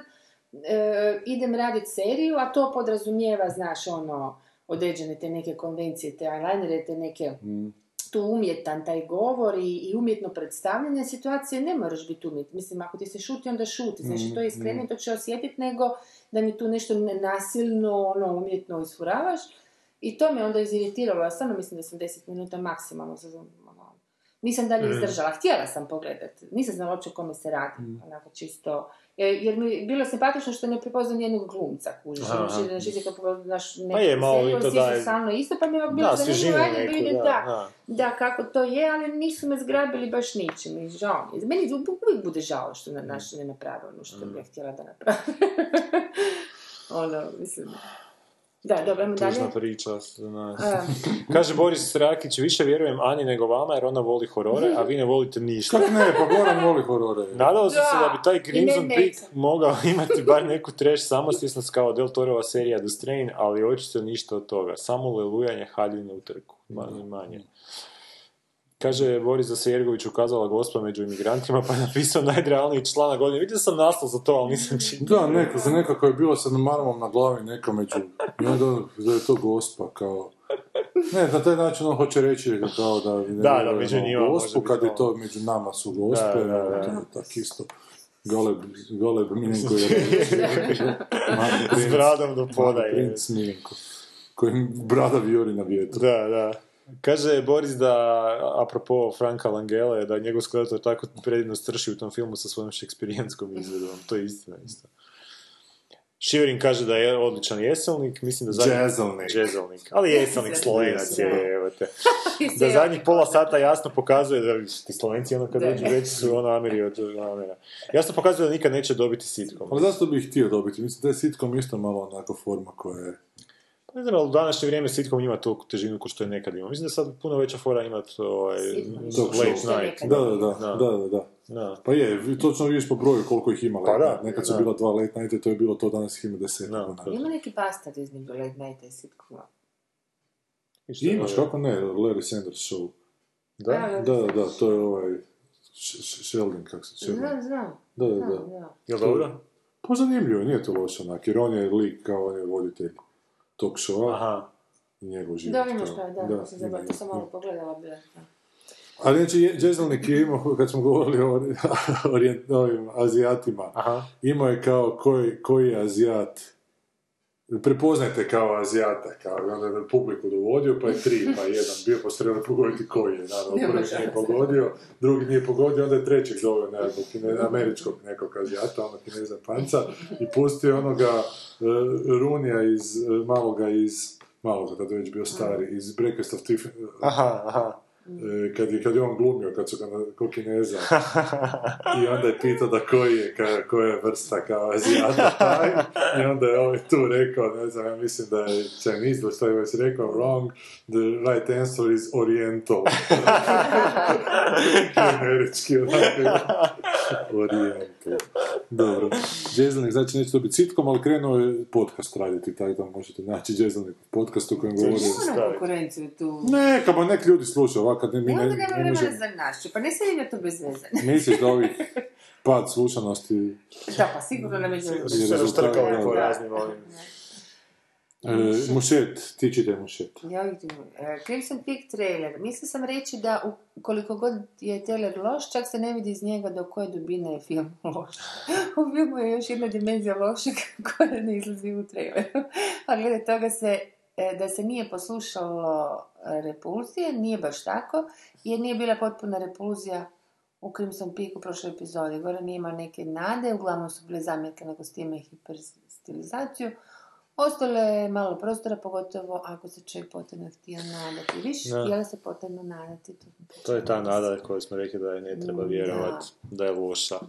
E, idem raditi seriju, a to podrazumijeva, znaš, ono, određene te neke konvencije, te eyelinere, te neke Mm. tu umjetan taj govor i, i umjetno predstavljanje situacije, ne moraš biti umjet. Mislim, ako ti se šuti, onda šuti. Znači, to je iskrenije, to će osjetiti, nego da mi tu nešto ne- nasilno, ono, umjetno isfuravaš. I to me onda iziritiralo. Ja stvarno mislim da sam 10 minuta maksimalno nisam dalje izdržala. Htjela sam pogledati. Nisam znala uopće o kome se radi. Onako čisto... Jer, jer mi je bilo simpatično što ne prepoznam nijednog glumca. Kužiš. Znaš, isto kao naš Pa je, malo i to daje- stalno isto, pa mi je bilo Da, zanimljivo, ajde da, da, da. da, kako to je, ali nisu me zgrabili baš ničim i žao mi je. Meni uvijek bude žao što na naš ne naprave ono što bi ja htjela da naprave. ono, mislim... Da, dobro, dalje. Tužna priča za nas. Kaže Boris Rakić, više vjerujem Ani nego vama jer ona voli horore, a vi ne volite ništa. Kako ne, pa Goran voli horore. Nadao sam se Da, bi taj Crimson Peak mogao imati bar neku trash samosvjesnost kao Del Torova serija The Strain, ali očito ništa od toga. Samo lelujanje haljine u trku. Manje manje. Kaže Boris da se Jergović ukazala gospa među imigrantima, pa je napisao najrealniji članak godine. Vidio sam naslov za to, ali nisam čitao. Da, neko, za nekako je bilo sa marmom na glavi neka među... I onda da je to gospa, kao... Ne, na taj način on hoće reći kao da... Ne Da, da, među u njima Gospu, kad je ono. to među nama su gospe, Da, da, da. to je tak isto. Goleb, goleb Miljenko je S bradom do poda Mali je. princ Miljenko. Kojim brada vijori na vjetru. Da, da. Kaže Boris da, apropo Franka Langele, da njegov skeletor tako predivno strši u tom filmu sa svojom šekspirijanskom izvedbom. To je istina isto. Shivering kaže da je odličan jeselnik, mislim da zadnji... Jazzelnik. Jazzelnik. Ali jeselnik slovenac je, Da. evo te. Da zadnjih pola sata jasno pokazuje da ti slovenci ono kad dođu već su ono Ameri od Amera. Jasno pokazuje da nikad neće dobiti sitkom. Ali zašto bih htio dobiti? Mislim da je sitcom isto malo onako forma koja je... Ne znam, ali u današnje vrijeme sitkom ima tu težinu ko što je nekad imao. Mislim da sad puno veća fora imat ovaj, late night. Da, da, da, Da. da, da, da. Da. Pa je, vi točno vidiš po broju koliko ih ima Pa late da, night. Nekad su bila dva late nighta, to je bilo to, danas ih ima deset. To- Ima neki bastard između Late Night i sitcoma. Imaš, kako ne, Larry Sanders show. Da? Da, da, da, to je ovaj... Sh- Sh- Sheldon, kako se Sheldon. Znam, znam. Da, da. da. Jel dobro? Pa zanimljivo, nije to loše onak, jer on je lik kao on je voditelj tog showa Aha. i njegov život. Da, imaš kao- to, da, ima, zaboravila, to sam ima. malo pogledala bila. da. Ali znači, je- Jezzelnik je imao, kad smo govorili o orijent, ovim Azijatima, Aha. imao je kao koji, koji je Azijat, prepoznajte kao Azijata, kao onda je publiku dovodio, pa je tri, pa je jedan bio postrelio pogoditi koji je, naravno, prvi nije pogodio, drugi nije pogodio, onda je trećeg doveo nekog kine, američkog nekog Azijata, ono kineza panca, i pustio onoga e, Runija iz, e, maloga iz malo kad je već bio stari, iz Breakfast of Tiffany, Aha, aha. E, kad je, kad je on glumio, kad su ga na, ko kineza, i onda je pitao da koji je, ka, koja je vrsta kao azijata taj, i onda je ovaj tu rekao, ne znam, ja mislim da je Chinese, ili što je već rekao, wrong, the right answer is oriental. Generički, onako. Oriental. Dobro. Jazzelnik znači neće dobiti sitkom, ali krenuo je podcast raditi, tako da možete naći Jazzelnik podcast u kojem govori... Nema konkurenciju tu. Neka, nek ljudi slušaju ne, mi Ne, ne, nema ne vremena možemo... za našu, pa ne sedim ja to bez veze. Misliš da ovih pad slušanosti... Da, pa sigurno ne među... Su se raštrkali po raznim ovim. E, mušet, ti čitaj mušet. Ja vidim. E, Crimson Peak trailer. Mislila sam reći da koliko god je trailer loš, čak se ne vidi iz njega do koje dubine je film loš. u filmu je još jedna dimenzija lošeg koja ne izlazi u traileru. A glede toga se e, da se nije poslušalo repulzije, nije baš tako, jer nije bila potpuna repulzija u Crimson Peak u prošloj epizodi. Gore nije imao neke nade, uglavnom su bile zamjerke na kostime i hiperstilizaciju. Ostalo je malo prostora, pogotovo ako se čovjek potrebno htio nadati. Viš, Da. htjela se potrebno nadati. To, To je ta nada koju smo rekli da je ne treba vjerovati, da je loša.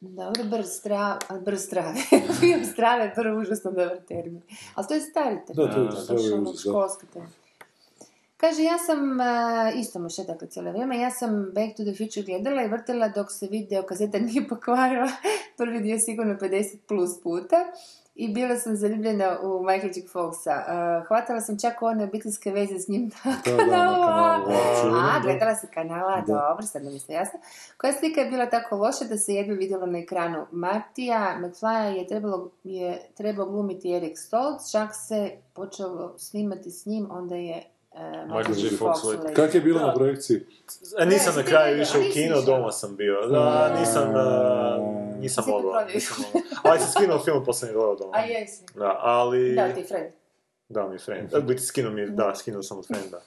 Dobro, brz strave, brz strave. Film strave je prvo užasno dobar termin. Ali to je stari termin. Da, to je stari ono školski termin. Kaže, ja sam, a, isto mu še dakle cijelo vrijeme, ja sam Back to the Future gledala i vrtila dok se video kazeta nije pokvarila. Prvi dio sigurno 50 plus puta. I bila sam zaljubljena u Michael J. Foxa. A, hvatala sam čak one obiteljske veze s njim na čujem, A, da. gledala si kanala, Da. dobro, sad mi se jasno. Koja slika je bila tako loša da se jedva vidjelo na ekranu? Martija McFly je, trebalo, je trebao glumiti Erik Stoltz, čak se počelo snimati s njim, onda je uh, Michael J. Fox uletio. Kak je bilo Da. na projekciji? A nisam Ne, na kraju išao u kino, doma sam bio. Da, nisam, a, nisam mogao. provjerio. nisam mogao. Ali sam skinuo film, poslije gledao doma. A jesi. Da, ali... Da, ti friend. Da, mi friend. Da, biti skinuo mi, da, skinuo sam od frenda.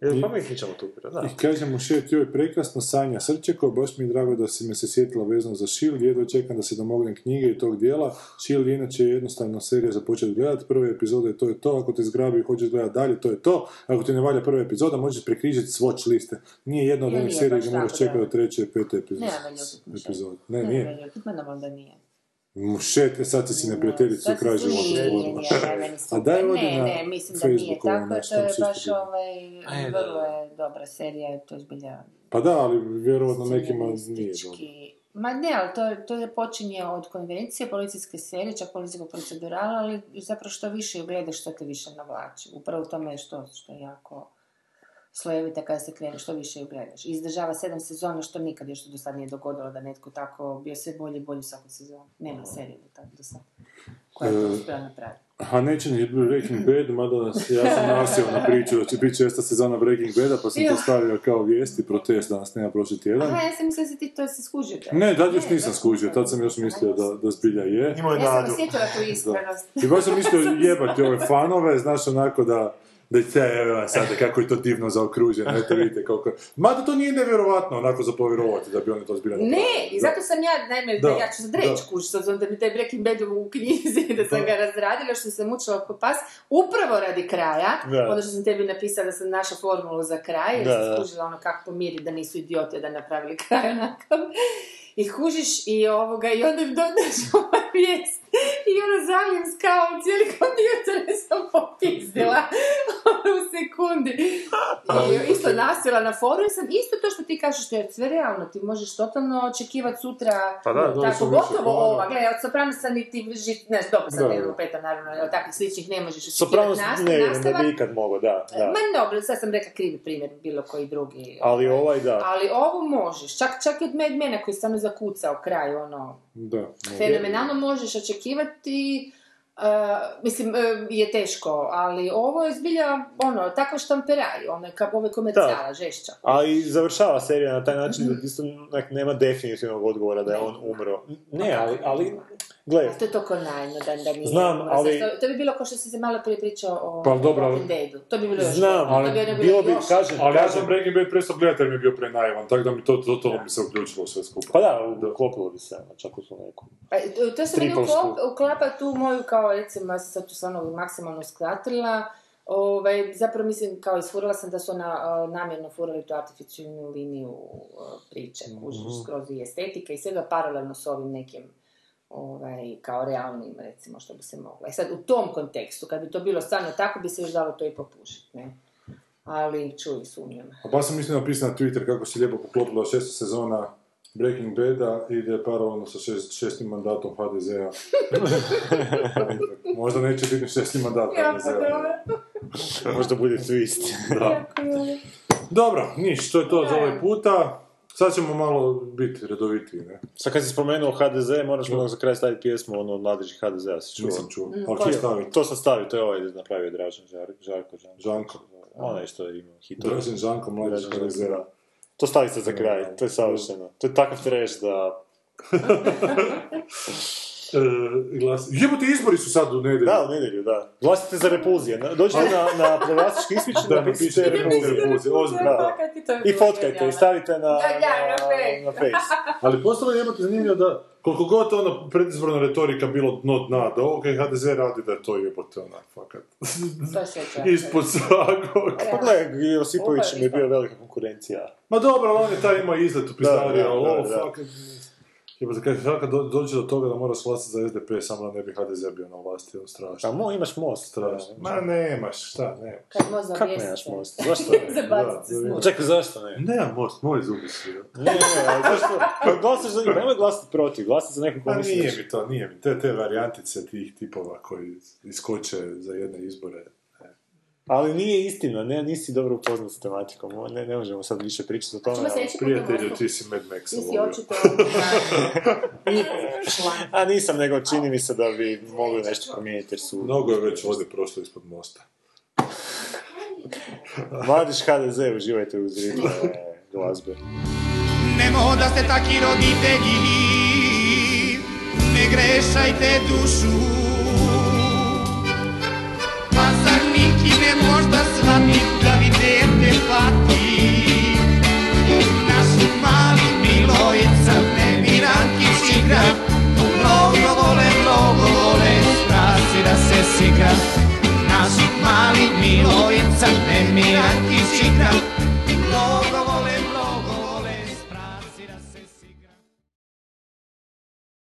E, Pa mi pričamo tu, da. I kaže mu šet, joj, prekrasno, Sanja Srčeko, baš mi je drago da si me se sjetila vezano za Shield, jedva čekam da se domognem knjige i tog dijela. Shield je inače jednostavno serija za početi gledati, prve epizode to je to, ako te zgrabi i hoćeš gledati dalje, to je to. Ako ti ne valja prva epizoda, možeš prekrižiti swatch liste. Nije jedna od onih serija gdje moraš čekati do treće i pete epizode. Epizode. Ne, Ne, nije. Vaniljuki, ma normalno da nije. Mušet, sad si si neprijateljicu Sad u kraju se života A daj ovdje ne, na ne, mislim da nije ono tako, to je baš ovaj, vrlo je dobra serija, to je zbilja Pa da, ali vjerovatno nekima nije dobro. Ma ne, ali to, to je počinje od konvencije, policijske serije, čak policijskog procedurala, ali zapravo što više gledaš, što te više navlači. Upravo u tome je što, što je jako slojevita kada se krene, što više ju gledaš. I izdržava sedam sezona, što nikad još do sad nije dogodilo da netko tako bio sve bolji i bolji svaku sezonu. Nema serije do, do sad koja je to E, uspjela napraviti. A neće ni Breaking Bad, mada ja sam nasio na priču da će biti šesta sezona Breaking Bada, pa sam to stavio kao vijesti, protest danas nema prošli tjedan. Aha, ja sam mislila da si ti to si skužio. Ne, tad još nisam skužio, tad sam još mislio da, da zbilja je. Imao je Ja sam nadu. osjetila tu iskrenost. I baš sam mislio jebati ove fanove, znaš onako da da te, evo sad, kako je to divno zaokruženo, eto vidite koliko... Mada to nije nevjerovatno onako za povjerovati da bi oni to zbilja napravili. Ne, i zato sam ja, naime, Da, ja ću sad reći kuć, s obzirom da mi taj Breaking Bad u knjizi, da sam Da. ga razradila, što sam mučila oko pas, upravo radi kraja, Da. onda što sam tebi napisala da sam našla formulu za kraj, jer Da, sam skužila ono kako pomiriti da nisu idiote da napravili kraj onakav. I kužiš i ovoga, i onda mi dodaš ovaj vijest. I ono zalijem s kavom, cijeli kompjuter sam popizdila ono, u sekundi. I isto nasjela na foru i sam isto to što ti kažeš, to je sve realno. Ti možeš totalno očekivati sutra, Pa da, da, tako, sam pogotovo hvala. ova, gledaj, od Sopranosa niti živ, ne, dobro Da, ne da. lupeta, naravno, od takvih sličnih ne možeš očekivati Sopranos nas- ne, ne nastavak. bi ikad mogao, da, da. Ma dobro, sad sam rekla krivi primjer, bilo koji drugi. Ali ovaj da. Ali ovo možeš, čak, čak i od Mena koji stvarno zakucao kraj, ono, Da, no. fenomenalno možeš očekivati, uh, mislim, uh, je teško, ali ovo je zbilja, ono, takav štamperaj, ono, kao ove komercijala, žešća. A i završava serija na taj način da isto onak, nema definitivnog odgovora da je on umro. Ne, ali, ali gle, A to je to ko najmo, da, da nije. Znam, umro. ali- To, to bi bilo kao što si se malo prije pričao o Pa dobro, Walking Deadu. To bi bilo još znam. To ali bi ono bilo bi, još- kažem, Ali ja kažem, sam Breaking Bad prestao gledati jer mi je bio prenaivan, tako da mi to totalno mi se uključilo sve skupa. pa da, uklopilo bi se, čak u tu neku. Pa, to- to se Stripovsku. uklop- uklapa tu moju kao, recimo, ja sam sad tu stvarno maksimalno skratila, Ovaj, zapravo mislim, kao isfurala sam da su na, a, namjerno furali tu artificijalnu liniju a, priče, kužiš, skroz i estetike i svega paralelno s ovim nekim ovaj, kao realnim, recimo, što bi se moglo. E sad, u tom kontekstu, kad bi to bilo stvarno tako, bi se još dalo to i popušiti, ne? Ali, čuj, sumnjam. A pa sam mislio napisati na Twitter kako se lijepo poklopila šesta sezona Breaking Bada ide paralelno sa šest, šestim mandatom HDZ-a. Možda neće biti šesti mandat HDZ-a. Možda bude twist. Da. Dobro, niš, to je to za ovaj puta. Sad ćemo malo biti redovitiji, ne? Sad kad si spomenuo HDZ, moraš mi za kraj staviti pjesmu ono od mladežih HDZ-a, si čuo? Nisam čuo. Mm, Ali ću staviti. To sam stavio, to je ovaj napravio Dražan Žar, Žarko Žan. Žanko. Onaj što je imao hitove. Dražen Žanko, mladež Dražen Žanko, HDZ-a. da. To stavite za kraj, to je savršeno. To je takav trash da... E, glas... Jebote, izbori su sad u nedjelju. Da, u nedjelju, da. Glasite za repulzije. Na- Dođite na, na proglastički ispić Da, napišite repulzije. repulzije. Da. I fotkajte i stavite na, Da, da, na face. na face. Ali postalo je jebote zanimljivo da koliko god ono predizborna retorika bilo dno dna, da ovo kaj HDZ radi da je to jebote onak, fakat. Ispod svakog. Pa gledaj, Josipović mi je bio velika konkurencija. Ma dobro, on je taj ima izlet u ali ovo da, da. fakat... Jebote, kad, kad do- dođe do toga da moraš glasati za SDP, samo da ne bi HDZ bio na vlasti, ono strašno. A mo, imaš most. Strašno. Ma nemaš, šta, nemaš. Kad moza Kako nemaš most? Zašto ne? Da. Čekaj, zašto ne? Nemam most, moji zubi su. Ne, ne, ali zašto? Pa glasaš za njih, nemoj glasati protiv, glasati za nekog Pa ko nije mi to, nije mi. Te, te varijantice tih tipova koji iskoče za jedne izbore. Ali nije istina, ne, nisi dobro upoznat s tematikom, ne, ne možemo sad više pričati o tome. Prijatelju, ti si Mad Maxa Ti si očito član. A nisam, nego čini mi se da bi mogli nešto promijeniti jer su... Mnogo je već vode prošlo ispod mosta. Mladiš HDZ, uživajte uz ritme glazbe. Nemo da ste taki roditelji Ne grešajte dušu ne možda shvati da vi dete pati Naš mali Milojica Nemirankić igra. Mnogo vole, mnogo vole Strasi da se mali Milojica Nemirankić igra